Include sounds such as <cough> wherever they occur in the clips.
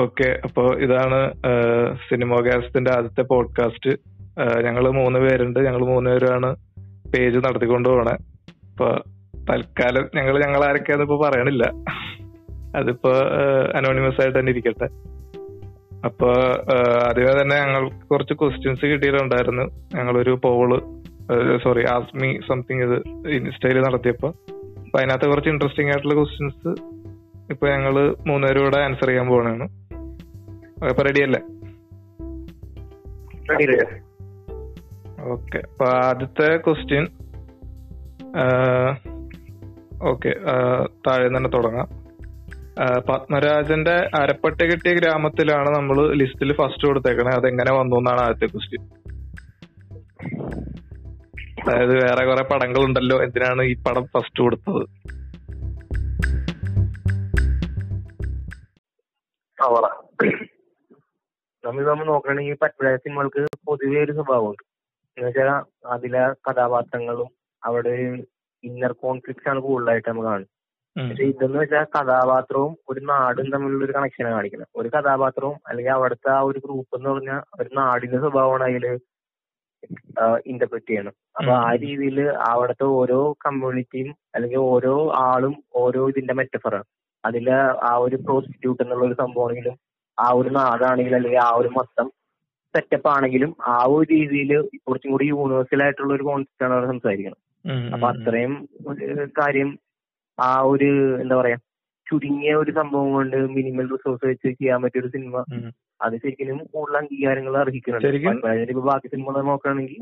Okay അപ്പോ ഇതാണ് സിനിമോകാസ്റ്റിന്റെ ആദ്യത്തെ പോഡ്കാസ്റ്റ്. ഞങ്ങൾ മൂന്ന് പേരുണ്ട്. ഞങ്ങൾ മൂന്ന് പേരാണ് പേജ് നടത്തിക്കൊണ്ട് പോണേ. അപ്പൊ തൽക്കാലം ഞങ്ങൾ ഞങ്ങൾ ആരൊക്കെയാന്ന് ഇപ്പൊ പറയണില്ല. അതിപ്പോ അനോണിമസ് ആയിട്ട് തന്നെ ഇരിക്കട്ടെ. അപ്പൊ ആദ്യമേ തന്നെ ഞങ്ങൾ കുറച്ച് ക്വസ്റ്റ്യൻസ് കിട്ടിയിട്ടുണ്ടായിരുന്നു. ഞങ്ങളൊരു പോൾ സോറി ആസ്മി സംതിങ് ഇത് ഇൻസ്റ്റയിൽ നടത്തിയപ്പോ. അപ്പൊ അതിനകത്ത് കുറച്ച് ഇൻട്രസ്റ്റിംഗ് ആയിട്ടുള്ള ക്വസ്റ്റ്യൻസ് ഇപ്പൊ ഞങ്ങൾ മൂന്നുപേരും കൂടെ ആൻസർ ചെയ്യാൻ പോവാണ് അപ്പൊ റെഡി അല്ലേ? ഓക്കെ അപ്പൊ ആദ്യത്തെ ക്വസ്റ്റ്യൻ ഓക്കെ താഴെ തന്നെ തുടങ്ങാം. പത്മരാജന്റെ അരപ്പട്ട കിട്ടിയ ഗ്രാമത്തിലാണ് നമ്മൾ ലിസ്റ്റിൽ ഫസ്റ്റ് കൊടുത്തേക്കണേ. അതെങ്ങനെ വന്നു എന്നാണ് ആദ്യത്തെ ക്വസ്റ്റ്യൻ അതായത് വേറെ കുറെ പടങ്ങളുണ്ടല്ലോ എന്തിനാണ് ഈ പടം ഫസ്റ്റ് കൊടുത്തത്? നമ്മൾ നമ്മൾ നോക്കുകയാണെങ്കിൽ പത്മരാജ സിനിമകൾക്ക് പൊതുവെ ഒരു സ്വഭാവമുണ്ട്. എന്നുവെച്ചാൽ അതിലെ കഥാപാത്രങ്ങളും അവിടെ ഇന്നർ കോൺഫ്ലിക്ട്സ് ആണ് കൂടുതലായിട്ട് നമ്മൾ കാണുന്നത്. പക്ഷെ ഇതെന്ന് വെച്ചാൽ കഥാപാത്രവും ഒരു നാടും തമ്മിലുള്ള ഒരു കണക്ഷനാണ് കാണിക്കുന്നത്. ഒരു കഥാപാത്രവും അല്ലെങ്കിൽ അവിടുത്തെ ആ ഒരു ഗ്രൂപ്പ് എന്ന് പറഞ്ഞാൽ ഒരു നാടിന്റെ സ്വഭാവമാണ് അതിൽ ഇന്റർപ്രറ്റ് ചെയ്യണം. അപ്പൊ ആ രീതിയിൽ അവിടുത്തെ ഓരോ കമ്മ്യൂണിറ്റിയും അല്ലെങ്കിൽ ഓരോ ആളും ഓരോ ഇതിന്റെ മെറ്റഫറാണ് അതിലെ ആ ഒരു പ്രോസ്റ്റിറ്റ്യൂട്ട് എന്നുള്ള ഒരു സംഭവമാണെങ്കിലും ആ ഒരു നാടാണെങ്കിലും അല്ലെങ്കിൽ ആ ഒരു മൊത്തം സെറ്റപ്പ് ആണെങ്കിലും ആ ഒരു രീതിയിൽ കുറച്ചും കൂടി യൂണിവേഴ്സൽ ആയിട്ടുള്ള ഒരു കോൺസെപ്റ്റ് ആണ് അവർ സംസാരിക്കുന്നത്. അപ്പൊ അത്രയും കാര്യം ആ ഒരു എന്താ പറയാ ചുരുങ്ങിയ ഒരു സംഭവം കൊണ്ട് മിനിമൽ റിസോഴ്സ് വെച്ച് ചെയ്യാൻ പറ്റിയ ഒരു സിനിമ അത് ശരിക്കും കൂടുതൽ അംഗീകാരങ്ങൾ അർഹിക്കുന്നുണ്ട്. ഇപ്പൊ ബാക്കി സിനിമകൾ നോക്കുകയാണെങ്കിൽ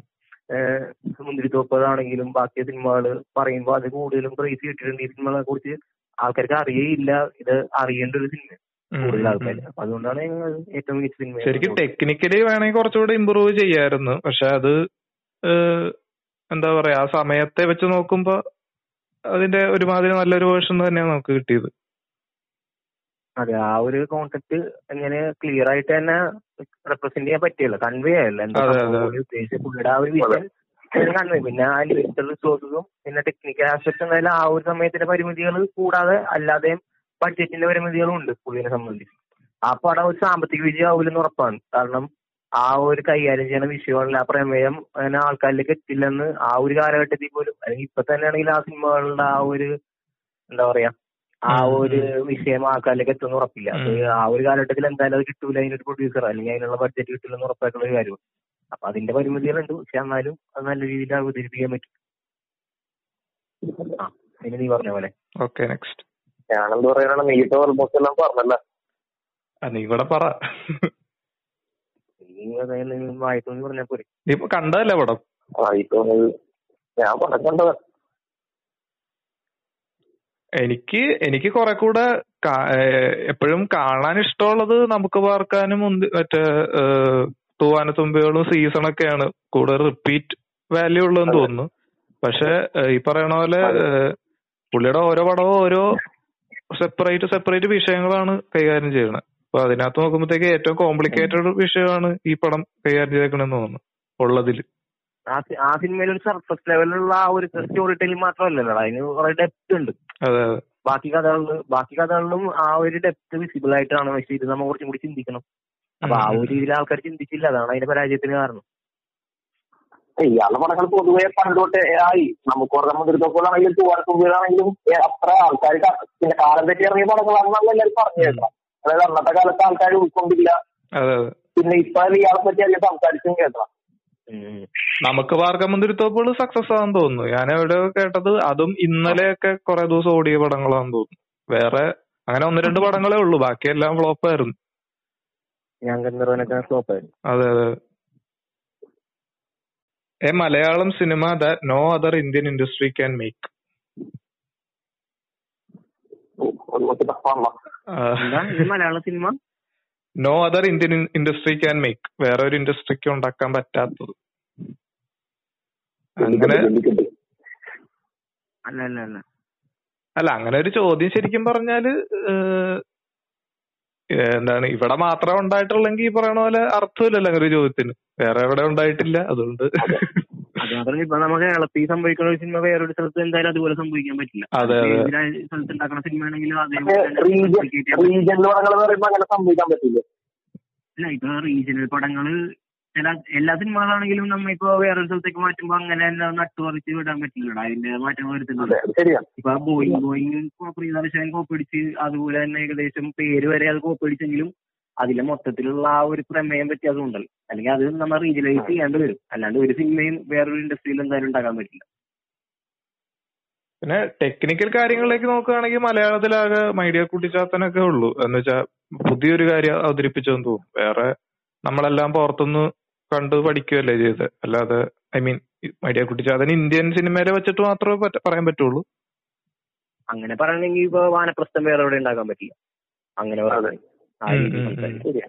മുന്തിരിത്തോപ്പതാണെങ്കിലും ബാക്കി സിനിമകൾ പറയുമ്പോൾ അത് കൂടുതലും പ്രൈസ് കിട്ടിയിട്ടുണ്ട് ഈ സിനിമകളെ കുറിച്ച്. ആൾക്കാർക്ക് അറിയേയില്ല. ഇത് അറിയേണ്ട ഒരു സിനിമ കൂടുതൽ ആൾക്കാര്. അപ്പൊ അതുകൊണ്ടാണ് ഏറ്റവും മികച്ച സിനിമ ശരിക്കും ടെക്നിക്കലി വേണമെങ്കിൽ കുറച്ചുകൂടെ ഇമ്പ്രൂവ് ചെയ്യായിരുന്നു. പക്ഷെ അത് എന്താ പറയാ ആ സമയത്തെ വെച്ച് നോക്കുമ്പോ അതിന്റെ ഒരുമാതിരി നല്ലൊരു വേർഷൻ തന്നെയാണ് നമുക്ക് കിട്ടിയത്. അതെ ആ ഒരു കോൺസെപ്റ്റ് എങ്ങനെ ക്ലിയർ ആയിട്ട് തന്നെ റെപ്രസെന്റ് ചെയ്യാൻ പറ്റിയല്ലോ. കൺവേ ആയല്ലോ എന്താ ഉദ്ദേശിച്ച പുള്ളിയുടെ ആ ഒരു വിഷൻ കൺവേ പിന്നെ ആ ലിമിറ്റഡ് റിസോഴ്സസും പിന്നെ ടെക്നിക്കൽ ആസ്പെക്ട് എന്തായാലും ആ ഒരു സമയത്തിന്റെ പരിമിതികൾ കൂടാതെ അല്ലാതെയും ബഡ്ജറ്റിന്റെ പരിമിതികളും ഉണ്ട് പുള്ളിനെ സംബന്ധിച്ച്. ആ പടം ഒരു സാമ്പത്തിക വിജയം ആവില്ലെന്ന് ഉറപ്പാണ്. കാരണം ആ ഒരു കൈകാര്യം ചെയ്യുന്ന വിഷയങ്ങളിൽ ആ പ്രമേയം അങ്ങനെ ആൾക്കാരിലേക്ക് എത്തില്ലെന്ന് ആ ഒരു കാലഘട്ടത്തിൽ പോലും അല്ലെങ്കിൽ ഇപ്പൊ തന്നെയാണെങ്കിൽ ആ സിനിമകളുടെ ആ ഒരു എന്താ പറയാ ആ ഒരു വിഷയം ആൾക്കാരിലേക്ക് എത്തുമെന്ന് ഉറപ്പില്ല. ആ ഒരു കാലഘട്ടത്തിൽ എന്തായാലും അത് കിട്ടൂല അതിനൊരു പ്രൊഡ്യൂസർ അല്ലെങ്കിൽ അതിനുള്ള ബഡ്ജറ്റ് കിട്ടില്ലെന്ന് ഉറപ്പായിട്ടുള്ള ഒരു കാര്യമാണ്. അപ്പൊ അതിന്റെ പരിമിതികളുണ്ട്. പക്ഷെ എന്നാലും അത് നല്ല രീതിയിൽ അവതരിപ്പിക്കാൻ പറ്റും. ആ പിന്നെ നീ പറഞ്ഞ പോലെ. ഓക്കെ നെക്സ്റ്റ് ഞാനെന്ത് പറയാനാണ് നീ ഇപ്പൊ ഓൾമോസ്റ്റ് എല്ലാം പറഞ്ഞല്ലോ. നീ കൂടെ പറ. നീ ഇപ്പൊ കണ്ടതല്ലേ പടം? ഞാൻ പടം കണ്ടതാ. എനിക്ക് എനിക്ക് കുറെ കൂടെ എപ്പോഴും കാണാൻ ഇഷ്ടമുള്ളത് നമുക്ക് പാർക്കാനും മറ്റേ തൂവാനത്തുമ്പികളും സീസണൊക്കെയാണ് കൂടുതൽ റിപ്പീറ്റ് വാല്യൂ ഉള്ളതെന്ന് തോന്നുന്നു. പക്ഷെ ഈ പറയണ പോലെ പുള്ളിയുടെ ഓരോ പടവും ഓരോ സെപ്പറേറ്റ് സെപ്പറേറ്റ് വിഷയങ്ങളാണ് കൈകാര്യം ചെയ്യുന്നത്. അപ്പൊ അതിനകത്ത് നോക്കുമ്പോഴത്തേക്ക് ഏറ്റവും കോംപ്ലിക്കേറ്റഡ് വിഷയമാണ് ഈ പടം കൈകാര്യം ചെയ്തേക്കണെന്ന് തോന്നുന്നു ഉള്ളതിൽ ആ സിനിമയിൽ ഒരു സർഫസ് ലെവലിലുള്ള ആ ഒരു സ്റ്റോറി ടെയിലിംഗ് മാത്രമല്ലല്ലോ അതിന് കുറെ ഡെപ്ത് ഉണ്ട്. അതെ അതെ. ബാക്കി കഥകളിൽ ബാക്കി കഥകളിലും ആ ഒരു ഡെപ്ത് വിസിബിൾ ആയിട്ടാണ് പക്ഷെ ഇത് നമ്മൾ കുറച്ചും കൂടി ചിന്തിക്കണം. അപ്പൊ ആ ഒരു രീതിയിൽ ആൾക്കാർ ചിന്തിച്ചില്ല അതാണ് അതിന്റെ പരാജയത്തിന് കാരണം. ഇയാളുടെ പടങ്ങൾ പൊതുവെ പണ്ടോട്ടെ ആയി. നമുക്ക് ഓർമ്മ മുതിർത്തോളാണെങ്കിലും തൂവാനത്തുമ്പികളാണെങ്കിലും അത്ര ആൾക്കാർക്ക് പിന്നെ കാലം തെറ്റി ഇറങ്ങിയ പടങ്ങളാണെന്നുള്ള എല്ലാവരും പറഞ്ഞു കേട്ടോ അതായത് അന്നത്തെ കാലത്ത് ആൾക്കാർ ഉൾക്കൊണ്ടില്ല. പിന്നെ ഇപ്പൊ ഇയാളെ പറ്റി അധികം സംസാരിച്ചും കേട്ടണം നമുക്ക് വാർഗമന്തിരിത്തോപ്പുകൾ സക്സസ് ആണെന്ന് തോന്നുന്നു. ഞാൻ എവിടെ കേട്ടത് അതും ഇന്നലെയൊക്കെ കുറെ ദിവസം ഓടിയ പടങ്ങളാണെന്ന് തോന്നുന്നു. വേറെ അങ്ങനെ ഒന്ന് രണ്ട് പടങ്ങളേ ഉള്ളൂ. ബാക്കിയെല്ലാം ഫ്ലോപ്പ് ആയിരുന്നു. അതെ അതെ. A Malayalam cinema that no other Indian industry can make Malayala cinema no other Indian industry can make വേറെ ഒരു ഇൻഡസ്ട്രിക്ക് ഉണ്ടാക്കാൻ പറ്റാത്തത്. അങ്ങനെ അല്ല അല്ല അല്ല. അല്ല അങ്ങനെ ഒരു ചോദ്യം ശരിക്കും പറഞ്ഞാൽ എന്താണ് ഇവിടെ മാത്രം ഉണ്ടായിട്ടുള്ളെങ്കിൽ ഈ പറയണ പോലെ അർത്ഥമില്ലല്ലോ അങ്ങനെ ഒരു ചോദ്യത്തിന്. വേറെ എവിടെ ഉണ്ടായിട്ടില്ല അതുകൊണ്ട്. അത്. മാത്രമല്ല ഇപ്പൊ നമുക്ക് കേരളത്തിൽ സംഭവിക്കുന്ന ഒരു സിനിമ വേറൊരു സ്ഥലത്ത് എന്തായാലും അതുപോലെ സംഭവിക്കാൻ പറ്റില്ല. അതെ സ്ഥലത്ത് ഉണ്ടാക്കുന്ന സിനിമ ആണെങ്കിലും അതേപോലെ അങ്ങനെ സംഭവിക്കാൻ പറ്റില്ല. അല്ല ഇപ്പൊ റീജിയണൽ പടങ്ങൾ എല്ലാ സിനിമകളാണെങ്കിലും നമ്മ ഇപ്പൊ വേറൊരു സ്ഥലത്തേക്ക് മാറ്റുമ്പോ അങ്ങനെ എല്ലാം നട്ടുപറിച്ച് വിടാൻ പറ്റില്ലടാ അതിന്റെ മാറ്റം ശരിയാണ്. ഇപ്പൊ ബോയിങ് ബോയിങ് പ്രിയദർശൻ കോപ്പടിച്ച് അതുപോലെ തന്നെ ഏകദേശം പേര് വരെ അത് കോപ്പടിച്ചെങ്കിലും അതിലെ മൊത്തത്തിലുള്ള ആ ഒരു പ്രമേയം വ്യത്യാസം ഉണ്ടല്ലോ അല്ലെങ്കിൽ അത് നമ്മൾ റീജിയലൈസ് ചെയ്യേണ്ടി വരും. അല്ലാണ്ട് ഒരു സിനിമയും വേറൊരു ഇൻഡസ്ട്രിയിൽ എന്തായാലും ഉണ്ടാക്കാൻ പറ്റില്ല. പിന്നെ ടെക്നിക്കൽ കാര്യങ്ങളിലേക്ക് നോക്കുകയാണെങ്കിൽ മലയാളത്തിലാകെ മൈഡിയ കുട്ടിച്ചാത്തനൊക്കെ ഉള്ളൂ. എന്ന് വെച്ചാൽ പുതിയൊരു കാര്യം അവതരിപ്പിച്ചെന്ന് തോന്നുന്നു. വേറെ നമ്മളെല്ലാം പുറത്തുനിന്ന് കണ്ട് പഠിക്കുകയല്ലേ ചെയ്തത് അല്ലാതെ ഐ മീൻ മൈഡിയ അതിന് ഇന്ത്യൻ സിനിമയിലെ വെച്ചിട്ട് മാത്രമേ പറയാൻ പറ്റുള്ളൂ. അങ്ങനെ പറയണെങ്കിൽ ഇപ്പൊ വാനപ്രസ്ഥം വേറെ എവിടെ ഉണ്ടാക്കാൻ പറ്റില്ല. അങ്ങനെ ായിട്ടുള്ള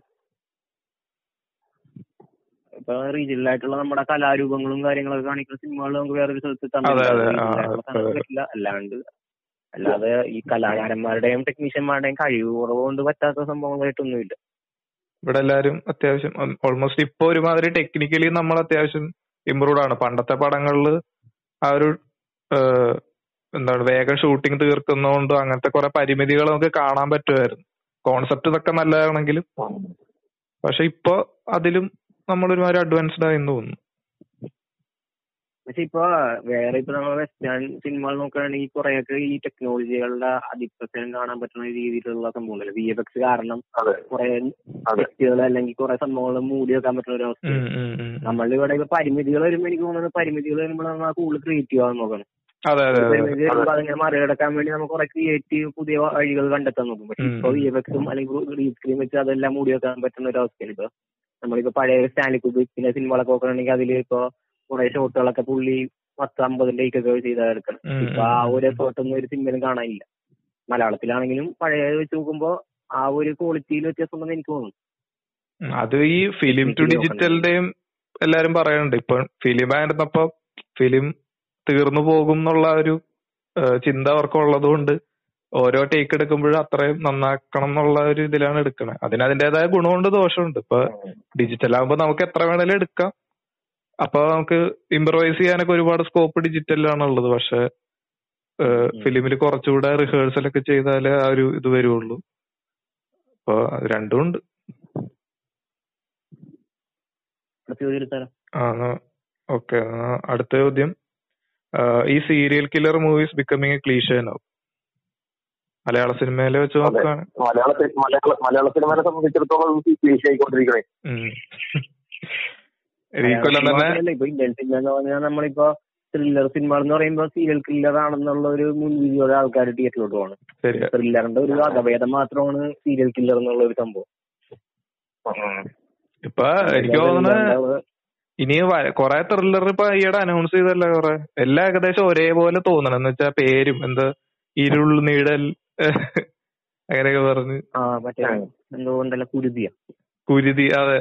ഇപ്പൊ റീജിയണൽ ആയിട്ടുള്ള നമ്മുടെ കലാരൂപങ്ങളും കാര്യങ്ങളൊക്കെ കാണിക്കുന്ന സിനിമകൾ നമുക്ക് വേറൊരു സ്ഥലത്ത്. പറ്റില്ല. അല്ലാണ്ട് അല്ലാതെ ഈ കലാകാരന്മാരുടെയും ടെക്നീഷ്യന്മാരുടെയും കഴിവ് കുറവ് കൊണ്ട് പറ്റാത്ത സംഭവങ്ങളായിട്ടൊന്നുമില്ല. ഇവിടെ എല്ലാരും അത്യാവശ്യം ഓൾമോസ്റ്റ് ഇപ്പൊ ഒരുമാതിരി ടെക്നിക്കലി നമ്മൾ അത്യാവശ്യം ഇമ്പ്രൂവ്ഡ് ആണ്. പണ്ടത്തെ പടങ്ങളിൽ ആ ഒരു എന്താണ് വേഗം ഷൂട്ടിംഗ് തീർക്കുന്നതുകൊണ്ട് അങ്ങനത്തെ കുറെ പരിമിതികൾ നമുക്ക് കാണാൻ പറ്റുമായിരുന്നു. കോൺസെപ്റ്റ് ഇതൊക്കെ നല്ലതാണെങ്കിലും. പക്ഷെ ഇപ്പൊ അതിലും നമ്മൾ ഒരുമാതിരി അഡ്വാൻസ്ഡ് ആയെന്ന് തോന്നുന്നു. പക്ഷെ ഇപ്പൊ വേറെ ഇപ്പൊ നമ്മൾ വെസ്റ്റേൺ സിനിമകൾ നോക്കുകയാണെങ്കിൽ കുറെയൊക്കെ ഈ ടെക്നോളജികളുടെ അതിപ്രസരം കാണാൻ പറ്റുന്ന രീതിയിലുള്ള സംഭവങ്ങളല്ലേ? വി എഫ് എക്സ് കാരണം കുറെ വ്യക്തികൾ അല്ലെങ്കിൽ കുറെ സംഭവങ്ങൾ മൂടി വെക്കാൻ പറ്റുന്ന ഒരു അവസ്ഥ ഇവിടെ ഇപ്പൊ പരിമിതികൾ വരുമ്പോൾ എനിക്ക് തോന്നുന്നത് പരിമിതികൾ വരുമ്പോൾ നമ്മൾ കൂടുതൽ ക്രിയേറ്റീവ് ആവാൻ നോക്കണം. അതിങ്ങനെ മറികടക്കാൻ വേണ്ടി നമുക്ക് കുറെ ക്രിയേറ്റീവ് പുതിയ വഴികൾ കണ്ടെത്താൻ നോക്കും. പക്ഷെ. ഇപ്പൊ വി എഫ് എക്സും അല്ലെങ്കിൽ ഗ്രീൻ സ്ക്രീൻ വെച്ച് അതെല്ലാം മൂടി വെക്കാൻ പറ്റുന്ന ഒരു അവസ്ഥയാണ് ഇപ്പൊ. നമ്മളിപ്പോ പഴയ സ്റ്റാൻലി കുബിക്കിന്റെ സിനിമകളൊക്കെ നോക്കുകയാണെങ്കിൽ അതിൽ ഇപ്പൊ കുറെ ഷോട്ടുകളൊക്കെ പുള്ളി പത്ത് അമ്പതിന്റെ ഒക്കെ ചെയ്താൽ എടുക്കണം ഇപ്പൊ ആ ഒരു എഫേർട്ട് ഒന്നും ഒരു സിനിമയിലും കാണാനില്ല. മലയാളത്തിലാണെങ്കിലും പഴയ വെച്ച് നോക്കുമ്പോ ആ ഒരു ക്വാളിറ്റിയിൽ വ്യത്യാസം ഉണ്ടെന്ന് എനിക്ക് തോന്നുന്നു. അത് ഈ ഫിലിം ടു ഡിജിറ്റലിന്റെയും എല്ലാരും പറയുന്നുണ്ട് ഇപ്പൊ ഫിലിം ആയിരുന്നപ്പോ ഫിലിം തീർന്നു പോകും എന്നുള്ള ഒരു ചിന്ത അവർക്ക് ഉള്ളത് കൊണ്ട് ഓരോ ടേക്ക് എടുക്കുമ്പോഴും അത്രയും നന്നാക്കണം എന്നുള്ള ഒരു ഇതിലാണ് എടുക്കണത് അതിന് അതിന്റേതായ ഗുണമുണ്ട് ദോഷമുണ്ട്. ഇപ്പൊ ഡിജിറ്റൽ ആകുമ്പോ നമുക്ക് എത്ര വേണേലും എടുക്കാം. അപ്പൊ നമുക്ക് ഇംപ്രവൈസ് ചെയ്യാനൊക്കെ ഒരുപാട് സ്കോപ്പ് ഡിജിറ്റലിലാണ് ഉള്ളത്. പക്ഷെ ഫിലിമിൽ കുറച്ചുകൂടെ റിഹേഴ്സൽ ഒക്കെ ചെയ്താലേ ആ ഒരു ഇത് വരുള്ളൂ. അപ്പൊ രണ്ടും ഉണ്ട്. ഓക്കെ അടുത്ത ചോദ്യം. ഈ serial killer movies becoming a cliche എന്നാവും മലയാള സിനിമയിലെ വെച്ച് നോക്കാണ്. മലയാള സിനിമയെ സംബന്ധിച്ചിടത്തോളം ഈ കൊല്ലം തന്നെ ഇപ്പൊ എന്ന് പറഞ്ഞാൽ നമ്മളിപ്പോ ത്രില്ലർ സിനിമ എന്ന് പറയുമ്പോ സീരിയൽ കില്ലർ ആണെന്നുള്ള ഒരു മുൻവിധിയോടെ ആൾക്കാർ തിയേറ്ററിലോട്ട് പോകണം ശരിയാ. ത്രില്ലറിന്റെ ഒരു വകഭേദം മാത്രമാണ് സീരിയൽ കില്ലർ എന്നുള്ള ഒരു സംഭവം. ഇപ്പൊ എനിക്ക് തോന്നുന്നത് ഇനി കുറെ ത്രില്ലർ ഇപ്പൊ ഈയിടെ അനൗൺസ് ചെയ്തല്ലേ കൊറേ? എല്ലാം ഏകദേശം ഒരേപോലെ തോന്നണം എന്ന് വെച്ചാ പേരും എന്താ ഇരുൾ നീടൽ <laughs> അങ്ങനെയൊക്കെ പറഞ്ഞ്. കുരുതി അതെ.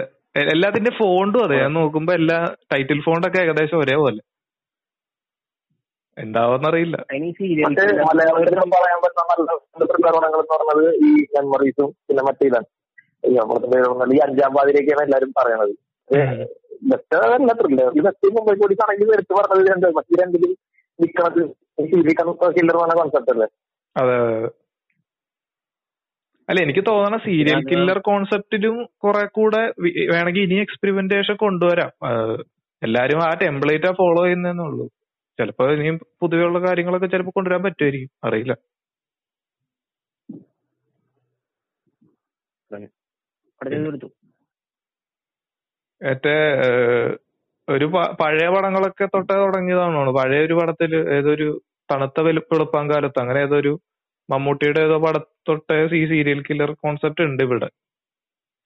എല്ലാത്തിന്റെ ഫോണ്ടും അതെ. ഞാൻ നോക്കുമ്പോ എല്ലാ ടൈറ്റിൽ ഫോണ്ടൊക്കെ ഏകദേശം ഒരേപോലെ. എന്താവെന്നറിയില്ല. മലയാളത്തിൽ പറയാൻ പറ്റുന്ന പ്രകടനങ്ങൾ എന്ന് പറഞ്ഞത് ഈ മെമ്മറീസും പിന്നെ ഈ അഞ്ചാം പാതിരയൊക്കെയാണ് എല്ലാരും പറയണത്. ബെസ്റ്റ് അതല്ല ത്രില്ലർ ഈ ബെസ്റ്റ് മുംബൈ പോലീസ് ആണെങ്കിൽ എടുത്ത് പറഞ്ഞത് രണ്ട്. മറ്റു രണ്ടിലും നിക്കണത് കില്ലർ പറഞ്ഞ കോൺസെപ്റ്റ് അല്ലേ? അതെ അതെ അതെ. അല്ല എനിക്ക് തോന്നണ സീരിയൽ കില്ലർ കോൺസെപ്റ്റിലും കുറെ കൂടെ വേണമെങ്കിൽ ഇനി എക്സ്പെരിമെന്റേഷൻ കൊണ്ടുവരാം. എല്ലാരും ആ ടെംപ്ലേറ്റാ ഫോളോ ചെയ്യുന്നേ ഉള്ളൂ. ചിലപ്പോ ഇനിയും പൊതുവെയുള്ള കാര്യങ്ങളൊക്കെ ചിലപ്പോ കൊണ്ടുവരാൻ പറ്റുമായിരിക്കും. അറിയില്ല. മറ്റേ ഒരു പഴയ പടങ്ങളൊക്കെ തൊട്ടേ തുടങ്ങിയതാണോ പഴയ ഒരു പടത്തിൽ ഏതൊരു തണുത്ത വെളുപ്പ് വെളുപ്പാൻ കാലത്ത് അങ്ങനെ ഏതൊരു മമ്മൂട്ടിയുടെ ഏതോ പട തൊട്ടേ ഈ സീരിയൽ കില്ലർ കോൺസെപ്റ്റ് ഉണ്ട് ഇവിടെ.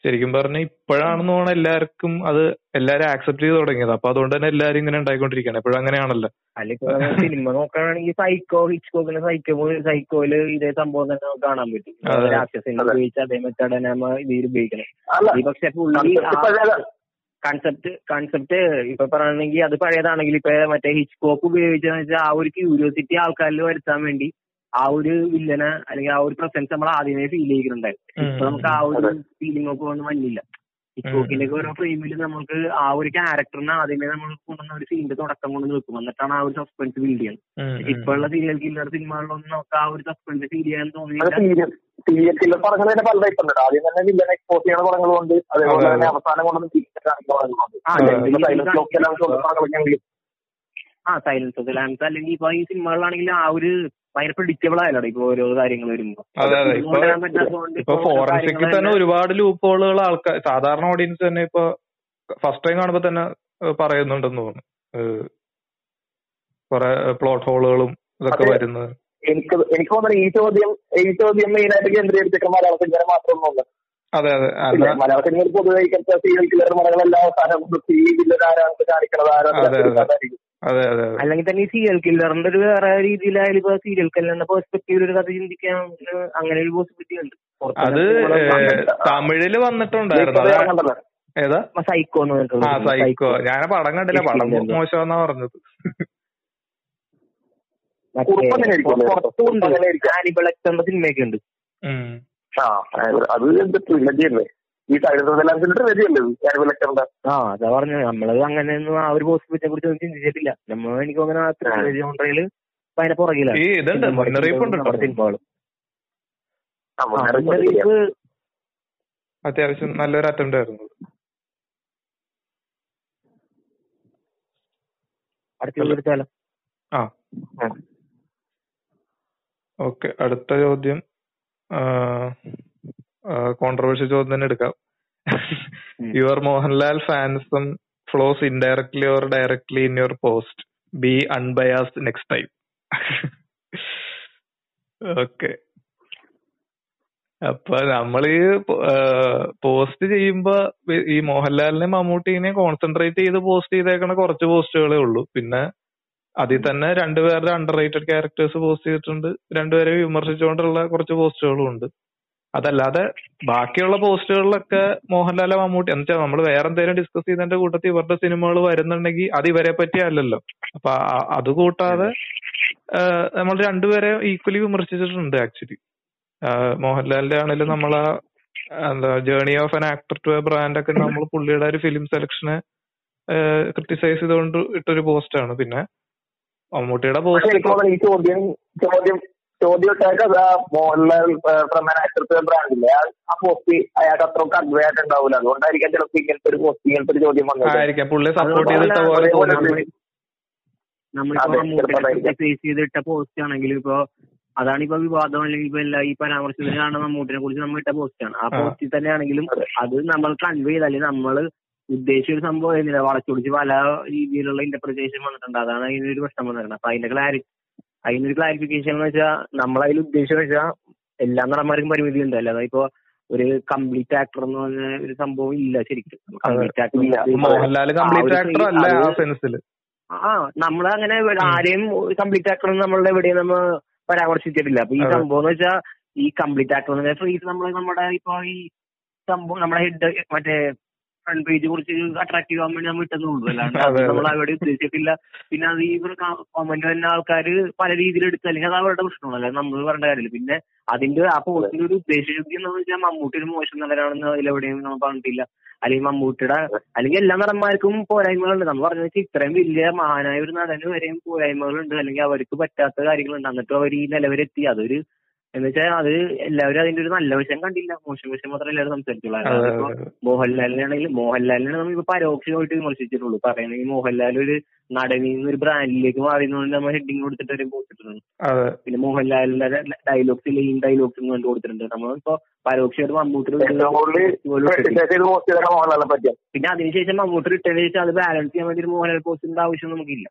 ശരിക്കും പറഞ്ഞ ഇപ്പോഴാണെന്ന് തോന്നുന്നു എല്ലാവർക്കും അത് എല്ലാരും ആക്സെപ്റ്റ് ചെയ്ത് തുടങ്ങിയത്. അപ്പൊ അതുകൊണ്ട് തന്നെ എല്ലാരും ഇങ്ങനെ ഉണ്ടായിക്കൊണ്ടിരിക്കുകയാണ്. എപ്പോഴും അങ്ങനെയാണല്ലോ. അല്ലെങ്കിൽ സിനിമ നോക്കുകയാണെങ്കിൽ സൈക്കോ ഹിച്ച്കോക്കിന്റെ സൈക്കോ സൈക്കോയിൽ ഇതേ സംഭവം തന്നെ നമുക്ക് കാണാൻ പറ്റും. അതെ. രാക്ഷസിനെ ഉപയോഗിച്ച് അതേ മെത്തേഡ് തന്നെ നമ്മൾ ഇതിൽ ഉപയോഗിക്കണം ഈ പക്ഷെ പുള്ളി. കൺസെപ്റ്റ് കൺസെപ്റ്റ് ഇപ്പൊ പറയുകയാണെങ്കിൽ അത് പഴയതാണെങ്കിൽ ഇപ്പൊ മറ്റേ ഹിച്ച്കോക്ക് ഉപയോഗിച്ചെന്ന് വെച്ചാൽ ആ ഒരു ക്യൂരിയോസിറ്റി ആൾക്കാരിൽ വരുത്താൻ വേണ്ടി ആ ഒരു വില്ലനെ അല്ലെങ്കിൽ ആ ഒരു പ്രസൻസ് നമ്മൾ ആദ്യമേ ഫീൽ ചെയ്തിട്ടുണ്ടായിരുന്നു ഇപ്പൊ നമുക്ക് ആ ഒരു ഫീലിംഗ് ഒക്കെ ഒന്നും വന്നില്ല. ഇക്കോക്കിന്റെ ഒക്കെ ഓരോ ഫ്രെയിമിൽ നമുക്ക് ആ ഒരു ക്യാരക്ടറിനെ ആദ്യമേ നമ്മൾ കൊണ്ടുവന്ന ഒരു സീനിന്റെ തുടക്കം കൊണ്ട് നിൽക്കും. എന്നിട്ടാണ് ആ ഒരു സസ്പെൻസ് ബിൽഡ് ചെയ്യുന്നത് ഇപ്പോഴുള്ള സീരിയൽ കില്ലർ സിനിമകളിലൊന്നും നമുക്ക് ആ ഒരു സസ്പെൻസ് ഫീൽ ചെയ്യാൻ തോന്നിയില്ല. സീരിയൽ കില്ലർ തന്നെ പല ടൈപ്പ് ഉണ്ട്. ആദ്യം തന്നെ വില്ലനെ എക്സ്പോസ് ചെയ്യുന്ന പടങ്ങളുണ്ട് അതേപോലെ തന്നെ അവസാനം കൊണ്ടൊന്നും തിരിച്ചു കാണിക്കുന്ന ആ, സൈലൻസ് ഓഫ് ദ ലാൻസ് അല്ലെങ്കിൽ ഇപ്പൊ ഈ സിനിമകളിലാണെങ്കിൽ ആ ഒരു ഭയങ്കര പ്രിഡിക്റ്റബിൾ ആയല്ലോ ഇപ്പൊ ഓരോ കാര്യങ്ങൾ വരുമ്പോ. അതെ അതെ. ഇപ്പൊ ഫോറൻസിക്കിൽ തന്നെ ഒരുപാട് ലൂപ്പ് ഹോളുകൾ ആൾക്കാർ സാധാരണ ഓഡിയൻസ് തന്നെ ഇപ്പൊ ഫസ്റ്റ് ടൈം കാണുമ്പോ തന്നെ പറയുന്നുണ്ടെന്ന് തോന്നുന്നു. കൊറേ പ്ലോട്ട് ഹോളുകളും ഇതൊക്കെ. വരുന്നത്. എനിക്ക് എനിക്ക് തോന്നുന്നു ഈ ചോദ്യം ഈ ചോദ്യം മെയിൻ ആയിട്ട് കേന്ദ്രീകരിച്ചിട്ട് മലയാള സിനിമ മാത്രമൊന്നുമല്ല അതെ അതെ. മലയാള സിനിമയിൽ പൊതുവെ സീരിയൽ കില്ലർ പടങ്ങളെല്ലാം അവസാനം സീരിയൽ വില്ലൻ ആരാണ് കാണിക്കണത് അതെ, അല്ലെങ്കിൽ തന്നെ ഈ സീരിയൽ കില്ലറിന്റെ ഒരു വേറെ രീതിയിലായാലും ഇപ്പൊ സീരിയൽ കില്ലറിന്റെ പെർസ്പെക്ടീവിൽ ഒരു കഥ ചിന്തിക്കാൻ അങ്ങനെ ഒരു പോസിബിലിറ്റി ഉണ്ട്. അത് തമിഴിൽ വന്നിട്ടുണ്ടായിരുന്നു ഏതാ? സൈക്കോ ആ സൈക്കോ ഞാൻ പടം കണ്ടില്ല. പടം. മോശമെന്നാ പറഞ്ഞത്. സിനിമയൊക്കെ ഉണ്ട്. ആ അത് എന്താ ട്രിലജി അല്ലേ? ഈ ഞാനിപ്പോ ലെക്ചറിന്റെ ആ അതാ പറഞ്ഞത്. നമ്മളത് അങ്ങനെയൊന്നും ആ ഒരു പോസിബിലിറ്റിയെ കുറിച്ച് ഒന്നും ചിന്തിച്ചിട്ടില്ല. നമ്മൾ എനിക്ക് അങ്ങനെ ജോൺറയിൽ അതിന്റെ പുറകിലാണ്. ഈ ഇതുണ്ട്. മുന്നറിയിപ്പ് ഉണ്ട് നമ്മുടെ കേട്ടോ സിനിമകൾ. ആ, ആ, മുന്നറിയിപ്പ് മുന്നറിയിപ്പ് അത്യാവശ്യം നല്ലൊരു അറ്റംപ്റ്റ് ആയിരുന്നു. അടുത്ത ആ. ഓക്കെ അടുത്ത ചോദ്യം കോൺട്രവേഴ്സി ചോദ്യം തന്നെ എടുക്കാം. Your Mohanlal ഫാൻസും follows indirectly or directly in your post be unbiased next time okay അപ്പൊ നമ്മൾ ഈ പോസ്റ്റ് ചെയ്യുമ്പോ ഈ മോഹൻലാലിനെ മമ്മൂട്ടിനെ കോൺസെൻട്രേറ്റ് ചെയ്ത് പോസ്റ്റ് ചെയ്തേക്കണ കുറച്ച് പോസ്റ്റുകളേ ഉള്ളൂ. പിന്നെ അതിൽ തന്നെ രണ്ടുപേരുടെ അണ്ടർ റേറ്റഡ് ക്യാരക്ടേഴ്സ് പോസ്റ്റ് ചെയ്തിട്ടുണ്ട്. രണ്ടുപേരെ വിമർശിച്ചുകൊണ്ടുള്ള കുറച്ച് പോസ്റ്റുകളും ഉണ്ട്. അതല്ലാതെ ബാക്കിയുള്ള പോസ്റ്റുകളിലൊക്കെ മോഹൻലാലെ മമ്മൂട്ടി എന്നുവെച്ചാൽ നമ്മൾ വേറെ എന്തെങ്കിലും ഡിസ്കസ് ചെയ്തതിന്റെ കൂട്ടത്തിൽ ഇവരുടെ സിനിമകൾ വരുന്നുണ്ടെങ്കിൽ അത് ഇവരെ പറ്റി അല്ലല്ലോ. അപ്പൊ ആ- അത് കൂട്ടാതെ നമ്മൾ രണ്ടുപേരെ ഈക്വലി വിമർശിച്ചിട്ടുണ്ട് ആക്ച്വലി മോഹൻലാലിന്റെ ആണെങ്കിലും നമ്മൾ എന്താ journey of an actor to a brand ഒക്കെ നമ്മൾ പുള്ളിയുടെ ഒരു ഫിലിം സെലക്ഷനെ ക്രിട്ടിസൈസ് ചെയ്തുകൊണ്ട് ഇട്ടൊരു പോസ്റ്റാണ് പിന്നെ മമ്മൂട്ടിയുടെ പോസ്റ്റ് ചോദ്യം ഇട്ടേക്ക് അത് ആ മോഹൻലാൽ ഫ്രം ആൻ ബ്രാൻഡില്ലേ ആ പോസ്റ്റ് അയാൾക്ക് അത്രയൊക്കെ അഡ്വേ ആയിട്ട് ഉണ്ടാവില്ല അതുകൊണ്ടായിരിക്കാം ചിലപ്പോൾ ഇങ്ങനത്തെ ഒരു പോസ്റ്റ് ഇങ്ങനത്തെ ഒരു ചോദ്യം വന്നത്. തോന്നി. ഫേസ് ചെയ്തിട്ട പോസ്റ്റ് ആണെങ്കിലും ഇപ്പൊ അതാണ് ഇപ്പൊ വിവാദം അല്ലെങ്കിൽ ഇപ്പൊ എല്ലാ ഈ പരാമർശത്തിനാണ് മമ്മൂട്ടിനെ കുറിച്ച് നമ്മൾ ഇട്ട പോസ്റ്റാണ് ആ ആ. പോസ്റ്റിൽ തന്നെയാണെങ്കിലും ആണെങ്കിലും അത് നമ്മൾ കൺവേ ചെയ്ത് അല്ലെങ്കിൽ നമ്മൾ ഉദ്ദേശിച്ച ഒരു സംഭവം ആയിരുന്നില്ല. വളച്ചൊടിച്ച് പല രീതിയിലുള്ള ഇന്റർപ്രിറ്റേഷൻ വന്നിട്ടുണ്ട്. അതാണ് അതിനൊരു പ്രശ്നം വന്നിട്ടുണ്ട് അപ്പൊ അതിന്റെ ക്ലാരി അതിനൊരു ക്ലാരിഫിക്കേഷൻ എന്ന് വെച്ചാൽ നമ്മളതിൽ ഉദ്ദേശിച്ചത് വെച്ചാൽ എല്ലാ നടന്മാർക്കും പരിമിതി ഉണ്ട് അല്ലാതെ ഇപ്പൊ ഒരു കംപ്ലീറ്റ് ആക്ടർ എന്ന് പറഞ്ഞ ഒരു സംഭവം ഇല്ല ശരിക്കും കംപ്ലീറ്റ്. ആക്ടർ ആ സെൻസിൽ അങ്ങനെ നമ്മളങ്ങനെ ആരെയും കംപ്ലീറ്റ് ആക്ടർ നമ്മളുടെ എവിടെയും നമ്മൾ പരാമർശിച്ചിട്ടില്ല അപ്പൊ ഈ. സംഭവം എന്ന് വെച്ചാൽ ഈ കംപ്ലീറ്റ് ആക്ടർ ഫ്രീസ് നമ്മൾ നമ്മുടെ ഇപ്പൊ ഈ സംഭവം നമ്മുടെ ഹെഡ് മറ്റേ ഫ്രണ്ട് പേജ് കുറിച്ച് അട്രാക്റ്റീവ് ആവാൻ വേണ്ടി നമ്മൾ ഇട്ടെന്നേ ഉള്ളൂ അല്ലാണ്ട്. നമ്മൾ അവിടെ ഉദ്ദേശിച്ചിട്ടില്ല. പിന്നെ അത് ഈ കമന്റ് തന്നെ ആൾക്കാര് പല രീതിയിൽ എടുത്ത് അല്ലെങ്കിൽ അത് അവരുടെ പ്രശ്നമാണ്. അല്ലാതെ നമ്മൾ പറയേണ്ട കാര്യമില്ല. പിന്നെ അതിന്റെ ആ പോസ്റ്റിന്റെ ഒരു ഉദ്ദേശശുദ്ധി എന്ന് വെച്ചാൽ മമ്മൂട്ടി ഒരു മോശം നടനാണെന്ന് അതിലെവിടെയും നമ്മൾ പറഞ്ഞിട്ടില്ല. അല്ലെങ്കിൽ മമ്മൂട്ടിയുടെ അല്ലെങ്കിൽ എല്ലാ നടന്മാർക്കും പോരായ്മകളുണ്ട്. നമ്മൾ പറഞ്ഞു വെച്ചാൽ ഇത്രയും വലിയ മഹാനായ ഒരു നടന് വരെയും പോരായ്മകളുണ്ട്. അല്ലെങ്കിൽ അവർക്ക് പറ്റാത്ത കാര്യങ്ങളുണ്ട്. എന്നിട്ടും അവർ ഈ നിലവരെത്തി. അതൊരു എന്ന് വെച്ചാൽ അത് എല്ലാവരും അതിന്റെ ഒരു നല്ല വശം കണ്ടില്ല. മോശം വശം മാത്രമേ എല്ലാവരും സംസാരിച്ചുള്ളൂ. അതെ അല്ലാതെ അതെ ഇപ്പൊ അതെ. മോഹൻലാലിനാണെങ്കിൽ മോഹൻലാലിനെ നമ്മൾ ഇപ്പൊ പരോക്ഷമായിട്ട് വിമർശിച്ചിട്ടുള്ളൂ. പറയണെങ്കിൽ മോഹൻലാൽ ഒരു നടനിൽ നിന്ന് ഒരു ബ്രാൻഡിലേക്ക് മാറിയെന്നുകൊണ്ട് നമ്മൾ ഹെഡിങ് കൊടുത്തിട്ട് ഒരു പോസ്റ്റിട്ടുണ്ട് അതെ. പിന്നെ മോഹൻലാലിന്റെ ഡയലോഗ്സ് ലൈൻ ഡയലോഗ്സ് കണ്ടു കൊടുത്തിട്ടുണ്ട്. നമ്മളിപ്പോ പരോക്ഷമായിട്ട് മമ്മൂട്ടി പിന്നെ അതിനുശേഷം മമ്മൂട്ടി റിട്ടേൺ ശേഷം അത് ബാലൻസ് ചെയ്യാൻ വേണ്ടി ഒരു മോഹൻലാൽ പോസ്റ്റിന്റെ ആവശ്യം നമുക്കില്ല.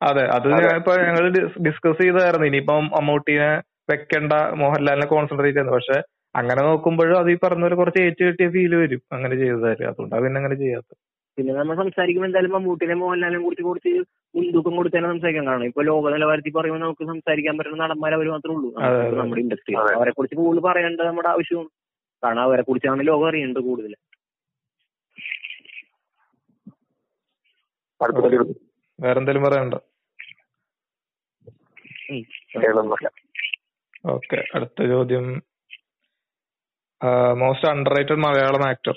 അതെ അത് ഇപ്പൊ ഞങ്ങൾ ഡിസ്കസ് ചെയ്തായിരുന്നു ഇനിയിപ്പം മമ്മൂട്ടിനെ വെക്കണ്ട മോഹൻലാലിനെ കോൺസെൻട്രേറ്റ് ചെയ്യുന്നത് പക്ഷെ അങ്ങനെ നോക്കുമ്പോഴും അത് ഈ പറഞ്ഞ പോലെ കുറച്ച് ഏറ്റു കിട്ടിയ ഫീൽ വരും. അങ്ങനെ ചെയ്തതായിരുന്നു അതുകൊണ്ടാണ് പിന്നെ അങ്ങനെ ചെയ്യാത്തത് പിന്നെ നമ്മൾ സംസാരിക്കുമ്പോൾ എന്തായാലും മമ്മൂട്ടിനെ മോഹൻലാലിനെ കുറിച്ച് കുറച്ച് മുൻതൂക്കം കൊടുത്തന്നെ സംസാരിക്കാൻ കാണും. ഇപ്പൊ ലോക നിലവാരത്തിൽ പറയുമ്പോൾ നമുക്ക് സംസാരിക്കാൻ പറ്റുന്ന നടന്മാർ അവർ മാത്രമേ ഉള്ളൂ. നമ്മുടെ ഇൻഡസ്ട്രി. അവരെ കുറിച്ച് കൂടുതൽ പറയേണ്ടത് നമ്മുടെ ആവശ്യമാണ് കാരണം അവരെ കുറിച്ചാണ് ലോകം അറിയേണ്ടത് കൂടുതൽ. വേറെന്തെങ്കിലും പറയണ്ട? ഓക്കെ അടുത്ത ചോദ്യം. Most underrated Malayalam actor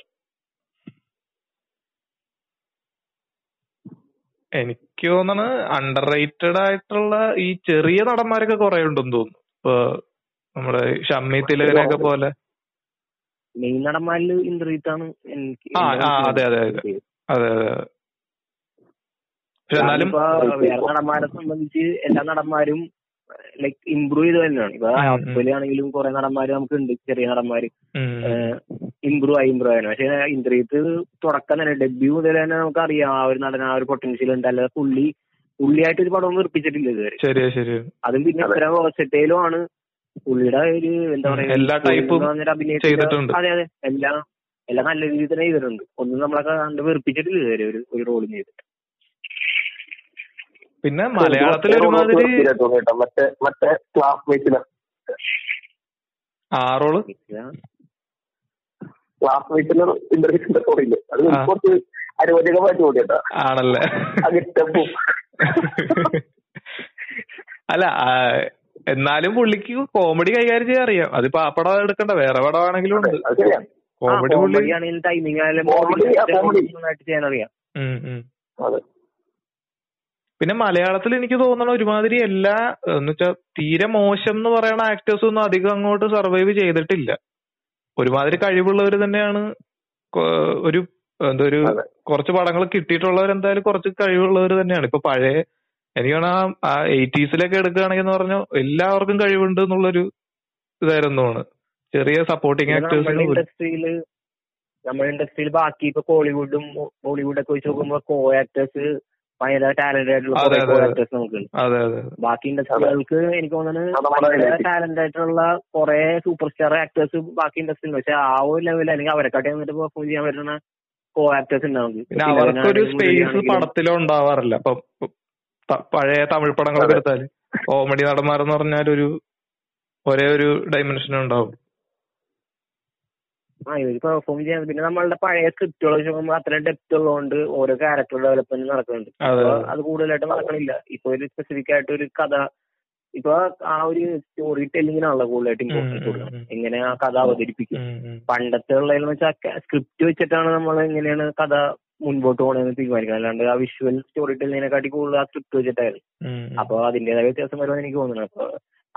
എനിക്ക് തോന്നണ അണ്ടർ റേറ്റഡ് ആയിട്ടുള്ള ഈ ചെറിയ നടന്മാരൊക്കെ കുറെ ഉണ്ടെന്ന് തോന്നുന്നു. ഇപ്പൊ നമ്മുടെ ഷമ്മി തിലകനൊക്കെ പോലെ. മെയിൻ നടന്മാരിൽ എനിക്ക് ആ അതെ അതെ അതെ. അതെ അതെ പക്ഷെ എന്നാലും നടന്മാരെ സംബന്ധിച്ച് എല്ലാ നടന്മാരും ലൈക്ക് ഇമ്പ്രൂവ് ചെയ്ത് തന്നെയാണ്. ഇപ്പൊ ആണെങ്കിലും. കുറെ നടന്മാര് നമുക്ക് ഉണ്ട് ചെറിയ നടന്മാര്. ഇമ്പ്രൂവ് ആയി ഇമ്പ്രൂവ് ആയിരുന്നു പക്ഷെ ഇന്ദ്രിയത്ത് തുടക്കം തന്നെ ഡെബ്യൂ മുതൽ തന്നെ നമുക്ക് അറിയാം ആ ഒരു നടൻ ആ ഒരു പൊട്ടൻഷ്യൽ ഉണ്ട്. അല്ലാതെ പുള്ളി പുള്ളിയായിട്ട് ഒരു പടം വീർപ്പിച്ചിട്ടില്ല ഇതുവരെ. അതും പിന്നെ ഇത്ര വേഴ്സറ്റൈലും ആണ്. പുള്ളിയുടെ ഒരു എന്താ പറയാ എല്ലാ ടൈപ്പും ചെയ്തിട്ടുണ്ട്. അതെ അതെ. എല്ലാം എല്ലാം നല്ല രീതിയിൽ തന്നെ ചെയ്തിട്ടുണ്ട്. ഒന്നും നമ്മളൊക്കെ കണ്ട് വെറുപ്പിച്ചിട്ടില്ല ഇതുവരെ ഒരു ഒരു റോളും ചെയ്തിട്ട്. പിന്നെ മലയാളത്തിൽ ഒരുമാതിരി ആറോൾ മറ്റേ മറ്റേ ക്ലാസ്മേറ്റിൽ ആ റോൾ ക്ലാസ്മേറ്റിൽ ഇന്റർവ്യൂസിന്റെ തോന്നില്ല അത് ആ. കുറച്ച് അരോചകമായിട്ട് ആണല്ലേ. അല്ല ആ, എന്നാലും പുള്ളിക്ക് കോമഡി കൈകാര്യം ചെയ്യാൻ അറിയാം. അതിപ്പോ ആ പടം എടുക്കണ്ട വേറെ പടമാണെങ്കിലും ഉണ്ട്. കോമഡി പുള്ളി ടൈമിംഗ് ആയാലും ചെയ്യാൻ അറിയാം. ഉം, ഉം. അതെ. പിന്നെ മലയാളത്തിൽ എനിക്ക് തോന്നണ ഒരുമാതിരി എല്ലാ എന്ന് വെച്ചാൽ തീരെ മോശം എന്ന് പറയുന്ന ആക്ടേഴ്സ് ഒന്നും അധികം അങ്ങോട്ട് സർവൈവ് ചെയ്തിട്ടില്ല. ഒരുമാതിരി കഴിവുള്ളവർ തന്നെയാണ് ഒരു എന്താ ഒരു കുറച്ച് പടങ്ങൾ കിട്ടിയിട്ടുള്ളവർ എന്തായാലും കുറച്ച് കഴിവുള്ളവർ തന്നെയാണ്. ഇപ്പൊ പഴയ എനിക്ക് ആ എയ്റ്റീസിലൊക്കെ എടുക്കുകയാണെങ്കിൽ എന്ന് പറഞ്ഞാൽ എല്ലാവർക്കും കഴിവുണ്ട് എന്നുള്ളൊരു ഇതായിരുന്നു ചെറിയ സപ്പോർട്ടിങ് ആക്ടേഴ്സ് ഇൻഡസ്ട്രിയിൽ നമ്മുടെ ഇൻഡസ്ട്രിയിൽ ബാക്കി ഇപ്പൊ കോളിവുഡും ബോളിവുഡൊക്കെ വെച്ച് നോക്കുമ്പോ കോ ആക്ടേഴ്സ് ഭയങ്കര ടാലന്റഡ് ആയിട്ടുള്ള ആക്ടേഴ്സ് നമുക്കുണ്ട് ബാക്കി ഇൻഡസ്ട്രികൾക്ക് എനിക്ക് തോന്നുന്നത്. ടാലന്റ് ആയിട്ടുള്ള കുറെ സൂപ്പർ സ്റ്റാർ ആക്ടേഴ്സ് ബാക്കി ഇൻഡസ്ട്രിയിൽ പക്ഷെ ആ ഒരു ലെവൽ അല്ലെങ്കിൽ അവരെക്കാട്ടി വന്നിട്ട് പെർഫോം ചെയ്യാൻ പറ്റുന്ന കോ ആക്ടേഴ്സ് ഉണ്ടാവും പിന്നെ അവർക്കൊരു സ്പേസ് പടത്തിലോ ഉണ്ടാവാറില്ല. അപ്പൊ പഴയ തമിഴ് പടങ്ങളൊക്കെ. എടുത്താൽ കോമഡി നടന്മാരെന്ന് പറഞ്ഞാൽ ഒരു ഒരേ ഒരു ഡൈമെൻഷൻ ഉണ്ടാവും. ആ ഇവർ പെർഫോം ചെയ്യാൻ പിന്നെ നമ്മളുടെ പഴയ സ്ക്രിപ്റ്റുകൾ വെച്ച് നോക്കുമ്പോൾ അത്രയും ഡെപ്ത് ഉള്ളതുകൊണ്ട് ഓരോ ക്യാരക്ടർ ഡെവലപ്മെന്റ് നടക്കുന്നുണ്ട്. അതെ ഇപ്പൊ അത് കൂടുതലായിട്ട് നടക്കണില്ല. ഇപ്പൊ ഒരു സ്പെസിഫിക് ആയിട്ട് ഒരു കഥ ഇപ്പൊ ആ ഒരു സ്റ്റോറി ടെല്ലിങ്ങിനാണല്ലോ കൂടുതലായിട്ട് ഇമ്പോർട്ടൻസ് കൊടുക്കുന്നത്. എങ്ങനെ ആ കഥ അവതരിപ്പിക്കും. പണ്ടത്തെ ഉള്ളതെന്ന് വെച്ചാൽ സ്ക്രിപ്റ്റ് വെച്ചിട്ടാണ് നമ്മൾ എങ്ങനെയാണ് കഥ മുൻപോട്ട് പോകണമെന്ന് തീരുമാനിക്കുന്നത്. അല്ലാണ്ട് ആ വിഷ്വൽ സ്റ്റോറി ടെല്ലിങ്ങിനെക്കാട്ടി കൂടുതൽ ആ സ്ക്രിപ്റ്റ് വെച്ചിട്ടായിരുന്നു. അപ്പൊ അതിന്റേതായ വ്യത്യാസം വരുമെന്ന് എനിക്ക് തോന്നുന്നു. അപ്പൊ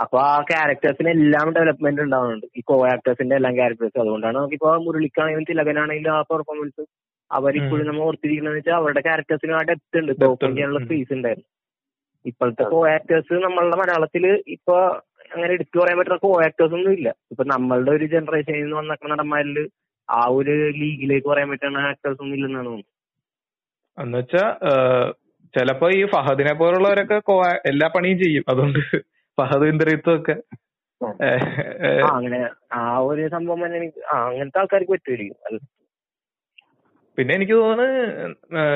അപ്പൊ ആ ക്യാരക്ടേഴ്സിന് എല്ലാം ഡെവലപ്മെന്റ് ഉണ്ടാവുന്നുണ്ട്. ഈ കോ ആക്ടേഴ്സിന്റെ എല്ലാം ക്യാരക്ടേഴ്സ് അതുകൊണ്ടാണ് നമുക്കിപ്പോ മുരളിക്കാണെങ്കിലും തിലകനാണെങ്കിലും ആ പെർഫോമൻസ് അവരിപ്പോഴും. നമ്മൾ ഓർത്തിരിക്കുന്നത് വെച്ചാൽ അവരുടെ ക്യാരക്ടേഴ്സിന് ആ ഡെപ്ത് ഉണ്ട്. പെർഫോം. ചെയ്യാനുള്ള സ്പേസ് ഉണ്ടായിരുന്നു. ഇപ്പോഴത്തെ കോ ആക്ടേഴ്സ് നമ്മളുടെ മലയാളത്തിൽ ഇപ്പൊ അങ്ങനെ എടുത്തു പറയാൻ പറ്റുന്ന കോ ആക്ടേഴ്സ് ഒന്നും ഇല്ല. ഇപ്പൊ നമ്മളുടെ ഒരു ജനറേഷനിൽ നിന്ന് വന്നിരിക്കുന്ന നടന്മാരിൽ ആ ഒരു ലീഗിലേക്ക് പറയാൻ പറ്റുന്ന ആക്ടേഴ്സ് ഒന്നും ഇല്ലെന്നാണ് തോന്നുന്നത്. എന്നുവെച്ചാ ചിലപ്പോ ഈ ഫഹദിനെ പോലുള്ളവരൊക്കെ എല്ലാ പണിയും ചെയ്യും. അതുകൊണ്ട് ഫഹദ് ഏഹ്, ഏഹ്, ആ. അങ്ങനെ ആ ഒരു സംഭവം തന്നെ എനിക്ക് അങ്ങനത്തെ ആൾക്കാർക്ക് പറ്റുമായിരിക്കും പിന്നെ എനിക്ക് തോന്നുന്നു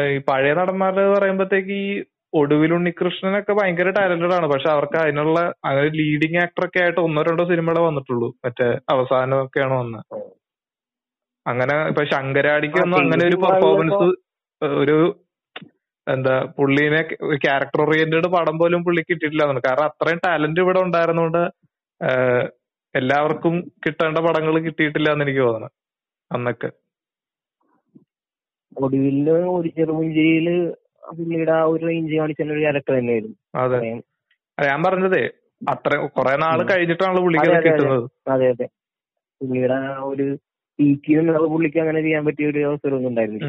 ഈ പഴയ നടന്മാരുടെ പറയുമ്പോഴത്തേക്ക് ഈ ഒടുവിൽ ഉണ്ണികൃഷ്ണനൊക്കെ ഭയങ്കര ടാലന്റഡ് ആണ്. പക്ഷെ അവർക്ക് അതിനുള്ള അങ്ങനെ ലീഡിങ് ആക്ടർ ഒക്കെ ആയിട്ട് ഒന്നോ രണ്ടോ സിനിമകളെ വന്നിട്ടുള്ളൂ. മറ്റേ അവസാനമൊക്കെയാണ് വന്നത് അങ്ങനെ ഇപ്പൊ ശങ്കരാടിക്ക് ഒന്നും അങ്ങനെ ഒരു പെർഫോമൻസ് ഒരു എന്താ പുള്ളീനെ ക്യാരക്ടർ ഓറിയന്റഡ് പടം പോലും പുള്ളിക്ക് കിട്ടിയിട്ടില്ല എന്നാണ്. കാരണം അത്രയും ടാലന്റ് ഇവിടെ ഉണ്ടായിരുന്നോണ്ട് എല്ലാവർക്കും കിട്ടേണ്ട പടങ്ങൾ കിട്ടിയിട്ടില്ല എന്ന് എനിക്ക് തോന്നുന്നു അന്നൊക്കെ. ഒടുവിൽ ഒരു പുള്ളിയുടെ ആ ഒരു റേഞ്ച് കാണിച്ച ഒരു ക്യാരക്ടർ തന്നെയായിരുന്നു. അതെ. ഞാൻ പറഞ്ഞതേ അത്ര കുറെ നാൾ കഴിഞ്ഞിട്ടാണ് പുള്ളിക്ക്. കിട്ടുന്നത്. അതെ അതെ. പുള്ളിയുടെ ആ ഒരു പീക്കിൽ പുള്ളിക്ക് അങ്ങനെ ചെയ്യാൻ പറ്റിയ ഒരു അവസരം ഒന്നും ഉണ്ടായിരുന്നില്ല.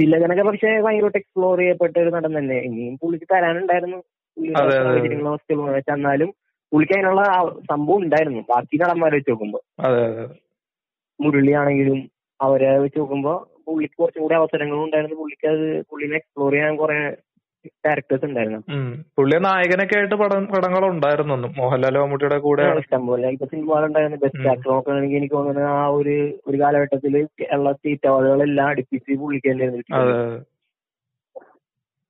തിലകനൊക്കെ പക്ഷെ ഭയങ്കരമായിട്ട് എക്സ്പ്ലോർ ചെയ്യപ്പെട്ട ഒരു നടൻ തന്നെ. ഇനിയും പുള്ളിക്ക് തരാനുണ്ടായിരുന്നു. എന്നാലും പുള്ളിക്ക് അതിനുള്ള സംഭവം ഉണ്ടായിരുന്നു. ബാക്കി നടന്മാരെ വെച്ച് നോക്കുമ്പോ. അതെ അതെ മുരളി ആണെങ്കിലും അവരെ വെച്ച് നോക്കുമ്പോ പുള്ളിക്ക് കുറച്ചും കൂടി അവസരങ്ങളും ഉണ്ടായിരുന്നു. പുള്ളിക്ക് അത് പുള്ളിനെ എക്സ്പ്ലോർ ചെയ്യാൻ കുറെ ക്യാരക്ടേഴ്സ് ഉണ്ടായിരുന്നു. പുള്ളി നായകനൊക്കെ ആയിട്ട് പടം പടങ്ങൾ ഉണ്ടായിരുന്നു അന്ന്. മോഹൻലാൽ മമ്മൂട്ടിയുടെ കൂടെ. ഇഷ്ടം പോലെ ഇപ്പൊ സിനിമകളുണ്ടായിരുന്നു ബെസ്റ്റ്. ആക്ടർ നോക്കുകയാണെങ്കിൽ എനിക്ക് തോന്നുന്നത് ആ ഒരു ഒരു കാലഘട്ടത്തിൽ ഉള്ള സ്റ്റേറ്റ് അവാർഡുകളെല്ലാം അടുപ്പിച്ച് പുള്ളിക്ക് തന്നെയായിരുന്നു.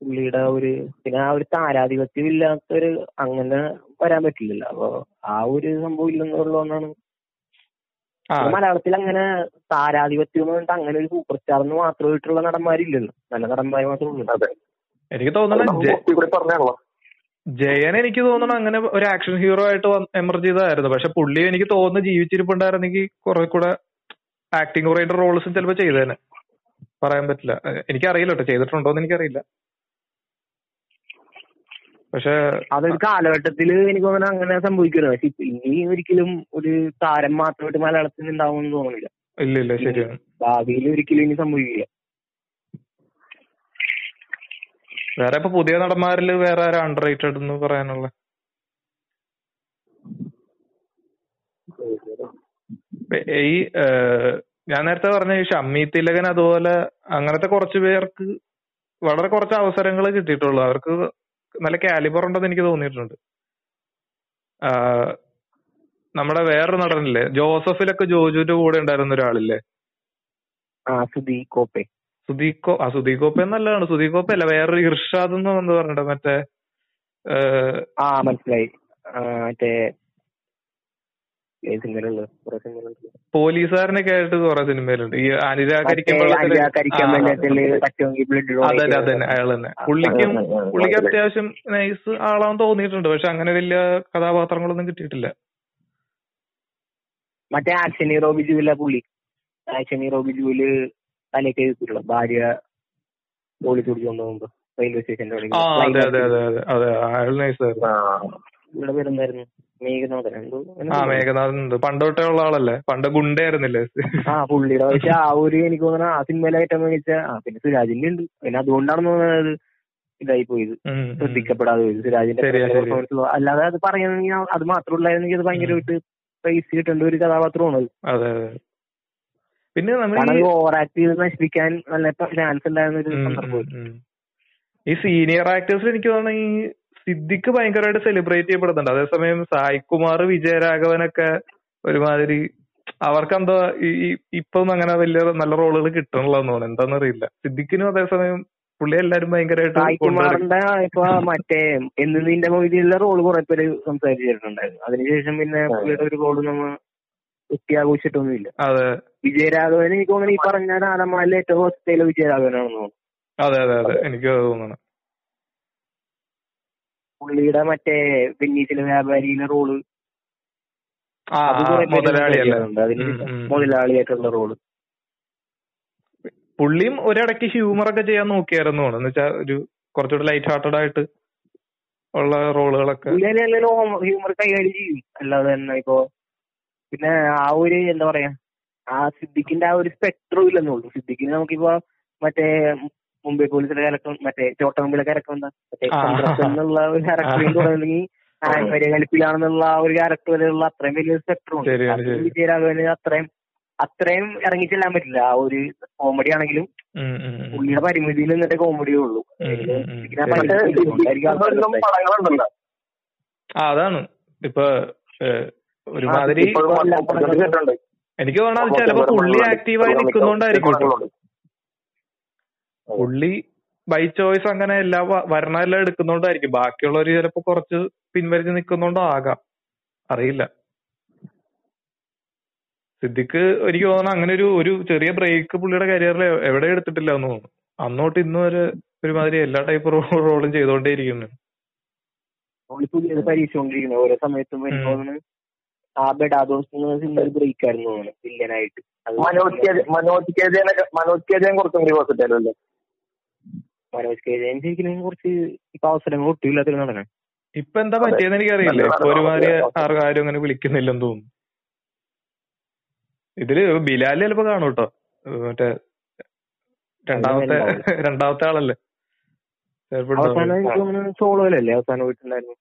പുള്ളിയുടെ ഒരു പിന്നെ ആ ഒരു താരാധിപത്യം ഇല്ലാത്തൊരു അങ്ങനെ വരാൻ പറ്റില്ലല്ലോ. അപ്പൊ ആ ഒരു സംഭവം ഇല്ലെന്നുള്ളതാണ് ആ. മലയാളത്തിൽ അങ്ങനെ താരാധിപത്യം എന്ന് പറഞ്ഞിട്ട് അങ്ങനെ ഒരു സൂപ്പർ സ്റ്റാർ എന്ന് മാത്രമായിട്ടുള്ള നടന്മാരില്ലല്ലോ. നല്ല നടന്മാർ മാത്രമേ ഉള്ളൂ. എനിക്ക് തോന്നണ ജയൻ എനിക്ക് തോന്നണ അങ്ങനെ ഒരു ആക്ഷൻ ഹീറോ ആയിട്ട് എമർജ് ചെയ്തതായിരുന്നു. പക്ഷെ പുള്ളി എനിക്ക് തോന്നുന്നു ജീവിച്ചിരിപ്പുണ്ടായിരുന്നെങ്കിൽ കുറെ കൂടെ ആക്ടിങ് ഓറിയന്റഡ് റോൾസും ചിലപ്പോ ചെയ്തേനെ. പറയാൻ പറ്റില്ല. എനിക്കറിയില്ല കേട്ടോ. ചെയ്തിട്ടുണ്ടോന്ന് എനിക്കറിയില്ല. പക്ഷെ അതൊരു കാലഘട്ടത്തിൽ എനിക്ക് തോന്നുന്നു അങ്ങനെ സംഭവിക്കുന്നു പക്ഷെ ഇനി ഒരിക്കലും ഒരു താരം മാത്രമായിട്ട് മലയാളത്തിൽ ഉണ്ടാവുമെന്ന് തോന്നുന്നില്ല. ഇല്ല ഇല്ല ശരിയാണ്. ഭാവിയിൽ ഒരിക്കലും ഇനി സംഭവിക്കില്ല. വേറെ ഇപ്പൊ പുതിയ നടന്മാരിൽ വേറെ ആരാ അണ്ടർ റേറ്റഡ് എന്ന് പറയാനുള്ള? ഈ ഞാൻ നേരത്തെ പറഞ്ഞ ഈ ഷമ്മി തിലകൻ അതുപോലെ അങ്ങനത്തെ കുറച്ച് പേർക്ക് വളരെ കുറച്ച് അവസരങ്ങൾ കിട്ടിയിട്ടുള്ളൂ. അവർക്ക് നല്ല കാലിബർ ഉണ്ടെന്ന് എനിക്ക് തോന്നിയിട്ടുണ്ട്. നമ്മുടെ വേറൊരു നടനില്ലേ ജോസഫിലൊക്കെ ജോജുവിന്റെ കൂടെ ഉണ്ടായിരുന്ന ഒരാളില്ലേ? സുദീഖോ ആ സുദീഖോപ്പ നല്ലതാണ്. സുദീഖോപ്പ അല്ല വേറൊരു ഇർഷാദ് എന്ന് എന്താ പറഞ്ഞിട്ട് മറ്റേ ആ മനസ്സിലായി. മറ്റേ പോലീസുകാരനൊക്കെ ആയിട്ട് കുറെ സിനിമയിലുണ്ട്. ഈ അതന്നെ അതന്നെ. അയാൾ തന്നെ പുള്ളിക്കും പുള്ളിക്ക് അത്യാവശ്യം നൈസ് ആളാന്ന് തോന്നിയിട്ടുണ്ട്. പക്ഷെ അങ്ങനെ വലിയ കഥാപാത്രങ്ങളൊന്നും കിട്ടിയിട്ടില്ല. മറ്റേ ആക്ഷൻ ഹീറോ ബിജുവിലെ പുള്ളി. ആക്ഷൻ ഹീറോ ബിജുവിൽ തലേക്ക് എഴുതിയിട്ടുള്ള ഭാര്യ പോലീസ് പിടിച്ചു കൊണ്ടുപോകുമ്പോ റെയിൽവേ സ്റ്റേഷന്റെ. ഇവിടെ പേരെന്തായിരുന്നു മേഘനാഥൻ. പണ്ട് തൊട്ടേ ഉള്ള ആളല്ലേ? പണ്ട് ഗുണ്ടയായിരുന്നില്ലേ? ആ പുള്ളിയുടെ പക്ഷെ ആ ഒരു എനിക്ക് തോന്നുന്നു ആ സിനിമയിലെ ഏറ്റവും വെച്ചാൽ ആ പിന്നെ സുരാജിന്റെ ഉണ്ട്. പിന്നെ അതുകൊണ്ടാണെന്ന് തോന്നുന്നത് ഇതായി പോയത്. ശ്രദ്ധിക്കപ്പെടാതെ പോയത്. സുരാജിന്റെ. അല്ലാതെ അത് പറയുകയാണെങ്കിൽ അത് മാത്രമുള്ളായിരുന്നെങ്കിൽ അത് ഭയങ്കരമായിട്ട് പ്രൈസ് കിട്ടേണ്ട ഒരു കഥാപാത്രമാണ് പിന്നെ നമ്മൾ ഓവർ ആക്ട് ചെയ്ത് നശിപ്പിക്കാൻ നല്ല ചാൻസ് ഉണ്ടായിരുന്ന ഒരു സന്ദർഭം. ഈ സീനിയർ ആക്ടേഴ്സിൽ എനിക്ക് തോന്നുന്നു ഈ സിദ്ദിഖ് ഭയങ്കരമായിട്ട് സെലിബ്രേറ്റ് ചെയ്യപ്പെടുന്നുണ്ട്. അതേസമയം സായികുമാർ വിജയരാഘവനൊക്കെ ഒരുമാതിരി അവർക്കെന്തോ ഈ ഇപ്പൊന്നും അങ്ങനെ വലിയ നല്ല റോളുകൾ കിട്ടണില്ലെന്ന് തോന്നുന്നു. എന്താണെന്നറിയില്ല സിദ്ദിഖിനും അതേസമയം പുള്ളി എല്ലാരും ഭയങ്കരമായിട്ട് ഇപ്പൊ മറ്റേ എന്ന് നിന്റെ മൊയ്തിയുള്ള റോൾ കുറെ പേര് സംസാരിച്ചിട്ടുണ്ടായിരുന്നു. അതിനുശേഷം പിന്നെ പുള്ളിയുടെ ഒരു റോൾ നമ്മ എത്തിയാഘോഷിച്ചിട്ടൊന്നുമില്ല അതെ. വിജയരാഘവൻ എനിക്ക് തോന്നുന്നു ഈ പറഞ്ഞ നാടന്മാരിലെ ഏറ്റവും ഹോസ്റ്റയിലെ വിജയരാഘവനാണെന്ന് തോന്നുന്നു. അതെ അതെ അതെ. എനിക്ക് അത് തോന്നുന്നു. പുള്ളിയുടെ മറ്റേ വിന്നീസിലെ വ്യാപാരിയിലെ റോൾ. മുതലാളിയായിട്ടുള്ള റോൾ. പുള്ളിയും ഒരിടയ്ക്ക് ഹ്യൂമർ ഒക്കെ ചെയ്യാൻ നോക്കിയായിരുന്നു. എന്ന് വെച്ചാൽ ഒരു കുറച്ചുകൂടി ലൈറ്റ് ഹാർട്ടഡ് ആയിട്ട് ഉള്ള റോളുകളൊക്കെ. ഹ്യൂമർ കൈകാര്യം ചെയ്യും. അല്ലാതെ തന്നെ ഇപ്പൊ പിന്നെ ആ ഒരു എന്താ പറയാ ആ സിദ്ദിഖിന്റെ ആ ഒരു സ്പെക്ട്രം ഇല്ലെന്നുള്ളൂ സിദ്ദിഖിന് നമുക്കിപ്പോ മറ്റേ മുംബൈ പോലീസിലെ ഇറക്കം മറ്റേ ചോട്ടമുമ്പിലെ ഇറക്കം എന്താ? മറ്റേ ആ. എന്നുള്ള ഒരു ക്യാരക്ടറിൽ <laughs> തുടങ്ങി കലിപ്പിലാണെന്നുള്ള ആ. ഒരു ക്യാരക്ടർ വരെയുള്ള അത്രയും വലിയ സ്പെക്ട്രം ഉണ്ട്. വിജയരാഘവന് അത്രയും അത്രയും ഇറങ്ങിച്ചെല്ലാൻ പറ്റില്ല. ആ ഒരു കോമഡി ആണെങ്കിലും. പുള്ളിയുടെ പരിമിതിയിൽ നിന്നിട്ട് കോമഡിയേ ഉള്ളൂ. അതാണ്. ഇപ്പൊ ഒരുമാതിരി എനിക്ക് തോന്നുന്നത് ചിലപ്പോ പുള്ളി ആക്റ്റീവായി നിൽക്കുന്നോണ്ടായിരിക്കും. പുള്ളി ബൈ ചോയ്സ് അങ്ങനെ എല്ലാ വരണമെല്ലാം എടുക്കുന്നോണ്ടായിരിക്കും. ബാക്കിയുള്ളവര് ചിലപ്പോ കുറച്ച് പിൻവലിച്ച് നിൽക്കുന്നോണ്ടോ ആകാം അറിയില്ല. സിദ്ദിഖ് എനിക്ക് തോന്നുന്നു അങ്ങനെ ഒരു ഒരു ചെറിയ ബ്രേക്ക് പുള്ളിയുടെ കരിയറിൽ എവിടെ എടുത്തിട്ടില്ല എന്ന് തോന്നുന്നു. അന്നോട്ട് ഇന്ന് വരെ ഒരുമാതിരി എല്ലാ ടൈപ്പ് റോളും ചെയ്തോണ്ടേയിരിക്കുന്നു. ഇരിക്കുന്നു പരീക്ഷ പരീക്ഷിച്ചുകൊണ്ടിരിക്കുന്നത് ഓരോ സമയത്തും ബ്രേക്ക് ആയിരുന്നു വില്ലനായിട്ട് മനോജ് കെ മനോജ് കെ ജയനൊക്കെ മനോജ് കെ ജയൻ കുറച്ചും കൂടി അല്ലേ? മനോജ് കെ ജയൻ ശരിക്കും കുറച്ച് ഇപ്പൊ അവസരങ്ങൾ ഒട്ടുമില്ലാത്തൊരു നടനാണ് ഇപ്പൊ എന്താ പറ്റിയെന്ന് എനിക്കറിയില്ല. ഇപ്പൊ ഒരുമാതിരി ആർക്കും ആരും അങ്ങനെ വിളിക്കുന്നില്ലെന്ന് തോന്നുന്നു. ഇതിൽ ബിലാൽ ചിലപ്പോ കാണും കേട്ടോ. മറ്റേ രണ്ടാമത്തെ രണ്ടാമത്തെ ആളല്ലേ. സോളോയിലല്ലേ അവസാനം പോയിട്ടുണ്ടായിരുന്നു?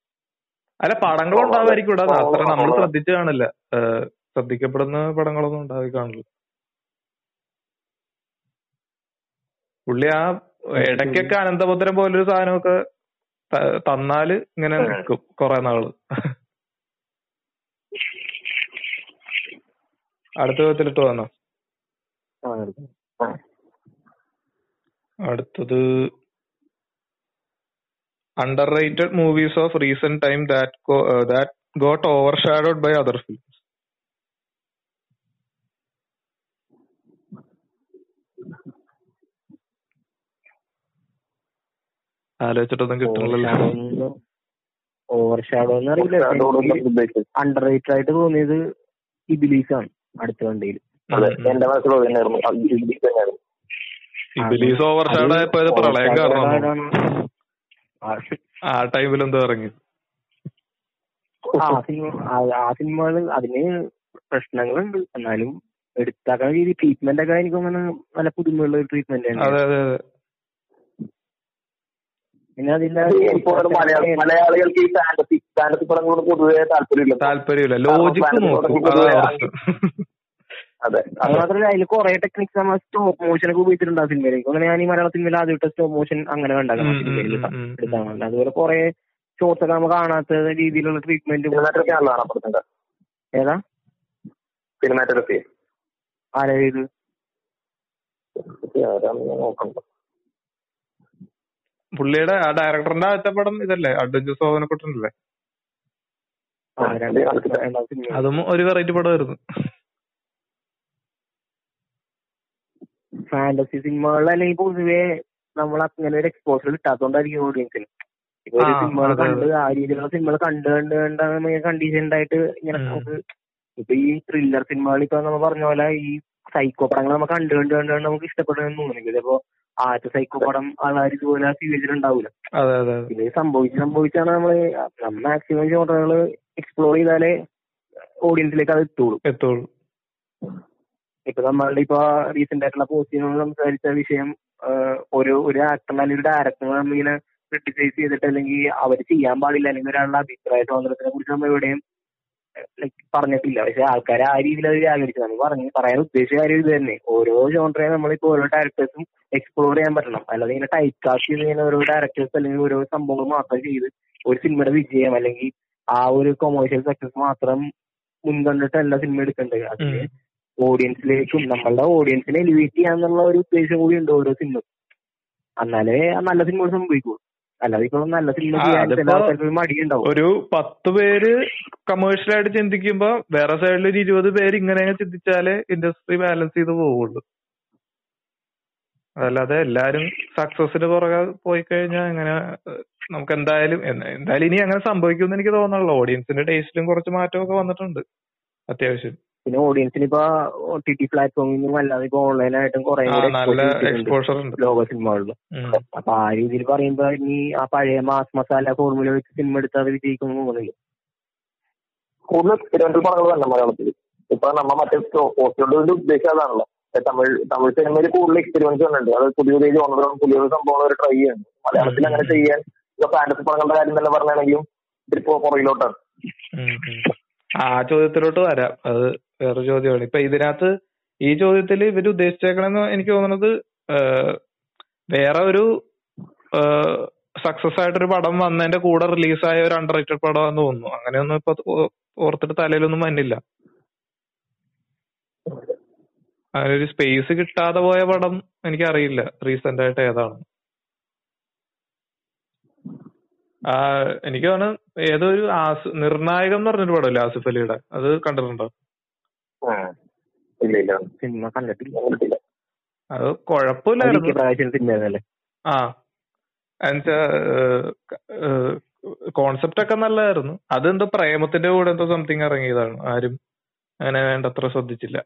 അല്ല പടങ്ങൾ ഉണ്ടാവായിരിക്കും ഇവിടെ അത്ര നമ്മൾ ശ്രദ്ധിച്ചു കാണില്ല. ഏഹ്, ശ്രദ്ധിക്കപ്പെടുന്ന പടങ്ങളൊന്നും ഉണ്ടായി കാണില്ല. പുള്ളി ആ ഇടയ്ക്കൊക്കെ അനന്തപുത്രം പോലൊരു സാധനമൊക്കെ തന്നാൽ ഇങ്ങനെ നിൽക്കും കുറെ നാൾ. അടുത്ത വിധത്തിലിട്ട് വന്നോ? അടുത്തത് under rated movies of recent time that that got overshadowed by other films ആലോചിച്ചിട്ടൊന്നും കിട്ടണില്ലല്ലോ ഓവർ ഷാഡോ എന്ന് അറിയില്ല അണ്ടർ റേറ്റഡ് ആയിട്ട് തോന്നിയത് ഇബിലീസ് ആണ് അടുത്ത വണ്ടിയിൽ. എന്റെ മനസ്സിൽ ഇബിലീസ് ഓവർ ഷാഡോ ആയപ്പോ പ്രളയം കാരണം ആ ടൈമിൽ എന്തോ ഇറങ്ങി. ആ സിനിമ ആ- ആ സിനിമകൾ അതിന് പ്രശ്നങ്ങളുണ്ട്. എന്നാലും എടുത്താക്കുന്ന രീതി ട്രീറ്റ്മെന്റ് ഒക്കെ എനിക്ക് തോന്നുന്നു നല്ല പുതുമയുള്ള ട്രീറ്റ്മെന്റ് ആണ് അതെ അതെ അതെ. പിന്നെ അതിന്റെ മലയാള മലയാളികൾക്ക് ഈ ഫാന്റസി ഫാന്റസി പടങ്ങളോട് പൊതുവെ താല്പര്യമില്ല. താല്പര്യമില്ല. ലോജിക്ക് അതെ. അത് മാത്രമല്ല അതിൽ കുറെ ടെക്നിക്സ് നമ്മൾ സ്റ്റോപ്പ് മോഷൻ ഒക്കെ ഉപയോഗിച്ചിട്ടുണ്ട് ആ സിനിമയിലേക്ക് അങ്ങനെ ഞാൻ ഈ മലയാള സിനിമയിൽ ആദ്യമായിട്ട് സ്റ്റോപ്പ് മോഷൻ അങ്ങനെ ഉം, സിനിമയിൽ. എടുത്താണ് അതുപോലെ കുറെ ഷോർട്സ് ഒക്കെ നമ്മൾ കാണാത്ത രീതിയിലുള്ള ട്രീറ്റ്മെന്റ് ഏതാ? സിനിമാറ്റോഗ്രഫി ആരാ ചെയ്ത് പുള്ളിയുടെ ആ ഡയറക്ടറിന്റെ ആദ്യത്തെ പടം ഇതല്ലേ? അഡ്വഞ്ചർ സോവനക്കുട്ടനല്ലേ കുട്ടനല്ലേ അതും ഒരു വെറൈറ്റി പടമായിരുന്നു. ഫാന്റസി സിനിമകളിൽ അല്ലെങ്കിൽ പൊതുവെ നമ്മൾ അങ്ങനെ ഒരു എക്സ്പോസർ കിട്ടാത്തോണ്ടായിരിക്കും ഓഡിയൻസിന് ഇപ്പൊ ഒരു ആ, സിനിമകൾ അതെ, കണ്ട് ആ രീതിയിലുള്ള സിനിമകൾ കണ്ട് കണ്ട് കണ്ട് കണ്ടീഷൻ ഉണ്ടായിട്ട് ഇങ്ങനെ നമുക്ക് ഇപ്പൊ ഈ ത്രില്ലർ സിനിമകൾ ഇപ്പൊ നമ്മൾ പറഞ്ഞ പോലെ ഈ സൈക്കോ പടങ്ങൾ നമ്മൾ കണ്ട് കണ്ട് കണ്ട് കണ്ട് നമുക്ക് ഇഷ്ടപ്പെടുന്നു തോന്നുന്നില്ല. ചിലപ്പോ ആദ്യത്തെ സൈക്കോ പടം ആൾക്കാർ ഇതുപോലെ ആ സീവേജിൽ അതെ പിന്നെ സംഭവിച്ച് സംഭവിച്ചാണ് നമ്മൾ നമ്മൾ മാക്സിമം ജോണറുകൾ എക്സ്പ്ലോർ ചെയ്താലേ ഓഡിയൻസിലേക്ക് അത് എത്തുള്ളൂ. എത്തുള്ളൂ. ഇപ്പൊ നമ്മളുടെ ഇപ്പൊ റീസെന്റ് ആയിട്ടുള്ള പോസ്റ്റിനോട് സംസാരിച്ച വിഷയം ഒരു ഒരു ആക്ടറിനെ അല്ലെങ്കിൽ ഒരു ഡയറക്ടറിനെ നമ്മളിങ്ങനെ ക്രിട്ടിസൈസ് ചെയ്തിട്ട് അല്ലെങ്കിൽ അവർ ചെയ്യാൻ പാടില്ല അല്ലെങ്കിൽ ഒരാളുടെ അഭിപ്രായ സ്വാതന്ത്ര്യത്തിനെ കുറിച്ച് നമ്മൾ എവിടെയും ലൈക്ക് പറഞ്ഞിട്ടില്ല. പക്ഷെ ആൾക്കാർ ആ രീതിയിൽ അത് വ്യാകരിച്ചു നമ്മൾ പറഞ്ഞു പറയാൻ ഉദ്ദേശിച്ച കാര്യം ഇത് തന്നെ. ഓരോ ജോൺറയെ നമ്മളിപ്പോ ഓരോ ഡയറക്ടേഴ്സും എക്സ്പ്ലോർ ചെയ്യാൻ പറ്റണം. അല്ലാതെ ഇങ്ങനെ ടൈപ്പ് കാസ്റ്റ് ചെയ്ത് ഇങ്ങനെ ഓരോ ഡയറക്ടേഴ്സ് അല്ലെങ്കിൽ ഓരോ സംഭവങ്ങൾ മാത്രം ചെയ്ത് ഒരു സിനിമയുടെ വിജയം അല്ലെങ്കിൽ ആ ഒരു കൊമേഴ്ഷ്യൽ സക്സസ് മാത്രം മുൻകണ്ടിട്ടല്ല സിനിമ എടുക്കേണ്ടത്. അതിന്. ഓഡിയൻസിലേക്കും നമ്മളുടെ ഓഡിയൻസിനെ എലിവേറ്റ് ചെയ്യാന്നുള്ള ഒരു ഉദ്ദേശം കൂടി ഉണ്ട് ഓരോ സിനിമ എന്നാലേ ആ നല്ല സിനിമകൾ സംഭവിക്കൂ. അല്ലാതെ ഇപ്പൊ നല്ല സിനിമ ആ, ചെയ്യാൻ ചില അതിപ്പോ ഒരു പത്ത് പേര് കമേഴ്ഷ്യൽ ആയിട്ട് ചിന്തിക്കുമ്പോ വേറെ സൈഡിൽ ഒരു ഇരുപത് പേര് ഇങ്ങനെ ചിന്തിച്ചാലേ ഇൻഡസ്ട്രി ബാലൻസ് ചെയ്ത് പോവുള്ളൂ. അതല്ലാതെ എല്ലാരും സക്സസിന് പുറകെ പോയി കഴിഞ്ഞാൽ എങ്ങനെ നമുക്ക് എന്തായാലും എന്തായാലും ഇനി അങ്ങനെ സംഭവിക്കുമെന്ന് എനിക്ക് തോന്നുന്നുള്ളൂ. ഓഡിയൻസിന്റെ ടേസ്റ്റിലും കുറച്ച് മാറ്റമൊക്കെ വന്നിട്ടുണ്ട്. അത്യാവശ്യം. പിന്നെ ഓഡിയൻസിന് ഇപ്പൊ ടി ടി പ്ലാറ്റ്ഫോമിൽ നിന്നും അല്ലാതെ ഇപ്പൊ ഓൺലൈനായിട്ടും കുറെ എക്സ്പോഷർ ഉണ്ട്. ലോക സിനിമകളിൽ. അപ്പൊ ആ രീതിയിൽ പറയുമ്പോ ഇനി ആ പഴയ മാസ് മസാല ഫോർമുല വെച്ച് സിനിമ എടുത്താൽ അത് വിജയിക്കുന്നു തോന്നുന്നില്ല. കൂടുതൽ എക്സ്പെരിമെന്റൽ പടങ്ങൾ തന്നെ മലയാളത്തിൽ ഇപ്പൊ നമ്മ മറ്റേ പോസ്റ്റുകളുടെ ഉദ്ദേശം അതാണല്ലോ. തമിഴ് തമിഴ് സിനിമയിൽ കൂടുതൽ എക്സ്പെരിമെന്റ്സ് ഉണ്ട് അത് പുതിയ പുതിയ ജോണറും പുതിയ സംഭവങ്ങൾ അവർ ട്രൈ ചെയ്യുന്നുണ്ട്. മലയാളത്തിൽ അങ്ങനെ ചെയ്യാൻ ഇപ്പൊ ഫാന്റസി പടങ്ങളുടെ കാര്യം തന്നെ പറഞ്ഞാണെങ്കിലും ഇത്തിരി പുറകിലോട്ടാണ്. ആ ചോദ്യത്തിലോട്ട് വരാം. അത് വേറെ ചോദ്യമാണ്. ഇപ്പൊ ഇതിനകത്ത് ഈ ചോദ്യത്തിൽ ഇവർ ഉദ്ദേശിച്ചേക്കണെന്ന് എനിക്ക് തോന്നുന്നത് വേറെ ഒരു സക്സസ് ആയിട്ടൊരു പടം വന്നതിന്റെ കൂടെ റിലീസായ ഒരു അണ്ടർ റേറ്റഡ് പടമാണെന്ന് തോന്നുന്നു. അങ്ങനെയൊന്നും ഇപ്പൊ ഓർത്തിട്ട് തലയിലൊന്നും വന്നില്ല. അങ്ങനെ ഒരു സ്പേസ് കിട്ടാതെ പോയ പടം എനിക്കറിയില്ല. റീസെന്റ് ആയിട്ട് ഏതാണ്. എനിക്ക് തോന്നുന്നു ഏതൊരു ആസ് നിർണായകം എന്ന് പറഞ്ഞൊരു പടമില്ലേ ആസിഫ് അലിയുടെ? അത് കണ്ടിട്ടുണ്ടോ. ഇല്ല ഇല്ല സിനിമ കണ്ടിട്ടില്ല. അത് കുഴപ്പമില്ലായിരുന്നു. ആ. എന്നുവെച്ചാ കോൺസെപ്റ്റ് ഒക്കെ നല്ലതായിരുന്നു. അതെന്തോ പ്രേമത്തിന്റെ കൂടെ എന്തോ സംതിങ് ഇറങ്ങിയതാണ്. ആരും അങ്ങനെ വേണ്ടത്ര ശ്രദ്ധിച്ചില്ല.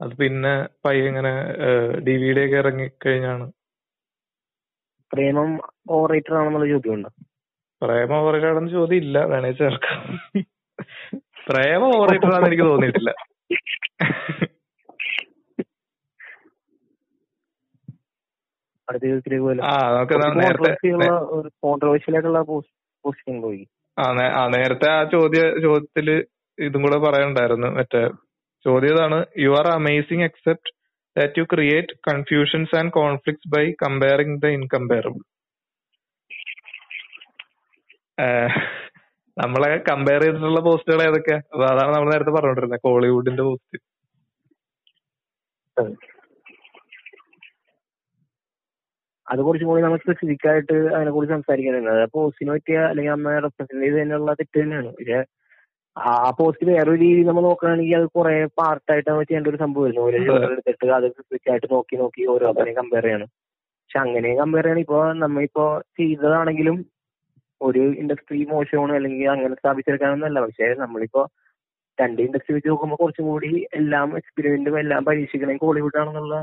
അത് പിന്നെ പയ്യെ ഇങ്ങനെ ഡി വി ഡി ഒക്കെ ഇറങ്ങി കഴിഞ്ഞാണ് പ്രേമം ഓവറേറ്റഡ് ആണെന്നുള്ള ചോദ്യമുണ്ടോ? പ്രേമം ഓവറേറ്റഡ് ആണെന്ന് ചോദ്യം ഇല്ല വേണേ ചേർക്കാം. പ്രേമം ഓവറേറ്റഡ് ആണെന്ന് എനിക്ക് തോന്നിയിട്ടില്ല. ആ നേരത്തെ ആ ആ നേരത്തെ ആ ചോദ്യ ചോദ്യത്തിൽ ഇതും കൂടെ പറയാനുണ്ടായിരുന്നു മറ്റേ ചോദ്യം ഇതാണ് you are amazing except that you create confusions and conflicts by comparing the incomparable നമ്മളെ കമ്പയർ ചെയ്തിട്ടുള്ള പോസ്റ്റുകൾ ഏതൊക്കെയാ അതാണ് നമ്മൾ നേരത്തെ പറഞ്ഞോണ്ടിരുന്നത് കോളിവുഡിന്റെ പോസ്റ്റ് അത്. കുറച്ചും കൂടി നമ്മൾ സ്പെസിഫിക് ആയിട്ട് അതിനെ കുറിച്ച് സംസാരിക്കാനുണ്ട്. അപ്പൊ പോസ്റ്റിന് പറ്റിയ അല്ലെങ്കിൽ അമ്മ റെപ്രസെന്റ് ചെയ്ത് തന്നെയുള്ള തെറ്റ് തന്നെയാണ്. പക്ഷെ ആ പോസ്റ്റ് വേറൊരു രീതി നമ്മൾ നോക്കുകയാണെങ്കിൽ അത് കുറെ പാർട്ടായിട്ട് നമ്മൾ ചെയ്യേണ്ട ഒരു സംഭവമായിരുന്നു ഓരോ ജോലി എടുത്തിട്ട് അത് സ്പെസിഫിക് ആയിട്ട് നോക്കി നോക്കി ഓരോ കമ്പയർ ചെയ്യണം. പക്ഷെ അങ്ങനെ കമ്പയർ ചെയ്യണം. ഇപ്പൊ നമ്മളിപ്പോ ചെയ്തതാണെങ്കിലും ഒരു ഇൻഡസ്ട്രി മോശമാണ് അല്ലെങ്കിൽ അങ്ങനെ സ്ഥാപിച്ചെടുക്കാനൊന്നല്ല പക്ഷെ നമ്മളിപ്പോ രണ്ട് ഇൻഡസ്ട്രി വെച്ച് നോക്കുമ്പോൾ കുറച്ചും കൂടി എല്ലാം എക്സ്പെരിമെന്റും എല്ലാം പരീക്ഷിക്കണമെങ്കിൽ ഹോളിവുഡ് ആണെന്നുള്ള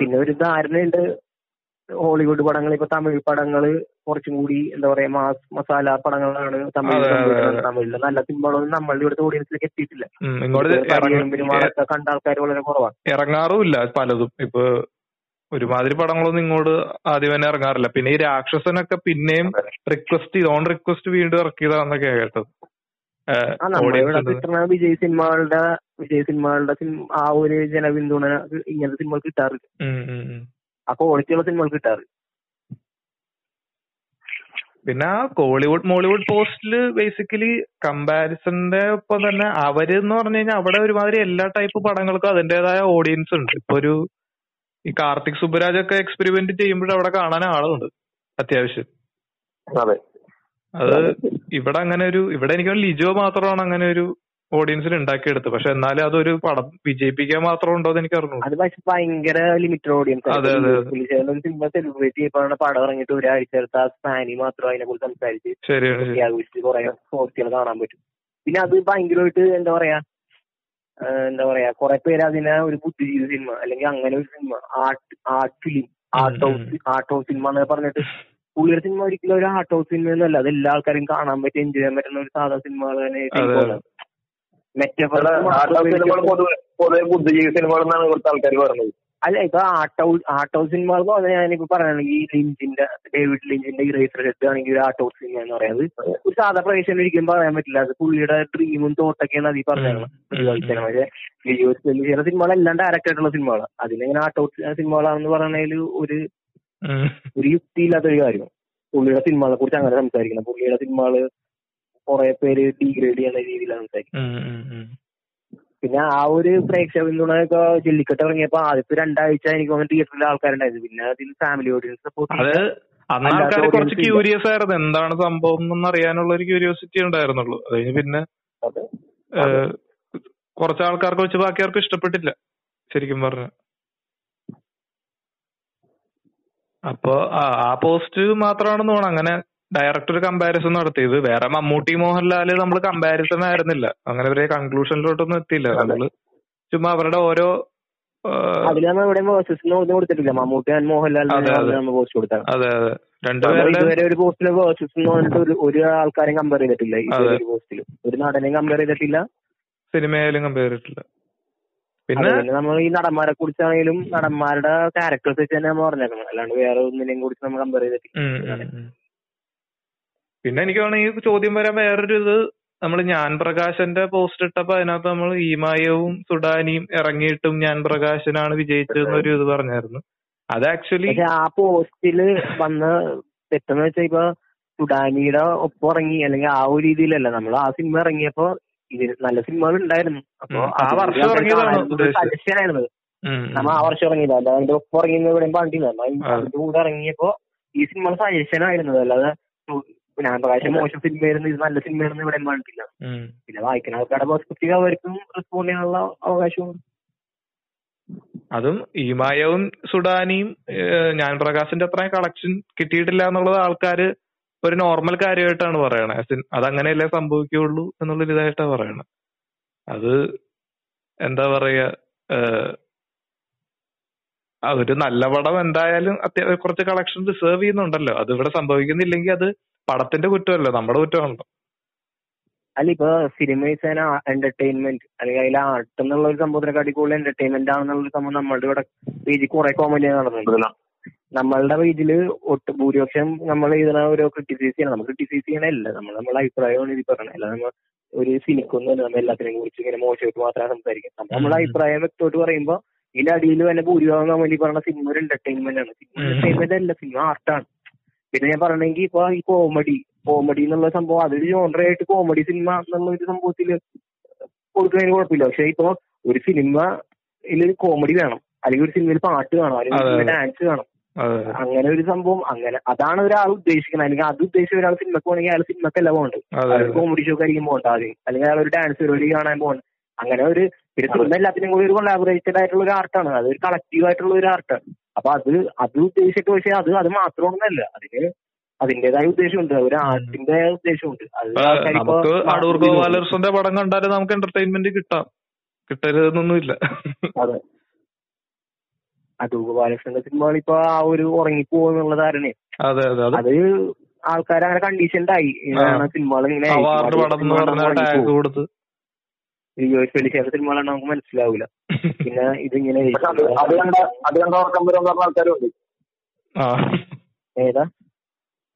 പിന്നെ ഒരു ധാരണയുണ്ട്. ഹോളിവുഡ് പടങ്ങൾ ഇപ്പൊ തമിഴ് പടങ്ങൾ കുറച്ചും കൂടി എന്താ പറയാ മാസ് മസാല പടങ്ങളാണ് തമിഴ് തമിഴിൽ. നല്ല സിനിമകളൊന്നും നമ്മളുടെ ഇവിടുത്തെ ഓഡിയൻസിലേക്ക് എത്തിയിട്ടില്ല. കണ്ട ആൾക്കാർ വളരെ കുറവാണ് ഇറങ്ങാറുമില്ല പലതും. ഇപ്പൊ ഒരുമാതിരി പടങ്ങളൊന്നും ഇങ്ങോട്ട് ആദ്യം തന്നെ ഇറങ്ങാറില്ല. പിന്നെ ഈ രാക്ഷസനൊക്കെ പിന്നെയും റിക്വസ്റ്റ് ചെയ്ത് ഓൺ റിക്വസ്റ്റ് വീണ്ടും ഇറക്കിയതാന്നൊക്കെ കേട്ടത്. വിജയ് സിനിമകളുടെ വിജയ് സിനിമകളുടെ ആ ഒരു ജനപിന്തുണ ഇങ്ങനത്തെ സിനിമകൾ കിട്ടാറില്ല. ആ ക്വാളിറ്റിയുള്ള സിനിമകൾ കിട്ടാറ് പിന്നെ ആ കോളിവുഡ് മോളിവുഡ് പോസ്റ്റിൽ ബേസിക്കലി കമ്പാരിസന്റെ ഒപ്പം തന്നെ അവർ എന്ന് പറഞ്ഞു കഴിഞ്ഞാൽ അവിടെ ഒരുമാതിരി എല്ലാ ടൈപ്പ് പടങ്ങൾക്കും അതിന്റേതായ ഓഡിയൻസ് ഉണ്ട്. ഇപ്പൊ ഒരു ഈ കാർത്തിക് സുബരാജ് ഒക്കെ എക്സ്പെരിമെന്റ് ചെയ്യുമ്പോഴും അവിടെ കാണാൻ ആളുണ്ട് അത്യാവശ്യം. അതെ. അത് ഇവിടെ അങ്ങനെ ഒരു ഇവിടെ എനിക്ക് ലിജോ മാത്രമാണ് അങ്ങനെ ഒരു ഓഡിയൻസിന് ഉണ്ടാക്കിയെടുത്തത്. പക്ഷെ എന്നാലും അതൊരു പടം വിജയിപ്പിക്കാൻ മാത്രം ഉണ്ടോ എന്ന് എനിക്ക് അറിഞ്ഞു അത് പക്ഷെ ഭയങ്കര ലിമിറ്റഡ് ഓഡിയൻസ് അതെ, അതെ. ഒരു സിനിമ സെലിബ്രേറ്റ് ചെയ്യപ്പെടുന്ന പടം ഇറങ്ങിയിട്ട് ഒരാഴ്ച എടുത്ത ആ സ്പാനി മാത്രം അതിനെ കുറിച്ച് സംസാരിച്ച് ശരിയാണ് ശരി ആഘോഷിച്ച് കുറെ പോസ്റ്റുകൾ കാണാൻ പറ്റും. പിന്നെ അത് ഭയങ്കരമായിട്ട് എന്താ പറയാ എന്താ പറയാ കുറെ പേര് അതിനെ ഒരു ബുദ്ധിജീവി സിനിമ അല്ലെങ്കിൽ അങ്ങനെ ഒരു cinema art art film art house art house cinema എന്നൊക്കെ പറഞ്ഞിട്ട് പുള്ളിയുടെ സിനിമ ഒരിക്കലും ഒരു ആർട്ട് ഹൗസ് സിനിമ ഒന്നല്ല അത് എല്ലാ ആൾക്കാരും കാണാൻ പറ്റി എൻജോയ് ചെയ്യാൻ പറ്റുന്ന ഒരു സാധാ സിനിമകൾ തന്നെ പൊതുവെ പൊതുവെ ബുദ്ധിജീവി സിനിമകൾ എന്നാണ് ഇവിടുത്തെ ആൾക്കാർ പറയുന്നത്. അല്ല ഇപ്പൊ ആർട്ട് ഹൗസ് ആർട്ട് ഹൗസ് സിനിമകൾ എന്ന് പറഞ്ഞാൽ ഞാനിപ്പോ പറയുന്നത് ഈ ലിഞ്ചിന്റെ ഡേവിഡ് ലിഞ്ചിന്റെ ഇറേസർ ഹെഡ് ആണെങ്കിൽ ഒരു ആർട്ട് ഹൗസ് സിനിമ എന്ന് പറയുന്നത്. ഒരു സാധാ പ്രവേശനം ഒരിക്കലും പറയാൻ പറ്റില്ല. അത് പുള്ളിയുടെ ഡ്രീമും തോട്ടൊക്കെയാണ് അതിൽ പറഞ്ഞത്. പക്ഷേ ചില സിനിമകളെല്ലാം ഡയറക്റ്റ് ആയിട്ടുള്ള സിനിമകളാണ് അതിനെങ്ങനെ ആർട്ട് ഹൗസ് സിനിമകളാണെന്ന് പറയുന്നതിൽ ഒരു ഒരു യുക്തിയില്ലാത്ത ഒരു കാര്യം. പുള്ളിയുടെ സിനിമകളെ കുറിച്ച് അങ്ങനെ സംസാരിക്കണം. പുള്ളിയുടെ സിനിമകൾ കുറെ പേര് ഡീഗ്രേഡ് ചെയ്യുന്ന രീതിയിലാണ് സംസാരിക്കുന്നത്. പിന്നെ ആ ഒരു പ്രേക്ഷക പിന്തുണയൊക്കെ ജെല്ലിക്കെട്ട് ഇറങ്ങിയപ്പോ ആദ്യത്തെ രണ്ടാഴ്ച എനിക്ക് തോന്നുന്നു തിയേറ്ററിൽ ആൾക്കാരുണ്ടായിരുന്നു. പിന്നെ അതിൽ ഫാമിലി ഓഡിയൻസ് സപ്പോർട്ട് അത് അന്ന് ആൾക്കാർ കുറച്ച്. ക്യൂരിയസ് ആയിരുന്നു. എന്താണ് സംഭവം എന്ന് അറിയാനുള്ള ഒരു ക്യൂരിയോസിറ്റി ഉണ്ടായിരുന്നുള്ളൂ. അത് കഴിഞ്ഞ് പിന്നെ കുറച്ച് ആൾക്കാർക്ക് വെച്ച് ബാക്കി ആർക്കും ഇഷ്ടപ്പെട്ടില്ല ശരിക്കും പറഞ്ഞു. അപ്പൊ ആ ആ പോസ്റ്റ് മാത്രമാണെന്ന് തോന്നുന്നു. അങ്ങനെ ഡയറക്റ്റ് ഒരു കമ്പാരിസൺ നടത്തിയത്. വേറെ മമ്മൂട്ടി മോഹൻലാൽ നമ്മൾ കമ്പാരിസൺ ആയിരുന്നില്ല. അങ്ങനെ ഒരു കൺക്ലൂഷനിലോട്ടൊന്നും എത്തിയില്ല. നമ്മൾ ചുമ്മാ അവരുടെ ഓരോ ഏഹ്, അതിലൊന്നും ഇവിടെ കൊടുത്തിട്ടില്ല. മമ്മൂട്ടി ആൻഡ്. നമ്മൾ പോസ്റ്റ് കൊടുത്താണ് അതെ അതെ. നമ്മൾ ഇതുവരെ ഒരു പോസ്റ്റിൽ വേഴ്സസ് എന്ന് പറഞ്ഞിട്ട് ഒരു ഒരു ആൾക്കാരെയും കമ്പയർ ചെയ്തിട്ടില്ല ഇതുവരെ. ഒരു പോസ്റ്റിൽ ഒരു നടനെയും കമ്പയർ ചെയ്തിട്ടില്ല. സിനിമയിലും കമ്പയർ ചെയ്തിട്ടില്ല. പിന്നെ നമ്മൾ ഈ നടന്മാരെ കുറിച്ചാണെങ്കിലും നടന്മാരുടെ ക്യാരക്ടേഴ്സ് വെച്ച് തന്നെ നമ്മൾ പറഞ്ഞേക്കണം. അല്ലാണ്ട് വേറെ ഒന്നിനെയും കുറിച്ച് നമ്മൾ കമ്പയർ ചെയ്തിട്ടില്ല. പിന്നെ എനിക്ക് തോന്നുന്നു ഈ ചോദ്യം വരാൻ വേറൊരു ഇത് നമ്മൾ ഞാൻ പ്രകാശന്റെ പോസ്റ്റ് ഇട്ടപ്പോ അതിനകത്ത് നമ്മൾ ഈമായവും സുഡാനിയും ഇറങ്ങിയിട്ടും ഞാൻ പ്രകാശനാണ് വിജയിച്ചതെന്നൊരു ഇത് പറഞ്ഞായിരുന്നു. അത് ആക്ച്വലി ആ പോസ്റ്റിൽ വന്ന് തെറ്റെന്ന് വെച്ചാൽ ഇപ്പൊ സുഡാനിയുടെ ഒപ്പം ഇറങ്ങി അല്ലെങ്കിൽ ആ ഒരു രീതിയിലല്ല. നമ്മൾ ആ സിനിമ ഇറങ്ങിയപ്പോ നല്ല സിനിമകൾ ഉണ്ടായിരുന്നു അപ്പൊ ആ വർഷം? ആയിരുന്നു നമ്മ ആ വർഷം ഇറങ്ങിയതാ. അതിന്റെ ഒപ്പം ഇറങ്ങിയെന്ന് ഇവിടെയും പാണ്ടില്ല അതിന്റെ കൂടെ ഇറങ്ങിയപ്പോ ഈ സിനിമ സജഷൻ ആയിരുന്നു അല്ലാതെ ഞാൻ പ്രകാശം മോശം സിനിമയായിരുന്നു ഇത് നല്ല സിനിമ സിനിമയായിരുന്നു ഇവിടെയും പറഞ്ഞിട്ടില്ല പിന്നെ വായിക്കുന്ന ആൾക്കാരുടെ പെർസ്പെക്റ്റീവ് അവർക്കും റെസ്പോണ്ട് ചെയ്യാനുള്ള അവകാശമുണ്ട് അതും ഈമായവും സുഡാനിയും ഞാൻ പ്രകാശിന്റെ അത്രയും കളക്ഷൻ കിട്ടിയിട്ടില്ല എന്നുള്ളത് ആൾക്കാര് ഒരു നോർമൽ കാര്യമായിട്ടാണ് പറയണത് അത് അങ്ങനെയല്ലേ അതങ്ങനെയല്ലേ സംഭവിക്കുള്ളൂ എന്നുള്ളൊരു ഇതായിട്ടാ പറയണത് അത് എന്താ പറയാ ഒരു നല്ല പടം എന്തായാലും അത്യാവശ്യം കുറച്ച് കളക്ഷൻ റിസർവ് ചെയ്യുന്നുണ്ടല്ലോ. അത് ഇവിടെ സംഭവിക്കുന്നില്ലെങ്കിൽ അത് പടത്തിന്റെ കുറ്റമല്ല? നമ്മുടെ കുറ്റമാണല്ലോ. അല്ല ഇപ്പൊ സിനിമ എന്റർടൈൻമെന്റ് അല്ലെങ്കിൽ അതിൽ ആർട്ട് എന്നുള്ള ഒരു സംഭവത്തിനെക്കാട്ടി കൂടുതൽ എന്റർടൈൻമെന്റ് ആണെന്നുള്ള ഒരു സംഭവം നമ്മളുടെ ഇവിടെ പേജിൽ കുറെ കോമഡി നടന്നിട്ടുണ്ട്. നമ്മളുടെ പേജിൽ ഒട്ട് ഭൂരിപക്ഷം നമ്മൾ ഇതിനെ ഓരോ ക്രിറ്റിസൈസ് ചെയ്യണം. നമ്മൾ ക്രിറ്റിസൈസ് ചെയ്യണല്ല നമ്മൾ നമ്മളെ അഭിപ്രായമാണ് ഇത് പറയണത്. അല്ലാതെ നമ്മൾ ഒരു സിനിക്കൊന്നും നമ്മൾ എല്ലാത്തിനെയും കുറിച്ച് ഇങ്ങനെ മോശമായിട്ട് മാത്രമേ സംസാരിക്കാം നമ്മൾ നമ്മളെ അഭിപ്രായം വ്യക്തമായിട്ട് പറയുമ്പോൾ ഇതിന്റെ അടിയിൽ തന്നെ ഭൂരിഭാഗം നമ്മൾ ഈ പറഞ്ഞ സിനിമ ഒരു എന്റർടൈൻമെന്റ് ആണ്. സിനിമ എന്റർടൈൻമെന്റ് അല്ല. സിനിമ ആർട്ടാണ് പിന്നെ ഞാൻ പറയണെങ്കിൽ ഇപ്പൊ ഈ കോമഡി കോമഡി എന്നുള്ള സംഭവം അതൊരു ആയിട്ട് കോമഡി സിനിമ എന്നുള്ള ഒരു സംഭവത്തിൽ കൊടുക്കുന്നതിന് കുഴപ്പമില്ല. പക്ഷെ ഇപ്പൊ ഒരു സിനിമയിൽ കോമഡി വേണം. അല്ലെങ്കിൽ ഒരു സിനിമയിൽ പാട്ട് വേണം അല്ലെങ്കിൽ. ഡാൻസ് വേണം അങ്ങനെ ഒരു സംഭവം അങ്ങനെ അതാണ് ഒരാൾ ഉദ്ദേശിക്കുന്നത്. അല്ലെങ്കിൽ അത് ഉദ്ദേശിച്ച ഒരാൾ സിനിമക്ക് പോകണമെങ്കിൽ അയാൾ സിനിമക്കല്ല പോകേണ്ടത് അയാൾ കോമഡി ഷോക്ക് ആയിരിക്കും പോകണ്ട ആദ്യം. അല്ലെങ്കിൽ അയാൾ ഒരു ഡാൻസ് പരിപാടി കാണാൻ പോകണം അങ്ങനെ ഒരു പിന്നെ സിനിമ എല്ലാത്തിനും കൂടി ഒരു കൊളാബറേറ്റഡ് ആയിട്ടുള്ള ഒരു ആർട്ടാണ് അതൊരു കളക്റ്റീവ് ആയിട്ടുള്ള ഒരു ആർട്ടാണ് അപ്പൊ അത് അത് ഉദ്ദേശിച്ചിട്ട് പക്ഷെ അത് അത് മാത്രമൊന്നല്ല അതിന് അതിന്റേതായ ഉദ്ദേശമുണ്ട്. ഒരു ആർട്ടിന്റെ ഉദ്ദേശമുണ്ട്. നമുക്ക് അടൂർ. ഗോപാലകൃഷ്ണന്റെ പടം കണ്ടാലും നമുക്ക് എന്റർടൈൻമെന്റ് കിട്ടാം. കിട്ടരുതെന്നൊന്നുമില്ല. അതെ. അടൂപ് ബാലകൃഷ്ണന്റെ സിനിമകൾ ഇപ്പൊ ആ ഒരു ഉറങ്ങിപ്പോന്നുള്ള ധാരണ അത് ആൾക്കാർ അങ്ങനെ കണ്ടീഷൻഡ് ആയി. സിനിമകൾ ഇങ്ങനെ അവാർഡ് പടം എന്ന് പറഞ്ഞ ടാഗ് കൊടുത്ത് ജോയ്സ് വെളിച്ചേരുടെ സിനിമകളാണ് നമുക്ക് മനസ്സിലാവൂല. പിന്നെ ഇതിങ്ങനെ ഏതാ?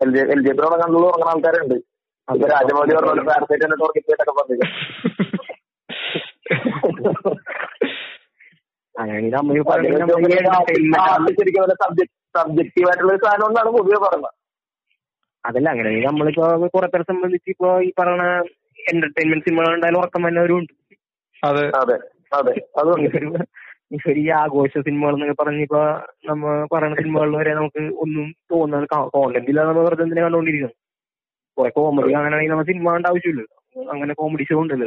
L J L J P കണ്ടുള്ള ഉറങ്ങുന്ന ആൾക്കാരുണ്ട്. അത് രാജമൗലി പറഞ്ഞ പാരസൈറ്റ് എന്നിട്ട് ഉറക്കിപ്പോയിട്ടൊക്കെ പറഞ്ഞില്ല? അങ്ങനെ നമ്മൾ പറയുന്നത് നമ്മൾ ഈ entertainment ശരിക്കും ഒരു സബ്ജക്ട് സബ്ജക്റ്റീവ് ആയിട്ടുള്ള ഒരു സാധനം എന്നാണ് പൊതുവെ പറയുന്നത്. അതല്ല അങ്ങനെ നമ്മളിപ്പോ കുറെ പേരെ സംബന്ധിച്ച് ഇപ്പൊ ഈ പറയുന്ന എന്റർടൈൻമെന്റ് സിനിമകൾ ഉണ്ടായാലും ഉറക്കം ഒരു ഉണ്ട്. അതെ. അതെ ഇപ്പൊ ഈ ആഘോഷ സിനിമകൾ എന്നൊക്കെ പറഞ്ഞിപ്പോ നമ്മ പറയുന്ന സിനിമകളിൽ വരെ നമുക്ക് ഒന്നും തോന്നുന്നത് കോണ്ടന്റ് ഇല്ലാതെ നമ്മൾ വെറുതെ എന്തിനാ കണ്ടോണ്ടിരിക്കുന്നത് കുറെ കോമഡി അങ്ങനെയാണെങ്കിൽ നമ്മൾ സിനിമ കണ്ട ആവശ്യമില്ല. അങ്ങനെ കോമഡി ഷോ ഉണ്ടല്ലോ.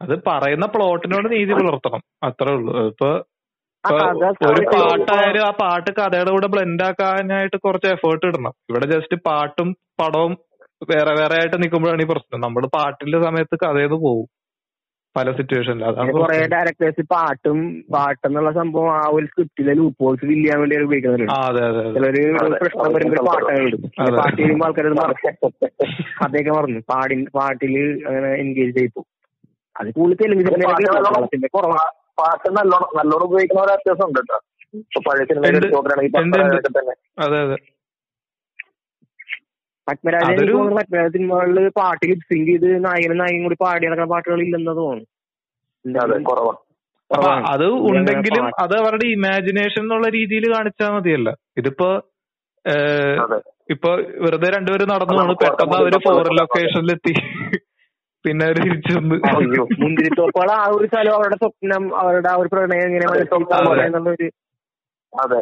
അത് പറയുന്ന പ്ലോട്ടിനോട് നീതി പുലർത്തണം. അത്രേ ഉള്ളൂ. ഇപ്പൊ ഇപ്പൊ ഒരു പാട്ടായാലും ആ പാട്ട് കഥയുടെ കൂടെ ബ്ലെൻഡ് ആക്കാനായിട്ട് കുറച്ച് എഫേർട്ട് ഇടണം. ഇവിടെ ജസ്റ്റ് പാട്ടും പടവും വേറെ വേറെ ആയിട്ട് നിൽക്കുമ്പോഴാണ് ഈ പ്രശ്നം. നമ്മൾ പാട്ടിന്റെ സമയത്ത് കഥയത് പോകും പല സിറ്റുവേഷനിൽ അതാണ് കുറെ ഡയറക്ടേഴ്സ് പാട്ടും പാട്ടെന്നുള്ള സംഭവം ആ ഒരു സ്ക്രിപ്റ്റിലെ ലൂപ്പ് ഹോൾസ് ഫില്ല് ചെയ്യാൻ വേണ്ടി ഉപയോഗിക്കുന്നുണ്ട് ചിലര് പ്രശ്നം വരുമ്പോൾ പാട്ടൊക്കെ ഇടും. പാട്ട് കഴിയുമ്പോൾ ആൾക്കാരത് മറക്കും. അദ്ദേഹം പറഞ്ഞു പാടി പാട്ടിൽ അങ്ങനെ എൻഗേജ് ചെയ്തു അത് കൂടുതൽ തെലുങ്ക് പാട്ട് നല്ലോണം- കുറവാണ് പാട്ട് നല്ലോണം നല്ലോണം ഉപയോഗിക്കുന്ന ഒരു അത്യാവശ്യം ഉണ്ട് കേട്ടോ പഴയ ഉണ്ട്. തന്നെ. അതെ അതെ. പത്മരാജൻ എനിക്ക് തോന്നുന്നു പത്മരാജൻ സിനിമകളിൽ പാട്ട് ലിപ്സിങ് ചെയ്ത് നായകനും നായകനും കൂടി പാടി നടക്കുന്ന പാട്ടുകൾ ഇല്ലെന്ന് തോന്നുന്നു. കുറവാണ് അപ്പൊ അത് ഉണ്ടെങ്കിലും അത് അവരുടെ ഇമാജിനേഷൻ എന്നുള്ള രീതിയിൽ കാണിച്ചാൽ മതിയല്ല. ഇതിപ്പോ അതെ. ഇപ്പൊ വെറുതെ രണ്ടുപേരും നടന്നു പോണു. പെട്ടെന്ന് അവർ. ഫോറിൻ ലൊക്കേഷനിലെത്തി പിന്നെ അവർ തിരിച്ചു വന്ന്. അയ്യോ. മുന്തിരിത്തോപ്പുകൾ ആ ഒരു സ്ഥലം അവരുടെ സ്വപ്നം അവരുടെ ആ ഒരു പ്രണയം എങ്ങനെ അതെ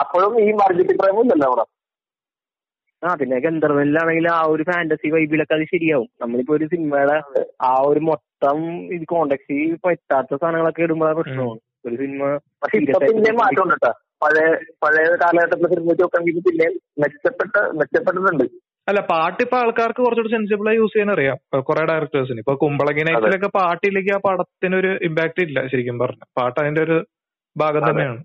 അപ്പോഴും ഈ മാർജിറ്റി പ്രേമം ഇല്ലല്ലോ അവിടെ? ആ പിന്നെ ഗന്ധർവനിലാണെങ്കിൽ ആ ഒരു ഫാന്റസി വൈബിലൊക്കെ അത് ശരിയാവും. നമ്മളിപ്പോ ഒരു സിനിമയുടെ ആ ഒരു മൊത്തം ഇത് കോണ്ടക്സ്റ്റ് പറ്റാത്ത സാധനങ്ങളൊക്കെ ഇടുമ്പോഴാണ് പ്രശ്നമാണ് ഒരു സിനിമ പക്ഷെ ഇപ്പൊ പിന്നെ മാറ്റം കേട്ടോ പഴയ പഴയ കാലഘട്ടത്തിലെ സിനിമ നോക്കുകയാണെങ്കിൽ പിന്നെ മെച്ചപ്പെട്ട മെച്ചപ്പെട്ടിട്ടുണ്ട്. അല്ല പാട്ട് ഇപ്പൊ ആൾക്കാർക്ക് കുറച്ചുകൂടി സെൻസിബിൾ ആയി യൂസ് ചെയ്യാൻ അറിയാം കുറെ ഡയറക്ടേഴ്സിന് ഇപ്പൊ കുമ്പളങ്ങി നൈറ്റ്സിലൊക്കെ പാട്ടില്ലെങ്കിൽ ആ പടത്തിനൊരു ഇമ്പാക്ട് ഇല്ല ശരിക്കും പറഞ്ഞ. പാട്ട് അതിന്റെ ഒരു ഭാഗം തന്നെയാണ്.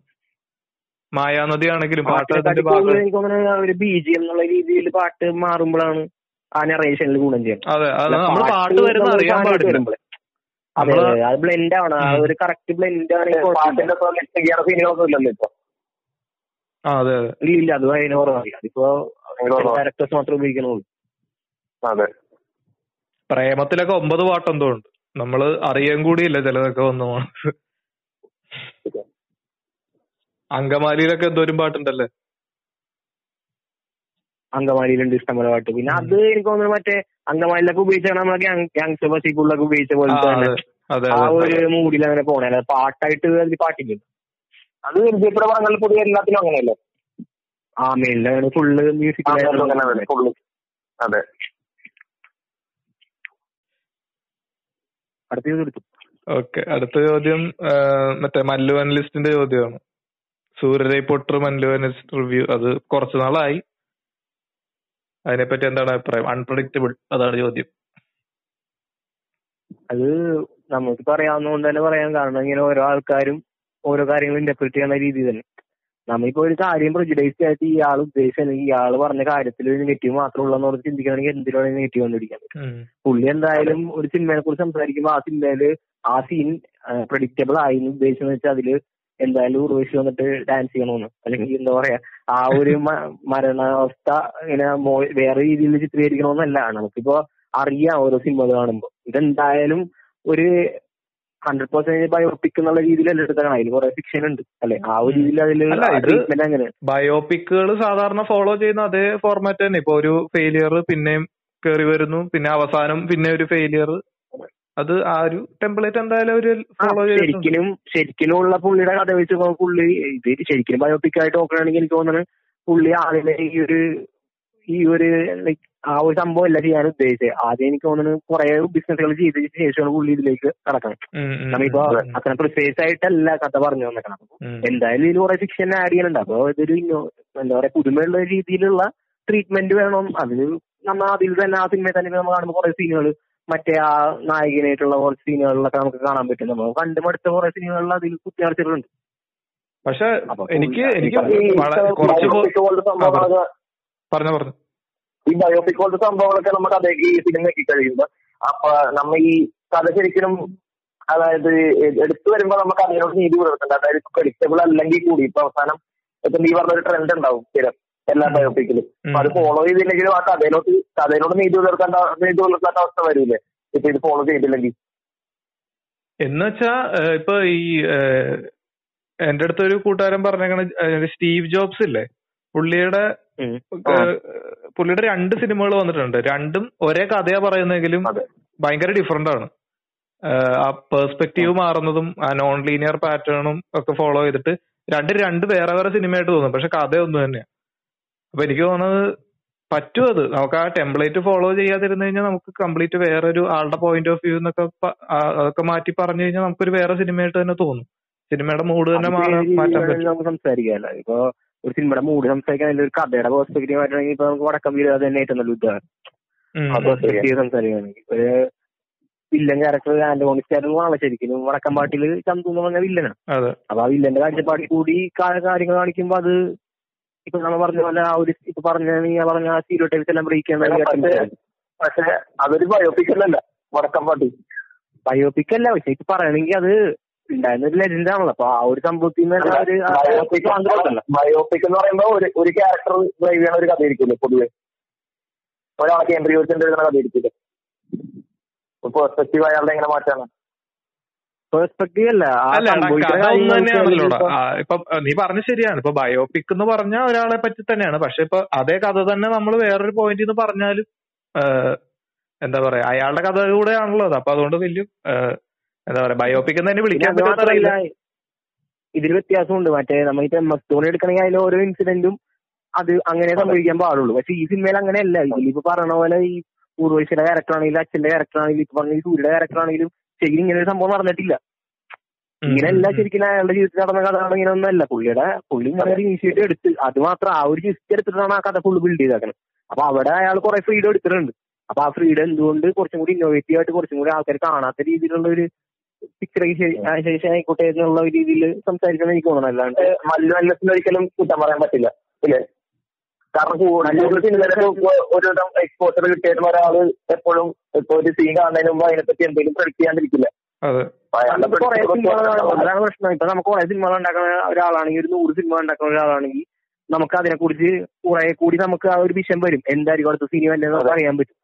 തോന്നുന്നത് ഒരു ബിജി എന്നുള്ള രീതിയിൽ പാട്ട് മാറുമ്പോഴാണ് ആ നറേഷനിൽ ഗുണം ചെയ്യുന്നത് അതെ അത് ബ്ലെൻഡ് ആണ്. ആ ഒരു കറക്റ്റ് ബ്ലെൻഡ് ആണ് പാട്ടിന്റെ ചെയ്യണ സീനുകളൊന്നും ഇല്ലല്ലോ ഇപ്പൊ. അതെ അതെ. ഇല്ല അത് അതിന് കുറവാണ്. അതിപ്പോ. ഡയറക്ടേഴ്സ് മാത്രം ഉപയോഗിക്കണുള്ളൂ. അതെ. പ്രേമത്തിലൊക്കെ ഒമ്പത് പാട്ടെന്തോ ഉണ്ട്. നമ്മൾ അറിയാൻ കൂടിയില്ല ചിലതൊക്കെ വന്നു അങ്കമാലിയിലൊക്കെ എന്തോരും പാട്ടുണ്ടല്ലേ? അങ്കമാലിയിലുണ്ട് ഇഷ്ടംപോലെ പാട്ട്. പിന്നെ അത് എനിക്ക് തോന്നുന്നു മറ്റേ അങ്കമാലിയിലൊക്കെ നമ്മളെ ഗ്യാങ്സ്റ്റർ ബസിക്കുള്ളൊക്കെ ഉപയോഗിച്ച പോലെ തന്നെ. ആ ഒരു മൂഡിൽ അങ്ങനെ പോണേ. അല്ലാതെ പാട്ടായിട്ട് അതിൽ പാട്ടില്ല. അത് വിജയപ്പുര പറഞ്ഞാൽ പൊതുവെ എല്ലാത്തിനും അങ്ങനെയല്ലേ? ആ മെയിലാണ് ഫുള്ള് മ്യൂസിക്. ഫുള്ള് അതെ. അടുത്തത് എടുത്തു. ഓക്കെ അടുത്ത ചോദ്യം മറ്റേ മല്ലു അനലിസ്റ്റിന്റെ ചോദ്യമാണ്. സൂര്യരൈ പൊട്ടർ മൻലോനസ് റിവ്യൂ അത് കുറച്ചു നാളായി. അതിനെപ്പറ്റി എന്താണ് അഭിപ്രായം? അൺപ്രഡിക്റ്റബിൾ അതാണ് ചോദ്യം. അത് നമുക്ക് പറയാവുന്നതുകൊണ്ട് തന്നെ പറയാൻ കാരണം ഇങ്ങനെ ഓരോ ആൾക്കാരും ഓരോ കാര്യങ്ങൾ ഇന്റർപ്രിറ്റ് ചെയ്യുന്ന രീതി തന്നെ. നമ്മളിപ്പോ ഒരു കാര്യം പ്രൊജുഡൈസ് ആയിട്ട് ഇയാൾ ഉദ്ദേശിച്ച അല്ലെങ്കിൽ ഇയാൾ പറഞ്ഞ കാര്യത്തിൽ ഒരു നെഗറ്റീവ് മാത്രമേ ഉള്ളൂ എന്നോട് ചിന്തിക്കണമെങ്കിൽ എന്തിനാണ് നെഗറ്റീവ് കണ്ടുപിടിക്കാൻ പറ്റും പുള്ളി എന്തായാലും ഒരു സിനിമയെ കുറിച്ച് സംസാരിക്കുമ്പോൾ ആ സിനിമയിൽ ആ സീൻ പ്രഡിക്റ്റബിൾ ആയി എന്ന് ഉദ്ദേശിച്ചെന്ന് വെച്ചാൽ അതിൽ എന്തായാലും ഉർവശി വന്നിട്ട് ഡാൻസ് ചെയ്യണമെന്ന് അല്ലെങ്കിൽ എന്താ പറയാ ആ ഒരു മരണാവസ്ഥ ഇങ്ങനെ വേറെ രീതിയിൽ ചിത്രീകരിക്കണമെന്നല്ല നമുക്കിപ്പോ അറിയാം ഓരോ സിനിമകൾ കാണുമ്പോൾ ഇതെന്തായാലും ഒരു ഹൺഡ്രഡ് പെർസെന്റ് ബയോപിക് എന്നുള്ള രീതിയിലല്ല എടുത്തതാണ് അതിൽ കുറെ ഫിക്ഷൻ ഉണ്ട്. അല്ലെ? ആ ഒരു രീതിയിൽ അതിൽ ട്രീറ്റ്മെന്റ് അങ്ങനെ. ബയോപിക്കുകൾ സാധാരണ ഫോളോ ചെയ്യുന്ന അതേ ഫോർമാറ്റ് തന്നെ. ഇപ്പൊ ഒരു ഫെയിലിയർ പിന്നെയും കയറി വരുന്നു. പിന്നെ അവസാനം പിന്നെ ഒരു ഫെയിലിയർ അത് ആ ഒരു ടെംപ്ലേറ്റ് എന്തായാലും ഒരു ഫോളോ ശരിക്കും ശരിക്കും ഉള്ള പുള്ളിയുടെ കഥ വെച്ച് പുള്ളി ഇത് ശരിക്കും ബയോപിക് ആയിട്ട് നോക്കുകയാണെങ്കിൽ എനിക്ക് തോന്നുന്നത് പുള്ളി ആദ്യമേ ഈ ഒരു ഈ ഒരു ലൈക് ആ ഒരു സംഭവം അല്ല ചെയ്യാൻ ഉദ്ദേശിച്ചത്. ആദ്യം എനിക്ക് തോന്നുന്നത് കുറെ ബിസിനസ്സുകൾ ചെയ്തതിന് ശേഷമാണ് പുള്ളി ഇതിലേക്ക് കടക്കണം ഇപ്പൊ നമ്മളിപ്പോ അത്ര പ്രിസൈസ് ആയിട്ടല്ല കഥ പറഞ്ഞു വന്നേക്കണം അപ്പൊ എന്തായാലും ഇതിൽ കുറെ ഫിക്ഷൻ ആഡ് ചെയ്യാനുണ്ട് അപ്പൊ ഇതൊരു എന്താ പറയാ പുതുമയുള്ള രീതിയിലുള്ള ട്രീറ്റ്മെന്റ് വേണം. അതിന് നമ്മൾ അതിൽ തന്നെ ആ സിനിമയിൽ തന്നെ നമ്മൾ കാണുമ്പോൾ കുറെ സീനുകൾ മറ്റേ ആ നായകനായിട്ടുള്ള കുറച്ച് സീനുകളിലൊക്കെ നമുക്ക് കാണാൻ പറ്റും. നമ്മൾ കണ്ട് മടുത്ത കുറെ സിനിമകളിൽ അതിൽ കുത്തിയടച്ചിട്ടുണ്ട് പക്ഷെ എനിക്ക് എനിക്ക് പറഞ്ഞു പറഞ്ഞു. ഈ ബയോപിക് പോലത്തെ സംഭവങ്ങളൊക്കെ നമുക്ക് അതേ ഈ സിനിമയ്ക്ക് കഴിയുമ്പോ അപ്പൊ നമ്മ ഈ കഥ ശരിക്കും അതായത് എടുത്തു വരുമ്പോ നമുക്ക് അതിനോട് നീതി പുലർത്തണ്ട. അതായത് ഇപ്പൊ ക്രെഡിറ്റബിൾ അല്ലെങ്കിൽ കൂടി. ഇപ്പൊ അവസാനം ഇപ്പൊ നീ പറഞ്ഞ ഒരു ട്രെൻഡ് ഉണ്ടാവും സ്ഥിരം. എല്ലാ ബയോപിക്കിലും അപ്പൊ അത് ഫോളോ ചെയ്തില്ലെങ്കിലും ആ കഥയിലോട്ട് കഥയിലോട് നീതി പുലർത്തേണ്ട നീതി പുലർത്തേണ്ട അവസ്ഥ വരൂലേ? ഇപ്പൊ ഇത് ഫോളോ ചെയ്തില്ലെങ്കിൽ. എന്ന് വെച്ചാ ഏഹ്, ഇപ്പൊ ഈ എന്റെ അടുത്ത് ഒരു കൂട്ടുകാരൻ പറഞ്ഞേക്കണ സ്റ്റീവ് ജോബ്സ് ഇല്ലേ? പുള്ളിയുടെ. പുള്ളിയുടെ രണ്ട് സിനിമകൾ വന്നിട്ടുണ്ട്. രണ്ടും ഒരേ കഥയാ പറയുന്നെങ്കിലും. ഭയങ്കര ഡിഫറെന്റ് ആണ്. ആ പെർസ്പെക്റ്റീവ് മാറുന്നതും ആ നോൺ ലീനിയർ പാറ്റേണും ഒക്കെ ഫോളോ ചെയ്തിട്ട് രണ്ട് രണ്ട് വേറെ വേറെ സിനിമയായിട്ട് തോന്നും. പക്ഷെ കഥ ഒന്ന് തന്നെയാ. അപ്പൊ എനിക്ക് തോന്നുന്നത് പറ്റും അത്. നമുക്ക് ആ ടെംപ്ലേറ്റ് ഫോളോ ചെയ്യാതിരുന്നു കഴിഞ്ഞാൽ നമുക്ക് കംപ്ലീറ്റ് വേറൊരു ആളുടെ പോയിന്റ് ഓഫ് വ്യൂ എന്നൊക്കെ അതൊക്കെ മാറ്റി പറഞ്ഞു കഴിഞ്ഞാൽ നമുക്കൊരു വേറെ സിനിമയായിട്ട് തന്നെ തോന്നും. സിനിമയുടെ മൂഡ് തന്നെ മാറ്റാൻ പറ്റും. സംസാരിക്കാമല്ലോ ഇപ്പൊ ഒരു സിനിമയുടെ മൂഡ് സംസാരിക്കാൻ ഒരു കഥയുടെ പെർസ്പെക്റ്റീവ് ആയിട്ടാണെങ്കിൽ ഇപ്പൊ നമുക്ക് വടക്കം വീട് അത് തന്നെ ഏറ്റവും നല്ല ഉദാഹരണം. പെർസ്പെക്റ്റീവ് സംസാരിക്കുകയാണെങ്കിൽ. ഒരു വില്ലൻ ക്യാരക്ടർ ആന്റോണിസ്റ്റ് ആയിട്ടുള്ളതാണ് ശരിക്കും. വടക്കം പാട്ടിൽ ചന്തു എന്ന് പറഞ്ഞ വില്ലനാണ് അപ്പൊ ആ വില്ലന്റെ കാഴ്ചപ്പാടിൽ കൂടി കാര്യങ്ങൾ കാണിക്കുമ്പോ അത് ഇപ്പൊ നമ്മൾ പറഞ്ഞ പോലെ ആ ഒരു ഇപ്പൊ പറഞ്ഞ നീ പറഞ്ഞ ആ സ്റ്റീരിയോ ടൈപ്സ് എല്ലാം ബ്രേക്ക് ചെയ്യാൻ പക്ഷെ അതൊരു ബയോപിക് അല്ലല്ല വടക്കം പാട്ടി. ബയോപിക് അല്ല പക്ഷെ ഇപ്പൊ പറയണെങ്കിൽ അത് ഉണ്ടായിരുന്ന ഒരു ലെജൻഡ് ആണല്ലോ. അപ്പൊ ആ ഒരു സംഭവത്തിൽ നിന്ന് ഒരു ബയോപിക് ബയോപിക് എന്ന് പറയുമ്പോ ഒരു ഒരു ക്യാരക്ടർ ഡ്രൈവ് ചെയ്യണ ഒരു കഥയായിരിക്കില്ലേ പൊതുവെ? ഒരാളെ കേന്ദ്രീകരിച്ചിട്ട് എഴുതുന്ന കഥയായിരിക്കില്ലേ പെർസ്പെക്റ്റീവ് അയാളുടെ എങ്ങനെ മാറ്റാണ് പെർസ്പെക്റ്റീവ് അല്ല ആ അല്ല എടാ, സംഭവിക്കുന്ന കഥ ഒന്ന് കാര്യങ്ങൾക്ക് ഇപ്പൊ നീ പറഞ്ഞ ശരിയാണ്. ഇപ്പൊ ബയോപിക് എന്ന് പറഞ്ഞ ഒരാളെ പറ്റി തന്നെയാണ്. പക്ഷെ ഇപ്പൊ അതേ കഥ തന്നെ നമ്മൾ വേറൊരു പോയിന്റ് എന്ന് പറഞ്ഞാലും എന്താ പറയാ അയാളുടെ കഥ കൂടെയാണല്ലോ അത്. അപ്പൊ അതുകൊണ്ട് വലിയ എന്താ പറയാ ബയോപിക് എന്ന് തന്നെ വിളിക്കാൻ പറ്റില്ല ഇതിൽ വ്യത്യാസമുണ്ട്. മറ്റേ നമ്മൾ ഇപ്പൊ എം എസ് ധോണി എടുക്കണമെങ്കിൽ അതിലെ ഓരോ ഇൻസിഡന്റും അത് അങ്ങനെ സംഭവിക്കാൻ പാടുള്ളൂ. പക്ഷെ ഈ സിനിമയിൽ അങ്ങനെയല്ല. ഇതിലിപ്പോ പറഞ്ഞ പോലെ ഈ പൂർവശിയുടെ ക്യാരക്ടർ ആണെങ്കിലും അച്ഛന്റെ ക്യാരക്ടർ ആണെങ്കിലും ഇപ്പൊ പറഞ്ഞ സൂര്യയുടെ ക്യാരക്ടർ ആണെങ്കിലും ശരിക്കും ഇങ്ങനെ ഒരു സംഭവം നടന്നിട്ടില്ല. ഇങ്ങനെ ഇങ്ങനെയല്ല. ശരിക്കും അയാളുടെ ജീവിതത്തിൽ നടന്ന കഥകൾ ഇങ്ങനെ ഒന്നല്ല പുള്ളിയുടെ പുള്ളി ഇങ്ങനെ ഒരു ഇനിഷ്യേറ്റീവ് എടുത്ത് അത് മാത്രം ആ ഒരു ജിസ്റ്റ് എടുത്തിട്ടാണ് ആ കഥ ഫുള്ള് ബിൽഡ് ചെയ്താക്കണം അപ്പൊ അവിടെ അയാൾ കുറെ ഫ്രീഡം എടുത്തിട്ടുണ്ട്. അപ്പൊ ആ ഫ്രീഡം എന്തുകൊണ്ട് കുറച്ചും കൂടി ഇന്നോവേറ്റീവ് ആയിട്ട് കുറച്ചും കൂടി ആൾക്കാർ കാണാത്ത രീതിയിലുള്ള ഒരു പിക്ചറൈസേഷൻ ആയിക്കോട്ടെ എന്നുള്ള രീതിയിൽ സംസാരിക്കണം എനിക്ക് തോന്നണം അല്ലാണ്ട് മല്ലു അല്ലത്തിന് ഒരിക്കലും കുറ്റം പറയാൻ പറ്റില്ല. ഇല്ലേ? കാരണം കൂടുതൽ എക്സ്പോസർ ഒരുവിധം എക്സ്പോഷർ ഒരാൾ എപ്പോഴും ഇപ്പൊ ഒരു സീൻ കാണുന്നതിന് മുമ്പ് അതിനെപ്പറ്റി എന്തെങ്കിലും പ്രെഡിക്ട് ചെയ്യാണ്ടിരിക്കില്ല? സിനിമകൾ അതാണ് പ്രശ്നം. ഇപ്പൊ നമുക്ക് കുറെ സിനിമകൾ ഉണ്ടാക്കുന്ന ഒരാളാണെങ്കിൽ ഒരു നൂറ് സിനിമ ഉണ്ടാക്കുന്ന ഒരാളാണെങ്കിൽ നമുക്ക് അതിനെ കുറിച്ച് കുറെ കൂടി നമുക്ക് ആ ഒരു വിഷയം വരും. എന്തായിരിക്കും അടുത്ത സിനിമ അല്ലെന്ന് നമുക്ക് അറിയാൻ പറ്റും.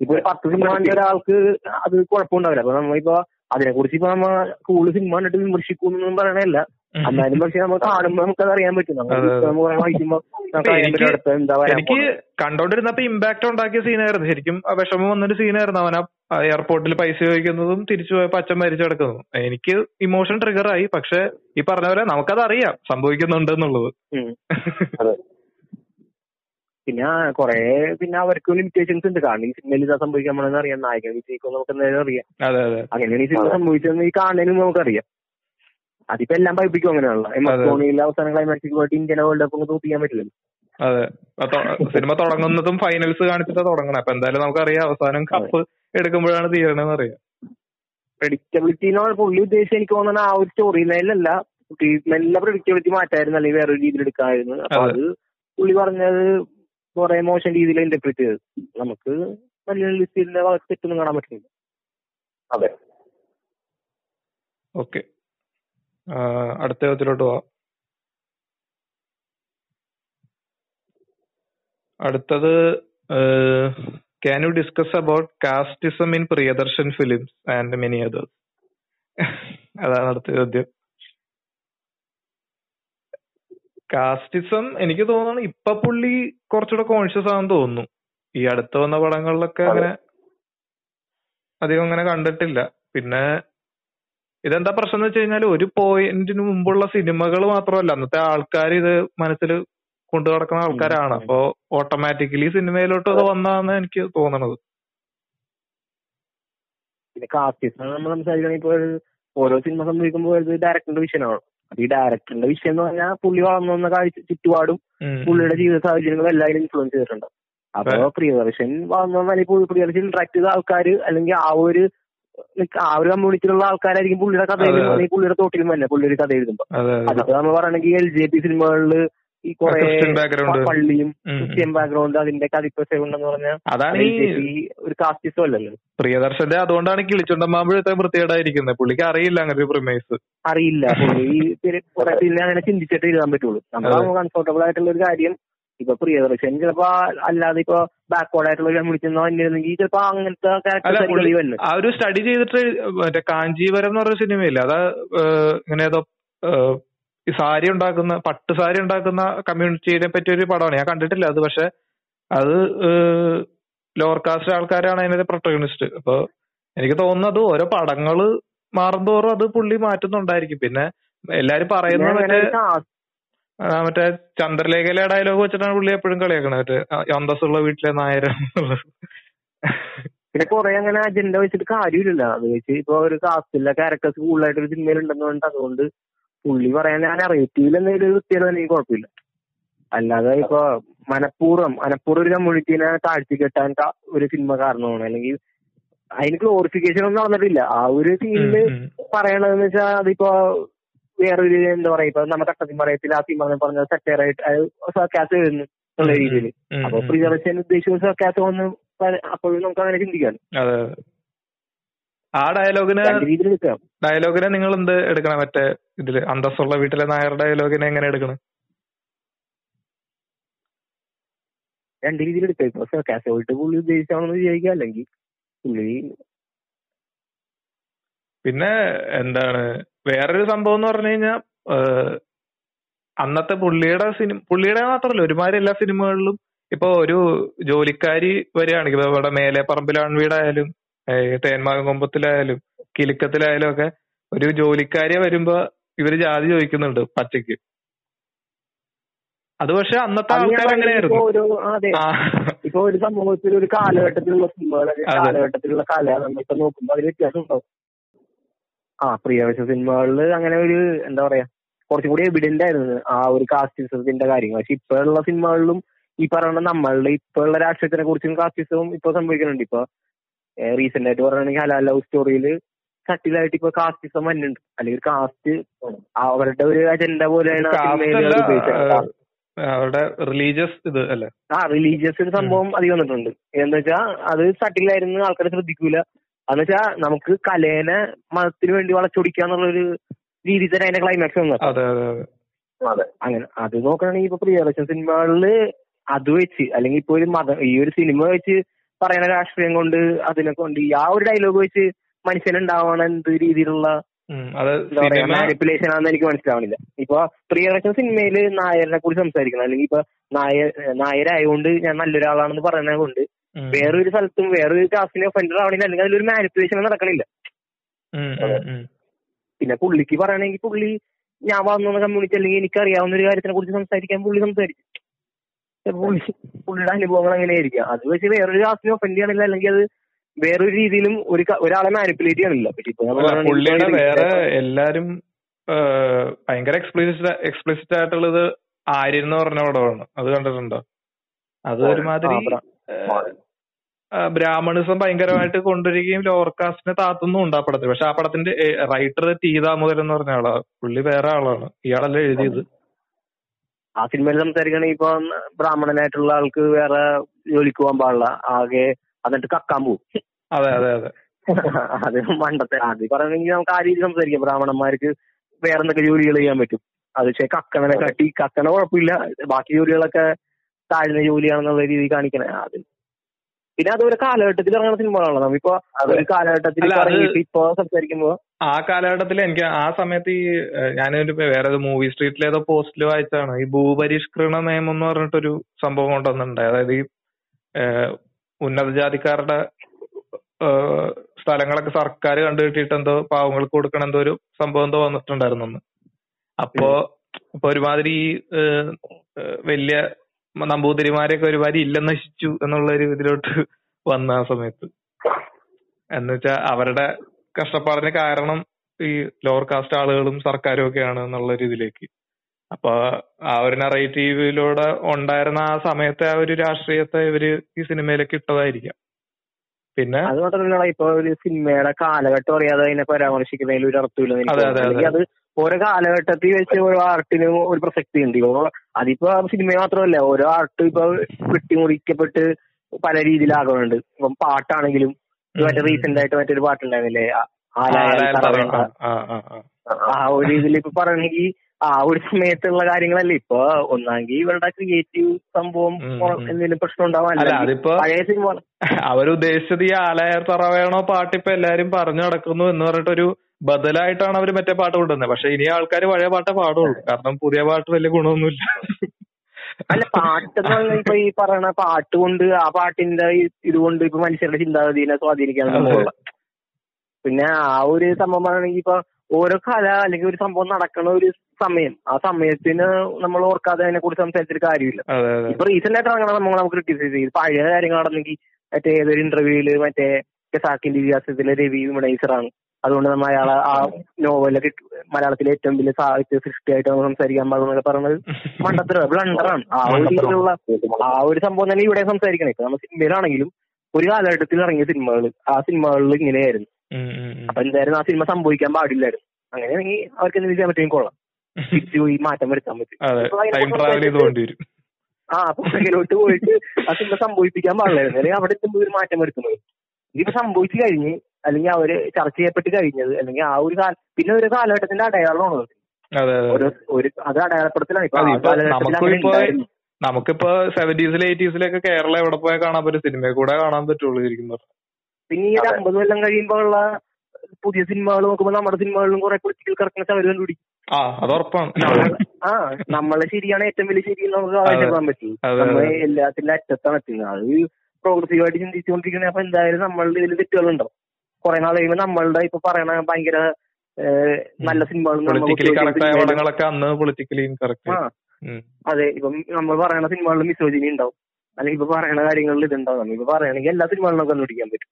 ഇപ്പൊ ഒരു പത്ത് സിനിമ കണ്ട ഒരാൾക്ക് അത് കുഴപ്പമുണ്ടാവില്ല. അപ്പൊ നമ്മളിപ്പോ അതിനെ കുറിച്ച് ഇപ്പൊ നമ്മ കൂടുതൽ സിനിമ കണ്ടിട്ട് വിമർശിക്കുന്നു പറയണല്ല. എന്നാലും പക്ഷെ നമ്മൾ കാണുമ്പോ നമുക്കത് അറിയാൻ പറ്റും. നമ്മൾ വായിക്കുമ്പോ നമുക്ക് എനിക്ക് പറ്റും അടുത്ത എന്താ എനിക്ക് കണ്ടോണ്ടിരുന്നപ്പോ ഇമ്പാക്ട് ഉണ്ടാക്കിയ സീനായിരുന്നു ശരിക്കും വിഷമം വന്നൊരു സീനായിരുന്നു അവൻ ആ എയർപോർട്ടിൽ പൈസ ചോദിക്കുന്നതും തിരിച്ചു പോയപ്പോ അച്ഛൻ മരിച്ചു കിടക്കുന്നതും. എനിക്ക് ഇമോഷൻ ട്രിഗർ ആയി. പക്ഷെ ഈ പറഞ്ഞ പോലെ നമുക്കത് അറിയാം. സംഭവിക്കുന്നുണ്ട് എന്നുള്ളത്. പിന്നെ കൊറേ പിന്നെ അവർക്ക് ലിമിറ്റേഷൻസ് ഉണ്ട്. കാരണം ഈ സിനിമയിൽ ഇതാ സംഭവിക്കാൻ പോണെന്ന് അറിയാം. നായകൻ വിജയിക്കും നമുക്ക് എന്തായാലും അറിയാം. അങ്ങനെയാണ് ഈ സിനിമ. സംഭവിച്ചതെന്ന് ഈ മുമ്പ് നമുക്കറിയാം. അതിപ്പോ എല്ലാം പൈപ്പിക്കും അങ്ങനെയാണല്ലോ. എം എസ് അതെ. ധോണിയിൽ അവസാന ക്ലൈമാക്സിൽ പോയിട്ട് ഇന്ത്യൻ വേൾഡ് കപ്പ് തോപ്പിക്കാൻ പറ്റില്ലല്ലോ. അതെ. സിനിമ തുടങ്ങുന്നതും ഫൈനൽസ് കാണിച്ചിട്ടാ തുടങ്ങണം. അപ്പൊ എന്തായാലും നമുക്കറിയാം അവസാനം കപ്പ് എടുക്കുമ്പോഴാണ് തീരണെന്ന് അറിയാം പ്രഡിക്റ്റബിലിറ്റി എന്ന് പുള്ളി ഉദ്ദേശിച്ച് എനിക്ക് തോന്നുന്ന ആ ഒരു സ്റ്റോറി ലൈനിലല്ല നല്ല പ്രഡിക്റ്റബിലിറ്റി മാറ്റായിരുന്നു അല്ലെങ്കിൽ വേറൊരു രീതിയിൽ എടുക്കാമായിരുന്നു അപ്പൊ അത്. പുള്ളി പറഞ്ഞത് കുറെ മോശം രീതിയിൽ ഇന്റർപ്രിറ്റ് ചെയ്തത് നമുക്ക് ലിസ്റ്റിന്റെ തെറ്റൊന്നും കാണാൻ പറ്റുന്നില്ല. അതെ. ഓക്കെ. അടുത്ത ചോദ്യത്തിലോട്ട് പോവാം. അടുത്തത് can you discuss about casteism in Priyadarshan films and many others അതാണ് അടുത്ത ചോദ്യം. കാസ്റ്റിസം എനിക്ക് തോന്നുന്നു ഇപ്പൊ പുള്ളി കുറച്ചുകൂടെ കോൺഷ്യസ് ആണെന്ന് തോന്നുന്നു. ഈ അടുത്ത് വന്ന പടങ്ങളിലൊക്കെ അങ്ങനെ അധികം അങ്ങനെ കണ്ടിട്ടില്ല. പിന്നെ ഇതെന്താ പ്രശ്നം എന്ന് വെച്ച് കഴിഞ്ഞാൽ ഒരു പോയിന്റിന് മുമ്പുള്ള സിനിമകൾ മാത്രമല്ല അന്നത്തെ ആൾക്കാർ ഇത് മനസ്സിൽ കൊണ്ടു നടക്കുന്ന ആൾക്കാരാണ്. അപ്പോ ഓട്ടോമാറ്റിക്കലി സിനിമയിലോട്ട് അത് വന്നാന്ന് എനിക്ക് തോന്നണത്. പിന്നെ കാസ്റ്റിസം നമ്മൾ സംസാരിക്കണമെങ്കിൽ ഇപ്പോൾ ഓരോ സിനിമ സംഭവിക്കുമ്പോൾ ഇത് ഡയറക്ടറിന്റെ വിഷയമാണ്. അപ്പൊ ഈ ഡയറക്ടറിന്റെ വിഷയം എന്ന് പറഞ്ഞാൽ പുള്ളി വളർന്നു വന്ന കാഴ്ച ചുറ്റുപാടും. പുള്ളിയുടെ ജീവിത സാഹചര്യങ്ങളും എല്ലാവരും ഇൻഫ്ലുവൻസ് ചെയ്തിട്ടുണ്ട്. അപ്പൊ പ്രിയദർശൻ വളർന്നു വന്നാൽ പ്രിയദർശൻ ഇന്ററാക്ട് ചെയ്ത ആൾക്കാര് അല്ലെങ്കിൽ ആ ഒരു ആ ഒരു കമ്മ്യൂണിറ്റിയിലുള്ള ആൾക്കാരായിരിക്കും പുള്ളിയുടെ കഥ എഴുതുന്നത്. പുള്ളിയുടെ തോട്ടിലും തന്നെ പുള്ളിയുടെ കഥ എഴുതുമ്പോ. അതെ അതെ അതിപ്പോ നമ്മൾ പറയണെങ്കിൽ എൽ ജെ പി സിനിമകളിൽ ഈ കുറെ ബാക്ക്ഗ്രൗണ്ട് പള്ളിയും ക്രിസ്ത്യൻ. ബാക്ക്ഗ്രൗണ്ട് അതിന്റെ കഥിപ്പ ഉണ്ടെന്ന് പറഞ്ഞാൽ അതാണ് ഈ ഒരു കാസ്റ്റിസം അല്ലല്ലോ. പ്രിയദർശന്റെ അതുകൊണ്ടാണ് കിളിച്ചുണ്ടമ്പാമ്പഴത്തെ വൃത്തികേടായിരിക്കുന്നത്. പുള്ളിക്ക് അറിയില്ല അങ്ങനെ ഒരു പ്രിമേസ് അറിയില്ല. പുള്ളി <laughs> പിന്നെ അങ്ങനെ ചിന്തിച്ചിട്ട് എഴുതാൻ പറ്റുള്ളൂ. നമ്മൾ കംഫർട്ടബിൾ ആയിട്ടുള്ള ഒരു കാര്യം ഇപ്പൊ പ്രിയദർശൻ ചിലപ്പോ അല്ലാതെ ഇപ്പൊ ബാക്ക്വേർഡ് ആയിട്ടുള്ള കമ്മ്യൂണിറ്റി വന്നിരുന്നെങ്കിൽ ചിലപ്പോ അങ്ങനത്തെ ആ ഒരു സ്റ്റഡി ചെയ്തിട്ട് മറ്റേ കാഞ്ചീപുരം എന്ന് പറഞ്ഞ സിനിമയില്ല അത് ഇങ്ങനെ ഏതോ ഈ സാരി ഉണ്ടാക്കുന്ന പട്ട് സാരി ഉണ്ടാക്കുന്ന കമ്മ്യൂണിറ്റിയെ പറ്റി ഒരു പടമാണ്. ഞാൻ കണ്ടിട്ടില്ല അത് പക്ഷെ അത് ലോവർ കാസ്റ്റ് ആൾക്കാരാണ് അതിന്റെ പ്രൊട്ടഗണിസ്റ്റ് അപ്പൊ എനിക്ക് തോന്നുന്നത് ഓരോ പടങ്ങൾ മാറുന്തോറും അത് പുള്ളി മാറ്റുന്നുണ്ടായിരിക്കും. പിന്നെ എല്ലാരും പറയുന്നത് മറ്റേ അങ്ങനെ ഒരു cast ആ, മറ്റേ ചന്ദ്രലേഖയിലെ ഡയലോഗ് വെച്ചിട്ടാണ് പുള്ളി എപ്പോഴും കളിയാക്കണത്. മറ്റേ അന്തസ്സുള്ള വീട്ടിലെ നായരം എന്നുള്ളത്. പിന്നെ കുറെ അങ്ങനെ അജണ്ട വെച്ചിട്ട് കാര്യമില്ലല്ലോ. അത് വെച്ച് ഇപ്പൊ ഒരു കാസ്റ്റിലെ ക്യാരക്ടേഴ്സ് കൂടുതലായിട്ട് ഒരു സിനിമയിൽ ഉണ്ടെന്ന് പറഞ്ഞിട്ട് അതുകൊണ്ട് പുള്ളി പറയാൻ ഞാൻ അറിയത്തില്ല എന്നൊരു വൃത്തിയാണ് എനിക്ക് കുഴപ്പമില്ല. അല്ലാതെ ഇപ്പൊ മനഃപൂർവം മനഃപൂർവം ഒരു കമ്മ്യൂണിറ്റീനെ താഴ്ത്തി കെട്ടാൻ ഒരു സിനിമ കാരണമാണ്. അല്ലെങ്കിൽ അതിന് ഗ്ലോറിഫിക്കേഷൻ ഒന്നും നടന്നിട്ടില്ല. ആ ഒരു സീനിൽ. പറയണതെന്ന് വെച്ചാൽ അതിപ്പോ വേറൊരു എന്താ പറയാ ഇപ്പൊ നമ്മുടെ തട്ടത്തിൽ പറയത്തിൽ ആ സിനിമ പറഞ്ഞ സെറ്റേറായിട്ട് സർക്കാസ് വരുന്നു എന്നുള്ള രീതിയിൽ അപ്പൊ. പ്രിയദർശൻ ഉദ്ദേശിച്ച സർക്കാസ് വന്ന് അപ്പോഴും നമുക്ക് അങ്ങനെ ചിന്തിക്കാം. ആ ഡയലോഗിന് ഡയലോഗിനെ നിങ്ങൾ എന്ത് എടുക്കണം? മറ്റേ ഇതിൽ അന്തസ്സുള്ള വീട്ടിലെ നായർ ഡയലോഗിനെ എങ്ങനെ എടുക്കണം? രണ്ട് രീതിയിൽ എടുക്കാം. ഇപ്പൊ സർക്കാസ് പോയിട്ട് പുള്ളി ഉദ്ദേശിച്ചാണെന്ന് വിചാരിക്കാം അല്ലെങ്കിൽ പുള്ളി പിന്നെ എന്താണ് വേറൊരു സംഭവം എന്ന് പറഞ്ഞു കഴിഞ്ഞാൽ അന്നത്തെ പുള്ളിയുടെ സിനിമ പുള്ളിയുടെ മാത്രമല്ല ഒരുമാതിരി എല്ലാ സിനിമകളിലും ഇപ്പൊ ഒരു ജോലിക്കാരി വരികയാണെങ്കിൽ ഇപ്പൊ ഇവിടെ മേലെ പറമ്പിലാൺ വീടായാലും ഏഹ് തേന്മാകം കൊമ്പത്തിലായാലും കിലുക്കത്തിലായാലും ഒക്കെ ഒരു ജോലിക്കാരിയെ വരുമ്പോ ഇവർ ജാതി ചോദിക്കുന്നുണ്ട് പച്ചയ്ക്ക്. അത് പക്ഷെ അന്നത്തെ ആൾക്കാർ അങ്ങനെയായിരുന്നു. ഇപ്പൊ ഒരു ഇപ്പൊ സമൂഹത്തിൽ ഒരു കാലഘട്ടത്തിലുള്ള സിനിമകൾ അതെ. കാലഘട്ടത്തിലുള്ള കല നമ്മളിപ്പോ നോക്കുമ്പോ അതിൽ വ്യത്യാസം ഉണ്ടാവും. ആ പ്രിയദർശൻ സിനിമകളിൽ അങ്ങനെ ഒരു എന്താ പറയാ കുറച്ചും കൂടി എവിഡന്റ് ആയിരുന്നു ആ ഒരു കാസ്റ്റിസത്തിന്റെ കാര്യങ്ങൾ. പക്ഷെ ഇപ്പോഴുള്ള സിനിമകളിലും ഈ പറയുന്ന നമ്മളുടെ ഇപ്പോഴുള്ള രാഷ്ട്രീയത്തിനെ കുറിച്ചും കാസ്റ്റിസവും ഇപ്പൊ സംഭവിക്കുന്നുണ്ട്. ഇപ്പൊ റീസെന്റ് ആയിട്ട് പറയുകയാണെങ്കിൽ ഹലാൽ ലവ് സ്റ്റോറിയിൽ കട്ടിലായിട്ട് ഇപ്പൊ കാസ്റ്റിസം വന്നിട്ടുണ്ട്. അല്ലെങ്കിൽ കാസ്റ്റ് അവരുടെ ഒരു അജണ്ട പോലെയാണ് ആ സിനിമയിൽ ഉപയോഗിച്ചത്. അവരുടെ റിലീജിയസ് ഇത് അല്ലേ? ആ റിലീജിയസ് ഒരു സംഭവം അധികം വന്നിട്ടുണ്ട്. എന്താ വെച്ചാൽ അത് സട്ടിലായിരുന്നു ആൾക്കാരെ ശ്രദ്ധിക്കൂല. എന്ന് വെച്ചാ നമുക്ക് കലേനെ മതത്തിന് വേണ്ടി വളച്ചൊടിക്കാന്നുള്ളൊരു രീതി തന്നെ അതിന്റെ ക്ലൈമാക്സ് വന്നത് അതെ അങ്ങനെ. അത് നോക്കുകയാണെങ്കിൽ ഇപ്പൊ പ്രിയദർശൻ സിനിമകളിൽ അത് വെച്ച് അല്ലെങ്കിൽ ഇപ്പൊ ഒരു മത ഈ ഒരു സിനിമ വെച്ച് പറയുന്ന രാഷ്ട്രീയം കൊണ്ട് അതിനെ കൊണ്ട് ആ ഒരു ഡയലോഗ് വെച്ച് മനുഷ്യനുണ്ടാവണ എന്ത് രീതിയിലുള്ള മാനിപ്പുലേഷൻ ആണെന്ന് എനിക്ക് മനസ്സിലാവണില്ല. ഇപ്പൊ പ്രിയദർശൻ സിനിമയിൽ നായരനെ കുറിച്ച് സംസാരിക്കണം. അല്ലെങ്കിൽ ഇപ്പൊ നായർ നായരായതുകൊണ്ട് ഞാൻ നല്ലൊരാളാണെന്ന് പറയുന്നത് കൊണ്ട് വേറൊരു സ്ഥലത്തും വേറൊരു കാസ്റ്റിനെ ഒഫൻഡർ ആവണില്ല അല്ലെങ്കിൽ അതിലൊരു മാനിപ്പുലേഷൻ നടക്കണില്ല. ഉം, ഉം. പിന്നെ പുള്ളിക്ക് പറയണെങ്കിൽ പുള്ളി ഞാൻ വന്ന കമ്മ്യൂണിറ്റി അല്ലെങ്കിൽ എനിക്ക് അറിയാവുന്ന ഒരു കാര്യത്തിനെ കുറിച്ച് സംസാരിക്കാൻ പുള്ളി സംസാരിക്കും. പുള്ളി പുള്ളിയുടെ അനുഭവങ്ങൾ അങ്ങനെയായിരിക്കാം. അത് വെച്ച് വേറൊരു കാസ്റ്റിനെ ഒഫൻഡ് ചെയ്യണില്ല. അല്ലെങ്കിൽ അത് വേറൊരു രീതിയിലും ഒരു ഒരാളെ മാനിപ്പുലേറ്റ് ചെയ്യണില്ല. പുള്ളിയുടെ വേറെ എല്ലാരും ഭയങ്കര എക്സ്പ്ലിസിറ്റ് എക്സ്പ്ലിസിറ്റ് ആയിട്ടുള്ളത് ആര്യൻ എന്ന് പറഞ്ഞ പടമാണ്. അത് കണ്ടിട്ടുണ്ടോ? അത് ഒരുമാതിരി ബ്രാഹ്മണിസം ഭയങ്കരമായിട്ട് കൊണ്ടുവരികയും ലോവർ കാസ്റ്റിനെ താത്തുന്നും ഉണ്ട് ആ പടത്തിൽ. പക്ഷെ ആ പടത്തിന്റെ റൈറ്റർ ടി ദാമോദരൻ എന്ന് പറഞ്ഞ ആളാ. പുള്ളി വേറെ ആളാണ്. ഇയാളല്ല എഴുതിയത്. ആ സിനിമയിൽ സംസാരിക്കുകയാണെങ്കിൽ ഇപ്പൊ ബ്രാഹ്മണനായിട്ടുള്ള ആൾക്ക് വേറെ ജോലിക്ക് പോകാൻ പാടില്ല. ആകെ എന്നിട്ട് കക്കാൻ പോകും അതെ അതെ അതെ. അത് മണ്ടത്തെ ആദ്യം പറയണമെങ്കിൽ നമുക്ക് ആ രീതിയിൽ സംസാരിക്കാം. ബ്രാഹ്മണന്മാർക്ക് വേറെ എന്തൊക്കെ ജോലികൾ ചെയ്യാൻ പറ്റും. അത് പക്ഷെ കക്കണനെ കാട്ടി കക്കണ കുഴപ്പമില്ല. ബാക്കി ജോലികളൊക്കെ താഴ്ന്ന ജോലിയാണെന്നുള്ള രീതി കാണിക്കണേ. അത് പിന്നെ അതൊരു കാലഘട്ടത്തിൽ ഇറങ്ങുന്ന സിനിമകളാണല്ലോ. നമ്മളിപ്പോ ഒരു കാലഘട്ടത്തിൽ ഇറങ്ങിയിട്ട് ഇപ്പൊ സംസാരിക്കുമ്പോ ആ കാലഘട്ടത്തിൽ എനിക്ക് ആ സമയത്ത് ഈ ഞാനൊരു വേറെ ഒരു മൂവി സ്ട്രീറ്റിൽ ഏതോ പോസ്റ്റിൽ വായിച്ചാണ് ഈ ഭൂപരിഷ്കരണ നിയമം എന്ന് പറഞ്ഞിട്ടൊരു സംഭവം കൊണ്ടുവന്നിട്ടുണ്ട്. അതായത് ഈ ഉന്നതജാതിക്കാരുടെ ഉന്നത ജാതിക്കാരുടെ സ്ഥലങ്ങളൊക്കെ സർക്കാർ കണ്ടുകിട്ടിയിട്ട് എന്തോ പാവങ്ങൾക്ക് കൊടുക്കണം എന്തോ ഒരു സംഭവം എന്തോ വന്നിട്ടുണ്ടായിരുന്നു അപ്പോ ഇപ്പൊ ഒരുമാതിരി വലിയ നമ്പൂതിരിമാരെയൊക്കെ വരി ഇല്ല നശിച്ചു എന്നുള്ള ഒരു ഇതിലോട്ട് വന്ന ആ സമയത്ത്. എന്നുവെച്ചാ അവരുടെ കഷ്ടപ്പാടിന് കാരണം ഈ ലോവർ കാസ്റ്റ് ആളുകളും സർക്കാരും ഒക്കെയാണ് എന്നുള്ള ഒരു ഇതിലേക്ക്. അപ്പൊ ആ ഒരു നറേറ്റീവിലൂടെ ഉണ്ടായിരുന്ന ആ സമയത്തെ ആ ഒരു രാഷ്ട്രീയത്തെ ഇവർ ഈ സിനിമയിലേക്ക് ഇട്ടതായിരിക്കാം. പിന്നെ അത് മാത്രമല്ല ഇപ്പൊ ഒരു സിനിമയുടെ കാലഘട്ടം അറിയാതെ അതിനെ പരാമർശിക്കുന്നതിൽ ഒരു അർത്ഥമില്ല അതെ, ഓരോ കാലഘട്ടത്തിൽ വെച്ച് ഓരോ ആർട്ടിന് ഒരു പ്രസക്തി ഉണ്ട് ഇപ്പൊ അതിപ്പോ സിനിമ മാത്രമല്ല ഓരോ ആർട്ട് ഇപ്പൊ വെട്ടിമുറിക്കപ്പെട്ട് പല രീതിയിലാകുന്നുണ്ട്. ഇപ്പം പാട്ടാണെങ്കിലും മറ്റേ റീസെന്റ് ആയിട്ട് മറ്റൊരു പാട്ടുണ്ടായിരുന്നില്ലേ? ആ- ഒരു ഇതിൽ ഇപ്പൊ പറയണെങ്കിൽ ആ ഒരു സമയത്തുള്ള കാര്യങ്ങളല്ലേ? ഇപ്പൊ ഒന്നാങ്കി ഇവരുടെ ക്രിയേറ്റീവ് സംഭവം. എന്തെങ്കിലും പ്രശ്നം ഉണ്ടാവാൻ അവരുദ്ദേശിച്ചത് ഈ ആലയർ തറവേണോ പാട്ടിപ്പോ പാട്ട് ഇപ്പൊ എല്ലാരും പറഞ്ഞു നടക്കുന്നു എന്ന് പറഞ്ഞിട്ടൊരു ബദലായിട്ടാണ് അവർ മറ്റേ പാട്ട് കൊണ്ടുവന്നത് പക്ഷെ ഇനി ആൾക്കാർ പഴയ പാട്ടേ പാടുള്ളൂ. കാരണം പുതിയ പാട്ട് വലിയ ഗുണമൊന്നുമില്ല. അല്ല പാട്ട് ഇപ്പൊ ഈ പറയണ പാട്ട് കൊണ്ട് ആ പാട്ടിന്റെ ഇതുകൊണ്ട് ഇപ്പൊ മനുഷ്യരുടെ ചിന്താഗതിനെ സ്വാധീനിക്കാൻ. പിന്നെ ആ ഒരു സംഭവം പറയുകയാണെങ്കിൽ ഇപ്പൊ ഓരോ കല അല്ലെങ്കിൽ ഒരു സംഭവം നടക്കണ ഒരു സമയം ആ സമയത്തിന് നമ്മൾ ഓർക്കാതെ അതിനെ കുറിച്ച് സംസാരിച്ചിട്ട് കാര്യമില്ല. ഇപ്പൊ റീസെന്റ് ആയിട്ട് ഇറങ്ങണ നമ്മൾ നമുക്ക് ക്രിട്ടിസൈസ് ചെയ്ത് പഴയ കാര്യങ്ങൾ നടന്നെങ്കിൽ മറ്റേ ഏതൊരു ഇന്റർവ്യൂവിൽ മറ്റേ സാക്കിന്റെ ഇതിഹാസത്തിലെ രവി വിമണൈസറാണ് അതുകൊണ്ട് നമ്മൾ അയാളെ ആ നോവലൊക്കെ മലയാളത്തിലെ ഏറ്റവും വലിയ സാഹിത്യ സൃഷ്ടിയായിട്ട് നമ്മൾ സംസാരിക്കാൻ പാടുന്നൊക്കെ പറഞ്ഞത് മണ്ടത്തര ബ്ലണ്ടറാണ്. ആ ഒരു രീതിയിലുള്ള ആ ഒരു സംഭവം തന്നെ ഇവിടെ സംസാരിക്കണേ. ഇപ്പൊ നമ്മൾ സിനിമയിലാണെങ്കിലും ഒരു കാലഘട്ടത്തിൽ ഇറങ്ങിയ സിനിമകൾ ആ സിനിമകളിൽ ഇങ്ങനെയായിരുന്നു. അപ്പൊ എന്തായാലും ആ സിനിമ സംഭവിക്കാൻ പാടില്ലായിരുന്നു. അങ്ങനെയാണെങ്കിൽ അവർക്ക് എന്തെങ്കിലും ചെയ്യാൻ പറ്റുമെങ്കിൽ കൊള്ളാം. തിരിച്ചു പോയി മാറ്റം വരുത്താൻ പറ്റും. ആ അപ്പൊ പുറകിലോട്ട് പോയിട്ട് ആ സിനിമ സംഭവിപ്പിക്കാൻ പാടില്ലായിരുന്നു. അല്ലെങ്കിൽ അവിടെ എത്തുമ്പോൾ ഒരു മാറ്റം വരുത്തുന്നത്. ഇതിപ്പോ സംഭവിച്ചു കഴിഞ്ഞ് അല്ലെങ്കിൽ അവർ ചർച്ച ചെയ്യപ്പെട്ട് കഴിഞ്ഞത്. അല്ലെങ്കിൽ ആ ഒരു കാല പിന്നെ ഒരു കാലഘട്ടത്തിന്റെ അടയാളമാണ് ഒരു ഒരു അത് അടയാളപ്പെടുത്തലാണ്. ഇപ്പൊ നമുക്കിപ്പോ സെവന്റീസിലും എയ്റ്റീസിലൊക്കെ കേരളം എവിടെ പോയാൽ കാണാൻ പറ്റും? സിനിമയെ കൂടെ കാണാൻ പറ്റുള്ളൂ ശരിക്കും. പിന്നെ ഈ ഒരു അമ്പത് കൊല്ലം കഴിയുമ്പോ ഉള്ള പുതിയ സിനിമകൾ നോക്കുമ്പോ നമ്മുടെ സിനിമകളിലും കുറെ പൊളിറ്റിക്കൽ കറക്റ്റ്നസ് അവർ കണ്ടുപിടിക്കും. ആ അത് ഉറപ്പാണ്. ആ നമ്മളെ ശരിയാണ് ഏറ്റവും വലിയ ശരി നമുക്ക് അവകാശപ്പെടാൻ പറ്റും. നമ്മൾ. എല്ലാത്തിന്റെ അറ്റത്താണ് എത്തുന്നത്. അത് പ്രോഗ്രസീവായിട്ട് ചിന്തിച്ചുകൊണ്ടിരിക്കണേ അപ്പൊ എന്തായാലും നമ്മളുടെ ഇതിൽ തെറ്റുകളുണ്ടാവും കുറെ നാൾ കഴിയുമ്പോൾ നമ്മളുടെ ഇപ്പൊ പറയണ ഭയങ്കര നല്ല സിനിമകളും അതെ ഇപ്പം നമ്മൾ പറയണ സിനിമകളിൽ മിസോജിനി ഉണ്ടാവും അല്ലെങ്കിൽ ഇപ്പൊ പറയണ കാര്യങ്ങളിൽ ഇതുണ്ടാവും. ഇപ്പൊ പറയണെങ്കിൽ എല്ലാ സിനിമകളിലും കണ്ടുപിടിക്കാൻ പറ്റും.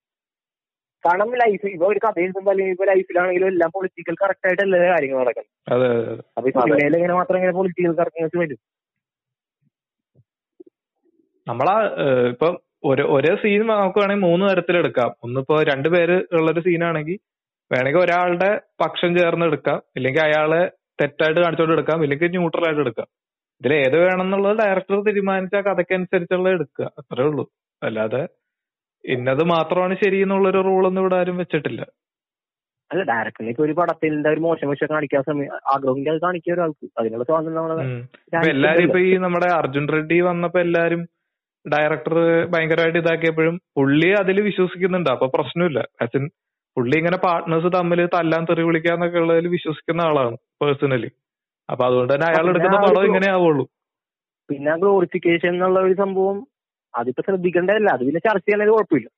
കാരണം ലൈഫ് ഇപ്പൊ ഒരു കഥ എഴുതുമ്പോ അല്ലെങ്കിൽ ഇപ്പൊ ലൈഫിലാണെങ്കിലും എല്ലാം പൊളിറ്റിക്കൽ കറക്റ്റ് ആയിട്ട് എല്ലാ കാര്യങ്ങളും അതെ. അപ്പൊ ഈ സിനിമയിൽ ഇങ്ങനെ മാത്രം ഇങ്ങനെ പൊളിറ്റിക്കൽ കറക്റ്റ് വരും? നമ്മളാ ഇപ്പൊ ഒരു ഒരേ സീൻ നമുക്ക് വേണമെങ്കിൽ മൂന്ന് തരത്തിലെടുക്കാം. ഒന്നിപ്പോ രണ്ടുപേര് ഉള്ളൊരു സീനാണെങ്കിൽ വേണമെങ്കിൽ ഒരാളുടെ പക്ഷം ചേർന്ന് എടുക്കാം. ഇല്ലെങ്കിൽ അയാളെ തെറ്റായിട്ട് കാണിച്ചോണ്ട് എടുക്കാം. ഇല്ലെങ്കിൽ ന്യൂട്രൽ ആയിട്ട് എടുക്കാം. ഇതിൽ ഏത് വേണമെന്നുള്ളത് ഡയറക്ടർ തീരുമാനിച്ച കഥയ്ക്കനുസരിച്ചുള്ള എടുക്കുക. അത്രേ ഉള്ളൂ. അല്ലാതെ ഇന്നത് മാത്രമാണ് ശരി എന്നുള്ളൊരു റൂളൊന്നും ഇവിടെ ആരും വെച്ചിട്ടില്ല. അല്ല ഡയറക്ടറിലേക്ക് ഒരു പടത്തിന്റെ ഒരു മോശം വശം കാണിക്കാൻ സമയം ആഗ്രഹമെങ്കിൽ അത് കാണിക്കുക ഒരാൾക്ക്. അതിനുള്ള സ്വാതന്ത്ര്യം എല്ലാരും ഇപ്പൊ ഈ നമ്മുടെ അർജുൻ റെഡ്ഡി വന്നപ്പോ എല്ലാരും ഡയറക്ടർ ഭയങ്കരമായിട്ട് ഇതാക്കിയപ്പോഴും പുള്ളി അതിൽ വിശ്വസിക്കുന്നുണ്ട്. അപ്പൊ പ്രശ്നമില്ല. അച്ഛൻ പുള്ളി ഇങ്ങനെ പാർട്ട്നേഴ്സ് തമ്മിൽ തല്ലാൻ തെറി വിളിക്കാന്നൊക്കെ ഉള്ളതിൽ വിശ്വസിക്കുന്ന ആളാണ് പേഴ്സണലി അപ്പൊ അതുകൊണ്ട് തന്നെ അയാൾ എടുക്കുന്ന പടം ഇങ്ങനെ ആവുള്ളൂ. പിന്നെ ഗ്ലോറിഫിക്കേഷൻ എന്നുള്ള ഒരു സംഭവം അതിപ്പോ ശ്രദ്ധിക്കേണ്ടതല്ല. അത് പിന്നെ ചർച്ച ചെയ്യണതിന് കുഴപ്പമില്ല.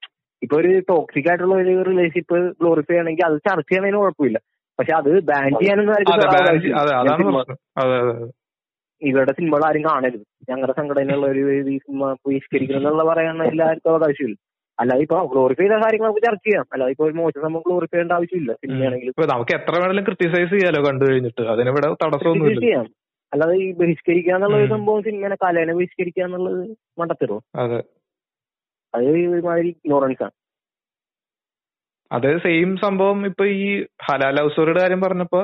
ഇപ്പൊ ഒരു ടോക്സിക് ആയിട്ടുള്ള ഒരു റിലേഷൻഷിപ്പ് ഗ്ലോറിഫൈ ആണെങ്കിൽ അത് ചർച്ച ചെയ്യണതിന് കുഴപ്പമില്ല. പക്ഷെ അത് ബാൻ ചെയ്യാനൊന്നും ഇവരുടെ സിനിമകൾ ആരും കാണരുത്. ഞങ്ങളുടെ സംഘടനയുള്ള ഒരു ഈ സിനിമ ബഹിഷ്കരിക്കണം എന്നുള്ള പറയാൻ എല്ലാവർക്കും അവകാശമില്ല അല്ലാതെ ഇപ്പൊ ഗ്ലോറിഫൈ ചെയ്ത കാര്യങ്ങൾ നമുക്ക് ചർച്ച ചെയ്യാം. അല്ലാതെ ഇപ്പൊ ഒരു മോശം നമ്മൾ ഗ്ലോറിഫൈ ചെയ്യേണ്ട ആവശ്യമില്ല സിനിമയാണെങ്കിൽ ഇപ്പൊ നമുക്ക് എത്ര വേണമെങ്കിലും ക്രിട്ടിസൈസ് ചെയ്യാലോ കണ്ടു കഴിഞ്ഞിട്ട്. അതിനിവിടെ ചെയ്യാം. അല്ലാതെ ഈ ബഹിഷ്കരിക്കുക എന്നുള്ള ഒരു സംഭവം സിനിമനെ കലേനെ ബഹിഷ്കരിക്കുക എന്നുള്ളത് മണ്ടത്തരോ അതെ. അത് ഒരുമാതിരി ഇഗ്നോറൻസ് അതെ അത് സെയിം സംഭവം ഇപ്പൊ ഈ ഹലാൽ ഹൗസോറിയുടെ കാര്യം പറഞ്ഞപ്പോ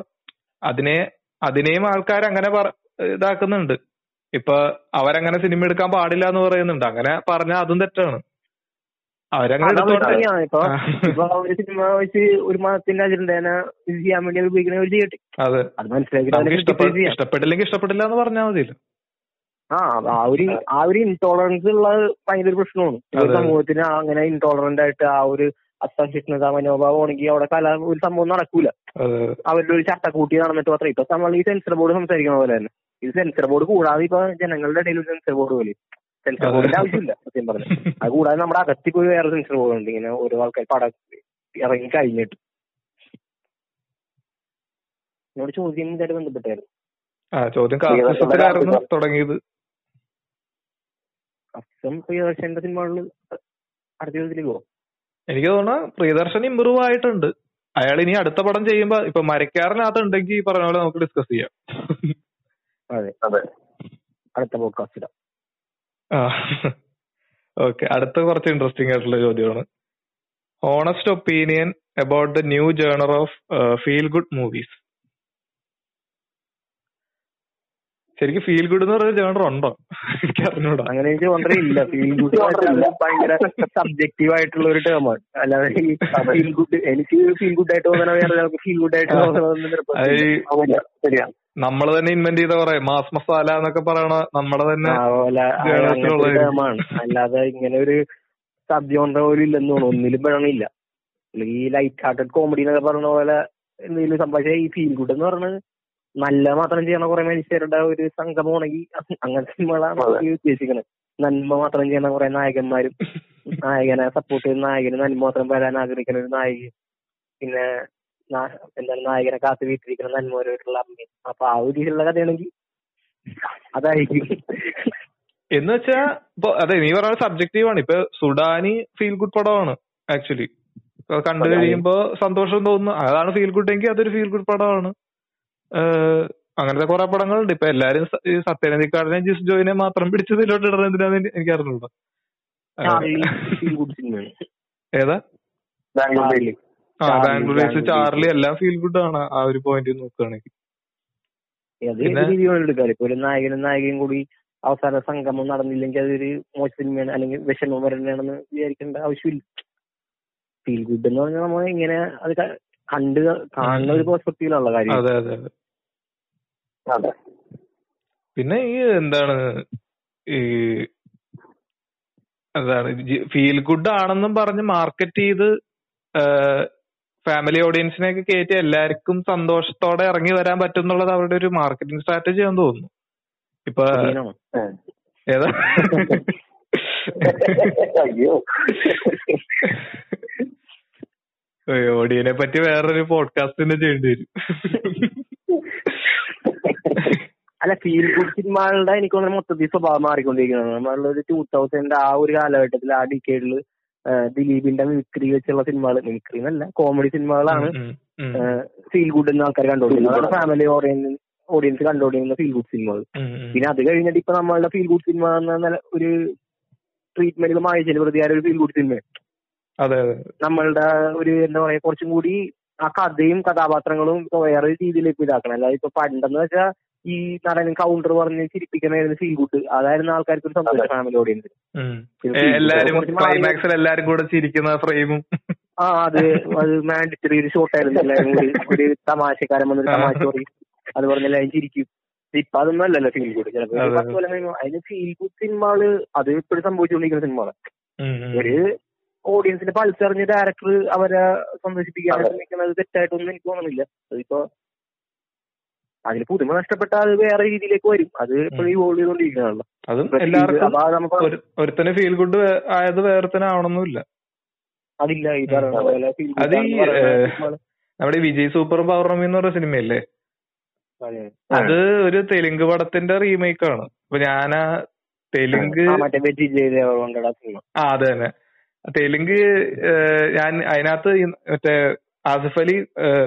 അതിനെ അതിനെയും ആൾക്കാർ അങ്ങനെ ഇതാക്കുന്നുണ്ട്. ഇപ്പൊ അവരങ്ങനെ സിനിമ എടുക്കാൻ പാടില്ല എന്ന് പറയുന്നുണ്ട്. അങ്ങനെ പറഞ്ഞാൽ അതും തെറ്റാണ്. അവരങ്ങനെ ഇപ്പൊ ഒരു സിനിമ വെച്ച് ഒരു മതത്തിന്റെ അജണ്ടേനെ ചെയ്യാൻ വേണ്ടി ഒരു ചെയ്യട്ടെ അതെ. അത് മനസ്സിലാക്കി ഇഷ്ടപ്പെട്ടില്ലെങ്കിൽ ഇഷ്ടപ്പെട്ടില്ല എന്ന് പറഞ്ഞാൽ മതിയല്ലോ. ആ ആ ഒരു ആ. ഒരു ഇൻടോളറൻസ് ഉള്ള ഭയങ്കര പ്രശ്നമാണ്. സമൂഹത്തിന് അങ്ങനെ ഇൻടോളറന്റ് ആയിട്ട് ആ ഒരു അസഹിഷ്ണുത മനോഭാവം ആണെങ്കിൽ അവിടെ കല ഒരു സംഭവം നടക്കൂല. അവരുടെ ഒരു ചട്ടക്കൂട്ടി നടന്നിട്ട് മാത്രം ഇപ്പൊ നമ്മൾ ഈ സെൻസർ ബോർഡ് സംസാരിക്കുന്ന പോലെ തന്നെ. ഇത് സെൻസർ ബോർഡ് കൂടാതെ ഇപ്പൊ ജനങ്ങളുടെ ഇടയിൽ ഒരു സെൻസർ ബോർഡ് പോലെ. സെൻസർ. ബോർഡിന്റെ ആവശ്യമില്ല സത്യം പറഞ്ഞു അത് കൂടാതെ നമ്മുടെ അകത്തി പോയി വേറെ സെൻസർ ബോർഡ് ഉണ്ട്. ഇങ്ങനെ ഓരോ ആൾക്കാർ പടം ഇറങ്ങി കഴിഞ്ഞിട്ട്. എന്നോട് ചോദ്യം ഇതായിട്ട് ബന്ധപ്പെട്ടായിരുന്നു. ചോദ്യം തുടങ്ങിയത്? അസം പ്രിയദർശന്റെ സിനിമകളിൽ അടുത്ത ചോദ്യത്തിലേക്ക് പോകും എനിക്ക് തോന്നുന്നു പ്രിയദർശൻ ഇമ്പ്രൂവ് ആയിട്ടുണ്ട്. അയാൾ ഇനി അടുത്ത പടം ചെയ്യുമ്പോ ഇപ്പൊ മരക്കാരനകത്ത് ഉണ്ടെങ്കിൽ പറഞ്ഞ പോലെ നമുക്ക് ഡിസ്കസ് ചെയ്യാം. അതെ. അടുത്ത പോഡ്കാസ്റ്റ് ഇടാം ആ. <laughs> ഓക്കെ. അടുത്ത കുറച്ച് ഇൻട്രസ്റ്റിംഗ് ആയിട്ടുള്ള ചോദ്യമാണ്. Honest opinion about the new genre of feel good movies ശരിക്കും ഫീൽ ഗുഡ് എന്ന് പറയുന്ന ജേണർ ഉണ്ടോ? എനിക്ക് അറിഞ്ഞൂടാ. അങ്ങനെ എനിക്ക് തോന്നറേ ഇല്ല ഫീൽ ഗുഡ് <laughs> ഭയങ്കര സബ്ജക്റ്റീവ് ആയിട്ടുള്ള ഒരു ടേമാണ് അല്ലാതെ ഈ ഫീൽ ഗുഡ് എനിക്ക് ഫീൽ ഗുഡ് ആയിട്ട് തോന്നണ വേറെ ഒരാൾക്ക് ഫീൽ ഗുഡ് ആയിട്ട് തോന്നണമെന്ന് നിർബന്ധമില്ല. ശരിയാണ് നമ്മൾ തന്നെ ഇൻവെന്റ് ചെയ്ത പറയാം മാസ് മസാല എന്നൊക്കെ പറയണ നമ്മുടെ തന്നെ അല്ലാതെ ഇങ്ങനെ ഒരു സദ്യ ജോണർ പോലും ഇല്ലെന്ന് തോന്നുന്നു. ഒന്നിലും പറയണില്ല. ഈ ലൈറ്റ് ഹാർട്ടഡ് കോമഡി എന്നൊക്കെ പറഞ്ഞ പോലെ എന്തെങ്കിലും സംഭവിച്ചാൽ ഈ ഫീൽ ഗുഡ് എന്ന് പറഞ്ഞത് നല്ല മാത്രം ചെയ്യണ കുറെ മനുഷ്യരുടെ ഒരു സംഗമമാണെങ്കിൽ അങ്ങനത്തെ സിനിമകളാണ് ഈ ഉദ്ദേശിക്കുന്നത് നന്മ മാത്രം ചെയ്യണ കുറെ നായകന്മാരും നായകനെ സപ്പോർട്ട് ചെയ്യുന്ന നായകന് നന്മ മാത്രം വരാൻ ആഗ്രഹിക്കുന്ന ഒരു നായിക. പിന്നെ എന്താണ് നായകനെ കാത്തു വീട്ടിരിക്കുന്ന നന്മപരമായിട്ടുള്ള അമ്മയും അപ്പൊ ആ ഒരു രീതിയിലുള്ള കഥയാണെങ്കിൽ അതായിരിക്കും. എന്ന് വെച്ചാ ഇപ്പൊ അതെ നീ പറഞ്ഞ സബ്ജക്റ്റീവ് ആണ്. ഇപ്പൊ സുഡാനി ഫീൽ ഗുഡ് പടമാണ് ആക്ച്വലി കണ്ടു. കഴിയുമ്പോ സന്തോഷം തോന്നുന്നു. അതാണ് ഫീൽ ഗുഡ് എങ്കിൽ അതൊരു ഫീൽ ഗുഡ് പടമാണ്. അങ്ങനത്തെ കുറെ പടങ്ങളുണ്ട്. ഇപ്പൊ എല്ലാരും ഈ സത്യനന്ദിക്കാടിനെ ജിസ് ജോയിനെ മാത്രം പിടിച്ച് ഇതിലോട്ട് ഇടുന്നത് എന്തിനാന്ന് എനിക്ക് അറിഞ്ഞൂടാ. ഏതാ? ആ ബാംഗ്ലൂർ ഡേയ്സ് ചാർലി എല്ലാം ഫീൽ ഗുഡ് ആണ് ആ ഒരു പോയിന്റ് നോക്കുകയാണെങ്കിൽ ഒരു നായകനും നായികയും കൂടി അവസാന സംഗമം നടന്നില്ലെങ്കിൽ അതൊരു മോശ സിനിമയാണ് അല്ലെങ്കിൽ വിഷമം വരണെന്ന് വിചാരിക്കേണ്ട ആവശ്യമില്ല. ഫീൽ ഗുഡ് എന്ന് പറഞ്ഞാൽ നമ്മൾ ഇങ്ങനെ അത് കണ്ട് കാണുന്ന ഒരു പെർസ്പെക്ടീവിലുള്ള കാര്യം. അതെ അതെ അതെ. പിന്നെ ഈ എന്താണ് ഈ എന്താണ് ഫീൽ ഗുഡ് ആണെന്നും പറഞ്ഞ് മാർക്കറ്റ് ചെയ്ത് ഫാമിലി ഓഡിയൻസിനെയൊക്കെ കയറ്റി എല്ലാവർക്കും സന്തോഷത്തോടെ ഇറങ്ങി വരാൻ പറ്റും എന്നുള്ളത് അവരുടെ ഒരു മാർക്കറ്റിംഗ് സ്ട്രാറ്റജി ആണെന്ന് തോന്നുന്നു. ഇപ്പൊ ഏതാ? അയ്യോ. <laughs> ഓഡിയനെ പറ്റി വേറൊരു പോഡ്കാസ്റ്റ് തന്നെ ചെയ്യേണ്ടി വരും. അല്ല ഫീൽ ഗുഡ് സിനിമകളുടെ എനിക്ക് തോന്നുന്നു മൊത്തത്തിൽ സ്വഭാവം മാറിക്കൊണ്ടിരിക്കുന്നത്. ഒരു ടൂ തൗസൻഡ് ആ ഒരു കാലഘട്ടത്തിൽ ആ ഡിക്കേഡിൽ ദിലീപിന്റെ മിമിക്രി വെച്ചുള്ള സിനിമകൾ മിമിക്രി എന്നല്ല കോമഡി സിനിമകളാണ് ഫീൽ ഗുഡ് എന്ന ആൾക്കാർ കണ്ടുകൊണ്ടിരുന്നത്. അതാണ് ഫാമിലി ഓറിയന്റ് ഓഡിയൻസ് കണ്ടുകൊണ്ടിരുന്ന ഫീൽ ഗുഡ് സിനിമകൾ. പിന്നെ അത് കഴിഞ്ഞിട്ട് ഇപ്പൊ നമ്മളുടെ ഫീൽ ഗുഡ് സിനിമ എന്ന ഒരു ട്രീറ്റ്മെന്റ് മായ ചെലവൃതിയായ ഒരു ഫീൽ ഗുഡ് സിനിമ നമ്മളുടെ ഒരു എന്താ പറയാ കുറച്ചും കൂടി ആ കഥയും കഥാപാത്രങ്ങളും ഇപ്പൊ വേറെ രീതിയിലേക്ക് ഇതാക്കണം. അല്ലാതെ ഇപ്പൊ പണ്ടെന്ന് വെച്ചാൽ ഈ നടൻ കൗണ്ടർ പറഞ്ഞ് ചിരിപ്പിക്കണായിരുന്നു ഫീൽ ഗുഡ് അതായിരുന്നു ആൾക്കാർക്ക് ഒരു സന്തോഷം ഫാമിലി ഓഡിയൻസ് ക്ലൈമാക്സിൽ എല്ലാരും കൂടെ ചിരിക്കുന്ന ഫ്രെയിമും ആ അത് അത് മാൻഡറ്ററി ഒരു ഷോട്ട് ആയിരുന്നു എല്ലാവരും കൂടി. ഒരു തമാശക്കാരൻ വന്നൊരു തമാശ പറയും. അത് പറഞ്ഞ എല്ലാവരും ചിരിക്കും. ഇപ്പൊ അതൊന്നും അല്ലല്ലോ ഫീൽ ഗുഡ് ചിലപ്പോ ഒരു അതെ, പത്ത് കൊല്ലം കഴിയുമ്പോൾ അതിന് ഫീൽ ഗുഡ് സിനിമകൾ അത് ഇപ്പോഴും സംഭവിച്ചുകൊണ്ടിരിക്കുന്ന സിനിമകളാണ് ഒരു ഓഡിയൻസിന്റെ പൾസ് അറിഞ്ഞ ഡയറക്ടർ അവരെ സന്തോഷിപ്പിക്കാൻ അതെ. ശ്രമിക്കുന്നത് തെറ്റായിട്ടൊന്നും എനിക്ക് തോന്നുന്നില്ല. അതിപ്പോ അതിന് പുതുമ നഷ്ടപ്പെട്ടാൽ അത് വേറെ രീതിയിലേക്ക് വരും. അത് ഇപ്പോഴും ഈ ചെയ്തോണ്ടിരിക്കണല്ലോ അതും എല്ലാവർക്കും ഒരുത്തന് ഫീൽ ഗുഡ് ആയത് വേറെത്തനാവണമെന്നില്ല അതില്ല ഈ പറഞ്ഞ പോലെ അത് ഈ. നമ്മുടെ വിജയ് സൂപ്പർ പൗർണമി എന്ന് പറഞ്ഞ സിനിമയല്ലേ? അത്. ഒരു തെലുങ്ക് പടത്തിന്റെ റീമേക്ക് ആണ്. അപ്പൊ ഞാൻ തെലുങ്ക് ആ അത് തന്നെ. തെലുങ്ക് ഏഹ്, ഞാൻ അതിനകത്ത് മറ്റേ ആസിഫ് അലി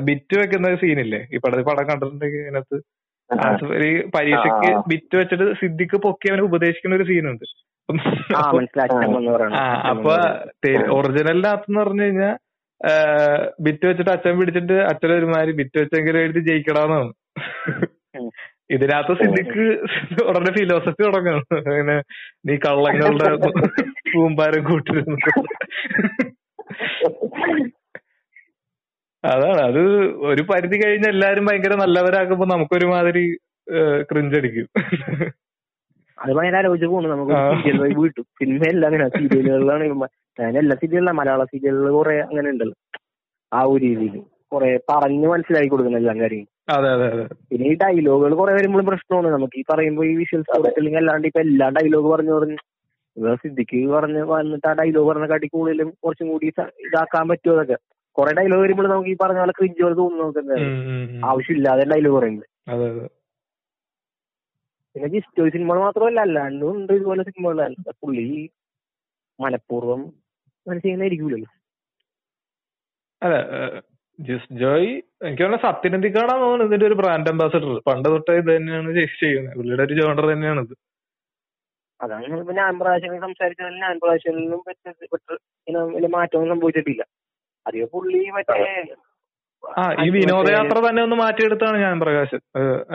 ബിറ്റ് വെക്കുന്ന സീനില്ലേ? ഈ പടത്തിൽ പടം കണ്ടിട്ടുണ്ടെങ്കിൽ അതിനകത്ത് ആസിഫ് അലി പരീക്ഷയ്ക്ക്. ബിറ്റ് വെച്ചിട്ട് സിദ്ദിഖ് പൊക്കി അവനെ ഉപദേശിക്കുന്ന ഒരു സീനുണ്ട്. അപ്പൊ ഒറിജിനലിനകത്ത് പറഞ്ഞു കഴിഞ്ഞാൽ ബിറ്റ് വെച്ചിട്ട് അച്ഛൻ പിടിച്ചിട്ട് അച്ഛൻ ഒരുമാതിരി ബിറ്റ് വെച്ചെങ്കിലും എഴുതി ജയിക്കടാന്നാണ്. ഇതിനകത്ത് സിദ്ദിഖ് ഉടനെ ഫിലോസഫി തുടങ്ങണം അങ്ങനെ നീ കള്ളങ്ങളുടെ കൂമ്പാരം കൂട്ടിരുന്നു. അതാണ്. അത് ഒരു പരിധി കഴിഞ്ഞ് എല്ലാരും ഭയങ്കര നല്ലവരാക്കുമ്പോ നമുക്കൊരുമാതിരി ക്രിഞ്ചടിക്കും അത് ഭയങ്കര ആലോചിച്ച് പോകുന്നു നമുക്ക് വീട്ടു. സിനിമയല്ല അങ്ങനെ സീരിയലുകളിലാണ് ഞാൻ എല്ലാ സീരിയലിലും മലയാള സീരിയലുകൾ കുറെ അങ്ങനെ ഉണ്ടല്ലോ. ആ ഒരു രീതിയിൽ കുറെ പറഞ്ഞു മനസ്സിലാക്കി കൊടുക്കുന്ന എല്ലാം കാര്യം അതെ അതെ അതെ പിന്നെ ഈ ഡയലോഗുകൾ കുറെ വരുമ്പോഴും പ്രശ്നമാണ്. നമുക്ക് ഈ പറയുമ്പോ ഈ വിഷ്വൽ സ്റ്റോറി ടെല്ലിംഗ് അല്ലാണ്ട് ഇപ്പൊ എല്ലാ ഡയലോഗ് പറഞ്ഞു പറഞ്ഞു സിദ്ദിഖ് പറഞ്ഞ് വന്നിട്ട് ആ ഡയലോഗ് പറഞ്ഞ കാട്ടി കൂടുതലും കുറച്ചും കൂടി ഇതാക്കാൻ പറ്റുമോ അതൊക്കെ കുറെ ഡയലോഗ് വരുമ്പോൾ നമുക്ക് ഈ പറഞ്ഞ പോലെ ക്രിഞ്ച് പോലെ തോന്നുന്നു നമുക്ക് എന്താ ഉം, ഉം, ഉം. ആവശ്യമില്ലാതെ ഡയലോഗ് പറയുന്നത്. പിന്നെ ജിസ്റ്റോ സിനിമകൾ മാത്രമല്ല അല്ലാണ്ടും ഉണ്ട് ഇതുപോലെ സിനിമകളല്ല പുള്ളി മനഃപൂർവം അങ്ങനെ ചെയ്യുന്നതായിരിക്കൂലല്ലോ അല്ല ജിസ് ജോയ് എനിക്ക് തോന്നുന്നു സത്യനന്ദിക്കാടാന്ന് തോന്നുന്നു ഇതിന്റെ ഒരു ബ്രാൻഡ് അംബാസഡർ പണ്ട് തൊട്ടേ ഇത് തന്നെയാണ് ചെയ്- ചെയ്യുന്നത്. പുള്ളിയുടെ ഒരു ജോണർ തന്നെയാണ് ഇത് അതാണ് പിന്നെ ഞാൻ പ്രാവശ്യം ഞാൻ വലിയ മാറ്റമൊന്നും സംഭവിച്ചിട്ടില്ല. അധികം പുള്ളി മറ്റേ ആ ഈ വിനോദയാത്ര തന്നെ ഒന്ന് മാറ്റിയെടുത്താണ് ഞാൻ പ്രകാശ്.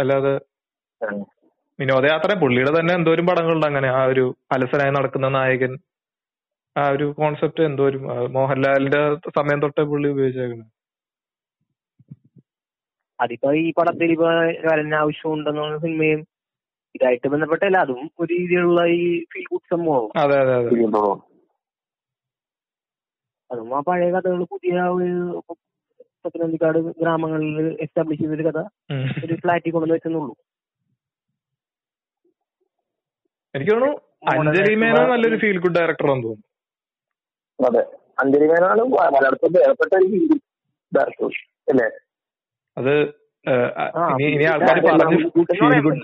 അല്ലാതെ വിനോദയാത്ര പുള്ളിയുടെ തന്നെ എന്തോരം പടങ്ങളുണ്ട് അങ്ങനെ. ആ ഒരു അലസനായി നടക്കുന്ന നായകൻ ആ ഒരു കോൺസെപ്റ്റ് എന്തോരും മോഹൻലാലിന്റെ സമയം തൊട്ടേ പുള്ളി ഉപയോഗിച്ചേക്കുന്നത് അതിപ്പോ ഈ പടത്തിൽ ഇപ്പൊ ആവശ്യം ഉണ്ടെന്നുള്ള സിനിമയും ഇതായിട്ട് ബന്ധപ്പെട്ടല്ല. അതും ഒരു രീതിയിലുള്ള ഈ ഫീൽ ഗുഡ് സംഭവം. അതെ അതെ അതെ. അതും ആ പഴയ കഥകൾ പുതിയ ഒരു പത്തനംതിക്കാട് ഗ്രാമങ്ങളിൽ എസ്റ്റാബ്ലിഷ് ചെയ്തൊരു കഥ. ഒരു ഫ്ലാറ്റിൽ കൊണ്ടുവന്ന് വെച്ചെന്നുള്ളൂ. എനിക്ക് തോന്നുന്നു അഞ്ജലി മേനോൻ നല്ലൊരു ഫീൽ ഗുഡ് ഡയറക്ടറാന്ന് തോന്നുന്നു. അതെ. അഞ്ജലി മേനോനാണ് മലയാളത്തിൽ ഏർപ്പെട്ട ഒരു ഹിന്ദി ഡയറക്ടർ അല്ലേ? അത് ഇനി ആൾക്കാർ പറഞ്ഞു ഫീൽ ഗുഡ്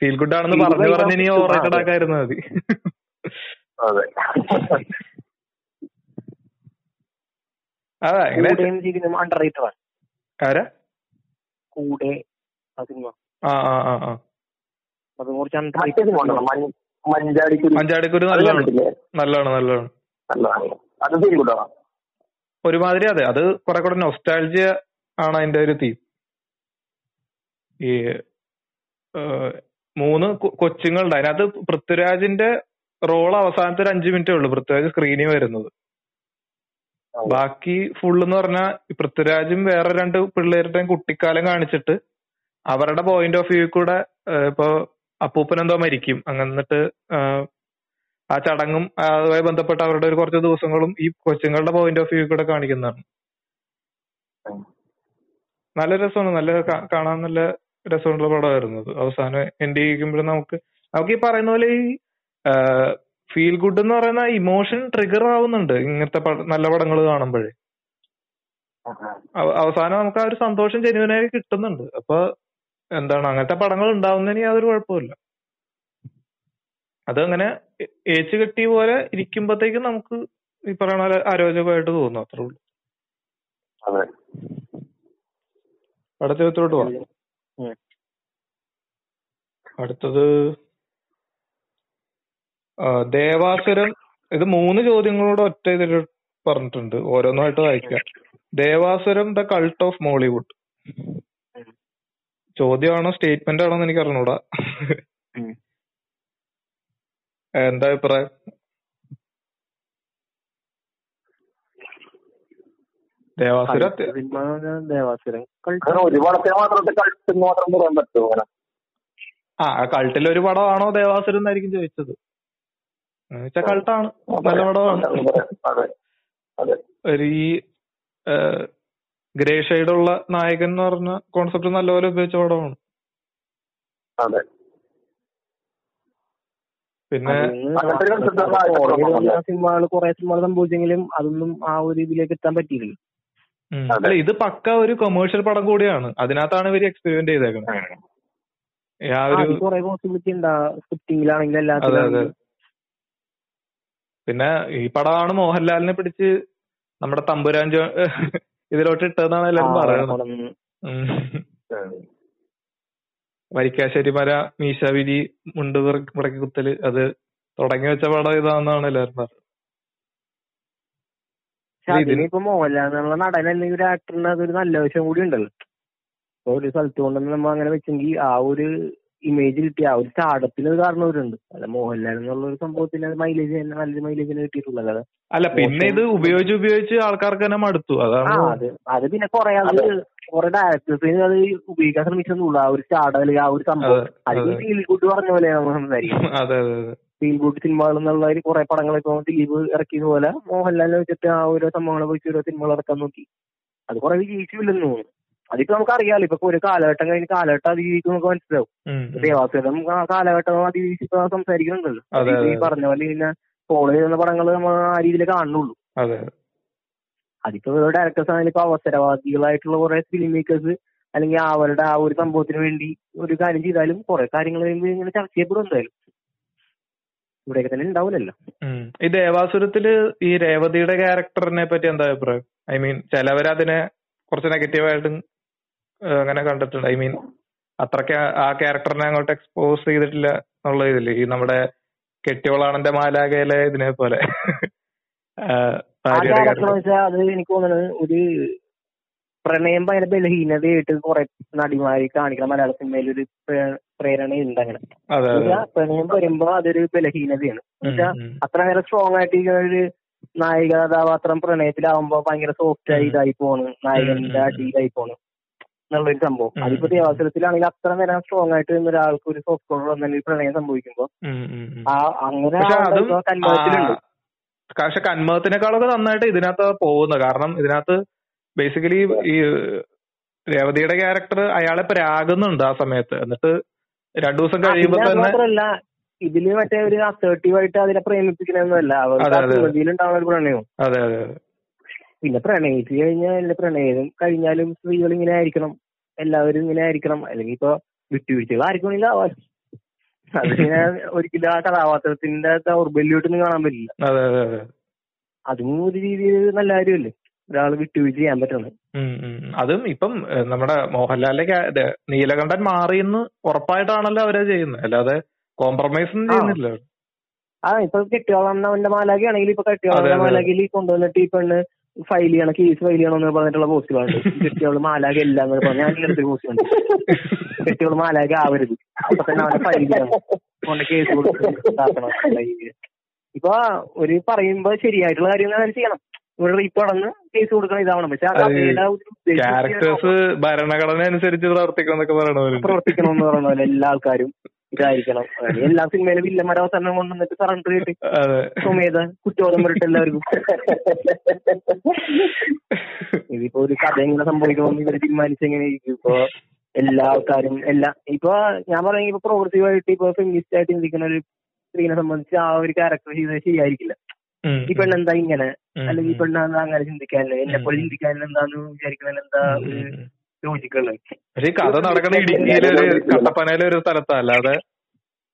ഫീൽ ഗുഡ് ആണെന്ന് പറഞ്ഞു പറഞ്ഞു ഇനി ഓവർ ഓവറേറ്റഡ്. ആക്കായിരുന്നു മതി അതെ. ആരാ? കൂടെ മഞ്ചാടിക്കുരു. നല്ലതാണ്. നല്ലതാണ് നല്ലതാണ്. ഒരുമാതിരി അതെ. അത് കുറെ കൂടെ നൊസ്റ്റാൾജിയ ആണ് അതിന്റെ ഒരു തീം ഈ മൂന്ന് കൊച്ചുങ്ങളുണ്ട്. അതിനകത്ത് പൃഥ്വിരാജിന്റെ റോൾ അവസാനത്തെ ഒരു അഞ്ചു മിനിറ്റേ ഉള്ളൂ. പൃഥ്വിരാജ് സ്ക്രീനിൽ വരുന്നത്. ബാക്കി ഫുൾ എന്ന് പറഞ്ഞാൽ പൃഥ്വിരാജും വേറെ രണ്ട് പിള്ളേരുടെയും കുട്ടിക്കാലം കാണിച്ചിട്ട് അവരുടെ പോയിന്റ് ഓഫ് വ്യൂ കൂടെ ഇപ്പൊ അപ്പൂപ്പൻ എന്തോ മരിക്കും. അങ്ങനെ എന്നിട്ട് ആ ചടങ്ങും അതുമായി ബന്ധപ്പെട്ട അവരുടെ ഒരു കുറച്ച് ദിവസങ്ങളും ഈ കൊച്ചുങ്ങളുടെ പോയിന്റ് ഓഫ് വ്യൂ കൂടെ കാണിക്കുന്നതാണ്. നല്ല രസമാണ്. നല്ല കാണാൻ നല്ല രസമുള്ള പടമായിരുന്നു അത്. അവസാനം എൻഡ് ചെയ്യിക്കുമ്പോഴും നമുക്ക് നമുക്ക് ഈ പറയുന്ന പോലെ ഈ ഫീൽ ഗുഡ് എന്ന് പറയുന്ന ഇമോഷൻ ട്രിഗർ ആവുന്നുണ്ട് ഇങ്ങനത്തെ നല്ല പടങ്ങൾ കാണുമ്പോഴേ. അവസാനം നമുക്ക് ആ ഒരു സന്തോഷം ജനുവനായി കിട്ടുന്നുണ്ട്. അപ്പൊ എന്താണ് അങ്ങനത്തെ പടങ്ങൾ ഉണ്ടാവുന്നതിന് യാതൊരു കുഴപ്പമില്ല അതങ്ങനെ ഏച്ചു കെട്ടി പോലെ ഇരിക്കുമ്പോഴത്തേക്കും നമുക്ക് ഈ പറയണ പോലെ അരോചകമായിട്ട് തോന്നും അത്രേ ഉള്ളൂ. അടുത്ത ചോദ്യത്തിലോട്ട് പോവാം. അടുത്തത് ദേവാസുരം ഇത് മൂന്ന് ചോദ്യങ്ങളോട് ഒറ്റ ഇതിൽ പറഞ്ഞിട്ടുണ്ട്. ഓരോന്നായിട്ട് വായിക്കാം. Devasuram the cult of Mollywood. ചോദ്യമാണോ statement ആണോ എന്ന് എനിക്ക് അറിഞ്ഞൂടാ. എന്താ അഭിപ്രായം ദേവാസുരം അത്യ- സിനിമ ദേവാസുരം അങ്ങനെ ഒരു പടത്തെ മാത്രത്തെ കളിച്ചെന്ന് മാത്രം പറയാൻ പറ്റുമോ ആ കൾട്ടിൽ ഒരു പടമാണോ ദേവാസുരം എന്നായിരിക്കും ചോദിച്ചത്. വെച്ചാൽ കൾട്ടാണ് നല്ല പടമാണ്. ഒരു ഈ ഗ്രേ ഷെയ്ഡുള്ള നായകൻ എന്ന് പറഞ്ഞ കോൺസെപ്റ്റ് നല്ലപോലെ ഉപയോഗിച്ച പടമാണ്. അതെ. പിന്നെ. സിനിമകൾ കുറെ സിനിമകൾ സംഭവിച്ചെങ്കിലും അതൊന്നും ആ ഒരു ഇതിലേക്ക് എത്താൻ പറ്റിയില്ല ഉം. അതെ. അല്ല ഇത് പക്ക ഒരു കൊമേഴ്ഷ്യൽ പടം കൂടിയാണ്. അതിനകത്താണ് ഇവർ എക്സ്പെരിമെന്റ് ചെയ്തേക്കുന്നത് ആ ഒരു അതെ അതെ. പിന്നെ ഈ പടമാണ് മോഹൻലാലിനെ പിടിച്ച് നമ്മുടെ തമ്പുരാൻ ജോ <laughs> ഇതിലോട്ട് ഇട്ടതെന്നാണ് എല്ലാരും പറയുന്നത്. വരിക്കാശ്ശേരി മര മീശാവിരി മുണ്ട് പിറക്കി കുത്തൽ അത് തുടങ്ങി വെച്ച പടം ഇതാണെന്നാണ് എല്ലാരും പറയുന്നത്. പക്ഷെ അതിനിപ്പോ നടൻ അല്ലെങ്കിൽ ഒരു ആക്ടറിന് അതൊരു നല്ല വശം കൂടി ഉണ്ടല്ലോ. ഇപ്പൊ ഒരു സ്ഥലത്ത് കൊണ്ടുവന്ന് നമ്മൾ അങ്ങനെ വെച്ചെങ്കിൽ ആ ഒരു ഇമേജ് കിട്ടിയ ആ ഒരു സ്റ്റാർഡപ്പിന് ഒരു കാരണവരുണ്ട് അല്ല മോഹൻലാൽ എന്നുള്ള ഒരു സംഭവത്തിന് അത് മൈലേജ് തന്നെ നല്ലൊരു തന്നെ കിട്ടിയിട്ടുള്ളത്. അത് അല്ല പിന്നെ ഇത് ഉപയോഗിച്ച് ഉപയോഗിച്ച് ആൾക്കാർക്ക് തന്നെ മടുത്തു. ആ അതാണ് അത് അത് പിന്നെ കൊറേ അത്. കൊറേ ഡയറക്ടേഴ്സിന് അത് ഉപയോഗിക്കാൻ ശ്രമിച്ചെന്നുള്ളൂ ആ ഒരു സ്റ്റാർഡ് അല്ലെങ്കിൽ ആ ഒരു സംഭവം. അതെ. ഫീൽ ഗുഡ് പറഞ്ഞ പോലെ നമ്മൾ സംസാരിക്കും അതെ അതെ അതെ. ഫീൽ ഗുഡ് സിനിമകൾ എന്നുള്ള കുറെ പടങ്ങൾ ഇപ്പൊ ദിലീപ് ഇറക്കിയത് പോലെ മോഹൻലാലിനെ വെച്ചിട്ട് ആ ഓരോ സംഭവങ്ങളെ വെച്ച് ഓരോ സിനിമകൾ ഇറക്കാൻ നോക്കി. അത് കുറെ വിജയിച്ചില്ലെന്ന് തോന്നുന്നു. അതിപ്പോ നമുക്ക് അറിയാലോ ഇപ്പൊ ഒരു കാലഘട്ടം കഴിഞ്ഞ് കാലഘട്ടം അതിജീവിക്കും നമുക്ക് മനസ്സിലാവും. ദേവാസുരം ആ കാലഘട്ടം അതിജീവിച്ച് സംസാരിക്കുന്നുണ്ടല്ലോ. അതെ, ഈ. പറഞ്ഞ പോലെ പിന്നെ ഫോളോ ചെയ്യുന്ന പടങ്ങൾ നമ്മൾ ആ രീതിയിൽ കാണുന്നുള്ളൂ. അതെ. അതിപ്പോ ഡയറക്ടേഴ്സ് ആണെങ്കിലും ഇപ്പൊ അവസരവാദികളായിട്ടുള്ള കുറെ ഫിലിം മേക്കേഴ്സ് അല്ലെങ്കിൽ അവരുടെ ആ ഒരു സംഭവത്തിന് വേണ്ടി ഒരു കാര്യം ചെയ്താലും കുറെ കാര്യങ്ങൾ കഴിയുമ്പോൾ ഇങ്ങനെ ചർച്ച ചെയ്യപ്പെടും എന്തായാലും. ഇവിടെയൊക്കെ തന്നെ ഉണ്ടാവില്ലല്ലോ ഈ ദേവാസുരത്തിൽ ഈ രേവതിയുടെ ക്യാരക്ടറിനെ പറ്റി എന്താ അഭിപ്രായം? ഐ മീൻ ചിലവരതിനെ കുറച്ച് നെഗറ്റീവായിട്ടും അങ്ങനെ കണ്ടിട്ടുണ്ട്. ഐ മീൻ അത്രയ്ക്ക് ആ ക്യാരക്ടറിനെ അങ്ങോട്ട് എക്സ്പോസ് ചെയ്തിട്ടില്ല എന്നുള്ള ഇതില്ലേ ഈ നമ്മുടെ കെട്ടിയോളാണെന്റെ മാലാകയിലെ ഇതിനെ പോലെ. <laughs> അത് എനിക്ക് തോന്നുന്നത് ഒരു പ്രണയം ഭയങ്കര ബലഹീനതയായിട്ട് കുറെ നടിമാരി കാണിക്കണം മലയാള സിനിമയിൽ ഒരു പ്രേരണയുണ്ട് അങ്ങനെ പ്രണയം വരുമ്പോ അതൊരു ബലഹീനതയാണ്. ഉം, എന്നുവെച്ചാ ഉം. അത്ര നേരം സ്ട്രോങ് ആയിട്ട് ഇരിക്കുന്ന ഒരു നായിക കഥാപാത്രം പ്രണയത്തിലാവുമ്പോ ഭയങ്കര സോഫ്റ്റ് ആയി. ഇതായി പോണ്. നായകന്റെ അടിയിലായി പോണ്. എന്നുള്ളൊരു സംഭവം. അതിപ്പോ. ദേവാസുരത്തിലാണെങ്കിൽ അത്ര നേരം സ്ട്രോങ് ആയിട്ട് നിന്ന ഒരാൾക്ക് ഒരു സോഫ്റ്റ് കോർണർ വന്നാൽ പ്രണയം സംഭവിക്കുമ്പോ. ആ അങ്ങനെ കന്മത്തിലുണ്ട് പക്ഷെ കന്മതത്തിനേക്കാളൊക്കെ നന്നായിട്ട് ഇതിനകത്ത് പോകുന്നത് കാരണം ഇതിനകത്ത് ബേസിക്കലി ഈ രേവതിയുടെ ക്യാരക്ടർ അയാളെ പ്രാകുന്നുണ്ട് ആ സമയത്ത്. എന്നിട്ട് രണ്ടു ദിവസം കഴിയുമ്പോ തന്നെ മാത്രല്ല ഇതിൽ മറ്റേ ഒരു അസേർട്ടീവ് ആയിട്ട് അതിനെ പ്രേമിപ്പിക്കണമെന്നല്ല അവർക്ക് ഒരു പ്രണയവും പിന്നെ പ്രണയിച്ചു കഴിഞ്ഞാൽ പ്രണയം? കഴിഞ്ഞാലും സ്ത്രീകൾ ഇങ്ങനെ ആയിരിക്കണം. എല്ലാവരും ഇങ്ങനെ ആയിരിക്കണം. അല്ലെങ്കിൽ ഇപ്പൊ വിട്ടുവീഴ്ചകൾ ആർക്കും ആവാം അതിങ്ങനെ ഒരിക്കലും ആ കഥാപാത്രത്തിന്റെ ദൗർബല്യമായിട്ടൊന്നും കാണാൻ പറ്റില്ല. അതെ ഒരു രീതിയിൽ നല്ല കാര്യമല്ലേ? ഒരാൾ വിട്ടുവീഴ്ച ചെയ്യാൻ ഉം. അതും ഇപ്പം നമ്മുടെ മോഹൻലാലിന്റെ ക്യാ- നീലകണ്ഠൻ മാറിയെന്ന് ഉറപ്പായിട്ടാണല്ലോ അവരത് ചെയ്യുന്നത്. അല്ലാതെ കോംപ്രമൈസ് ഒന്നും ആ. ചെയ്യുന്നില്ല. ആ ഇപ്പൊ കെട്ടിയോളം. അവന്റെ മാലാഖയാണെങ്കിൽ ഇപ്പൊ അതെ, കെട്ടിയോളം അതെ. മാലാഖയിൽ കൊണ്ടുവന്നിട്ട് ഈ പെണ്ണ് ഫയൽ ചെയ്യണം കേസ് ഫയൽ ചെയ്യണം എന്ന് പറഞ്ഞിട്ടുള്ള പോസ്റ്റുകളുണ്ട് കെട്ടിയോൾ മാലാഖ ഇല്ല എന്ന് പറഞ്ഞാൽ ഞാൻ എടുത്ത് പോസ്റ്റ് കെട്ടിയോൾ മാലാഖ ആവരുത്. അപ്പൊ തന്നെ അവനെ ഫയൽ ചെയ്യണം. കൊണ്ട് കേസ് കൊടുക്കണം ഇപ്പൊ ഒരു പറയുമ്പോ ശരിയായിട്ടുള്ള കാര്യങ്ങൾ അവർ ചെയ്യണം. ഇവിടെ റീപ്പ് നടന്ന് കേസ് കൊടുക്കണം ഇതാവണം. പക്ഷെ ക്യാരക്ടേഴ്സ് ഭരണഘടന അനുസരിച്ച് പ്രവർത്തിക്കണം എന്നൊക്കെ പറയണ പ്രവർത്തിക്കണം എന്ന് പോലെ എല്ലാ ആൾക്കാരും ഇതായിരിക്കണം. എല്ലാ സിനിമയിലും വില്ലന്മാരെ അവസാനം കൊണ്ടുവന്നിട്ട് സറണ്ടർ കിട്ടി സ്വമേധ കുറ്റബോധം വരട്ടെ എല്ലാവർക്കും. ഇതിപ്പോ ഒരു കഥ എങ്ങനെ സംഭവിക്കണമെന്ന് ഇവർ തീരുമാനിച്ചെങ്ങനെയായിരിക്കും ഇപ്പൊ എല്ലാ ആൾക്കാരും എല്ലാ ഇപ്പൊ ഞാൻ പറയുന്നത് ഇപ്പൊ പ്രോഗ്രസീവ് ആയിട്ട് ഇപ്പൊ ഫെമിനിസ്റ്റ് ആയിട്ട് ചിന്തിക്കുന്ന ഒരു സ്ത്രീനെ സംബന്ധിച്ച് ആ ഒരു ക്യാരക്ടർ ചെയ്തത് ശരിയായിരിക്കില്ല. ഈ പെണ്ണെന്താ ഇങ്ങനെ? ഉം, അല്ലെങ്കിൽ ഈ പെണ്ണ് എന്താ അങ്ങനെ ചിന്തിക്കാനില്ല? എന്നെ പോലെ ചിന്തിക്കാനില്ല എന്താന്ന് വിചാരിക്കുന്നതിൽ എന്താ ഒരു ഉം. ലോജിക്കുള്ളത് പക്ഷെ ഈ കഥ നടക്കണ ഇടുക്കിയിലെ ഒരു കട്ടപ്പനയിലെ ഒരു സ്ഥലത്താ അല്ലാതെ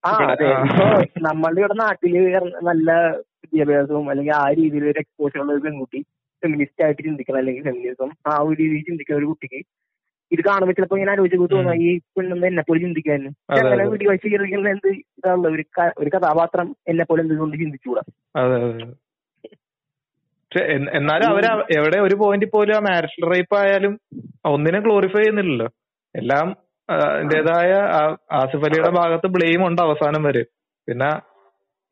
ആ അതെ. ഇപ്പൊ നമ്മളുടെ ഇവിടെ നാട്ടിൽ നല്ല വിദ്യാഭ്യാസവും അല്ലെങ്കിൽ ആ രീതിയിൽ ഒരു എക്സ്പോഷർ ഉള്ള ഒരു പെൺകുട്ടി ഫെമിനിസ്റ്റ് ആയിട്ട് ചിന്തിക്കണം അല്ലെങ്കിൽ ഫെമിനിസം ആ ഒരു രീതിയിൽ ചിന്തിക്കുന്ന ഒരു കുട്ടിക്ക് ഇത് കാണുമ്പോൾ ചിലപ്പോ ഞാൻ ആലോചിച്ച് തോന്നുക ഈ പെണ്ണെന്ന് എന്നെ പോലെ ചിന്തിക്കാൻ അതെ, അങ്ങനെ അതെ. വീഡിയോ ചെയ്തിരിക്കുന്ന എന്ത്? ഇതാണല്ലോ ഒരു ഒരു കഥാപാത്രം എന്നെ പോലെ എന്തുകൊണ്ട് ചിന്തിച്ചുകൂടാ? എന്നാലും അവർ എവിടെ ഒരു പോയിന്റ് പോലും ആ മാരിറ്റൽ റേപ്പ് ആയാലും ഒന്നിനെ ഗ്ലോറിഫൈ ചെയ്യുന്നില്ലല്ലോ. എല്ലാം അതിന്റേതായ ആസിഫ് അലിയുടെ ഭാഗത്ത് ബ്ലെയിം ഉണ്ട് അവസാനം വരെ. പിന്നെ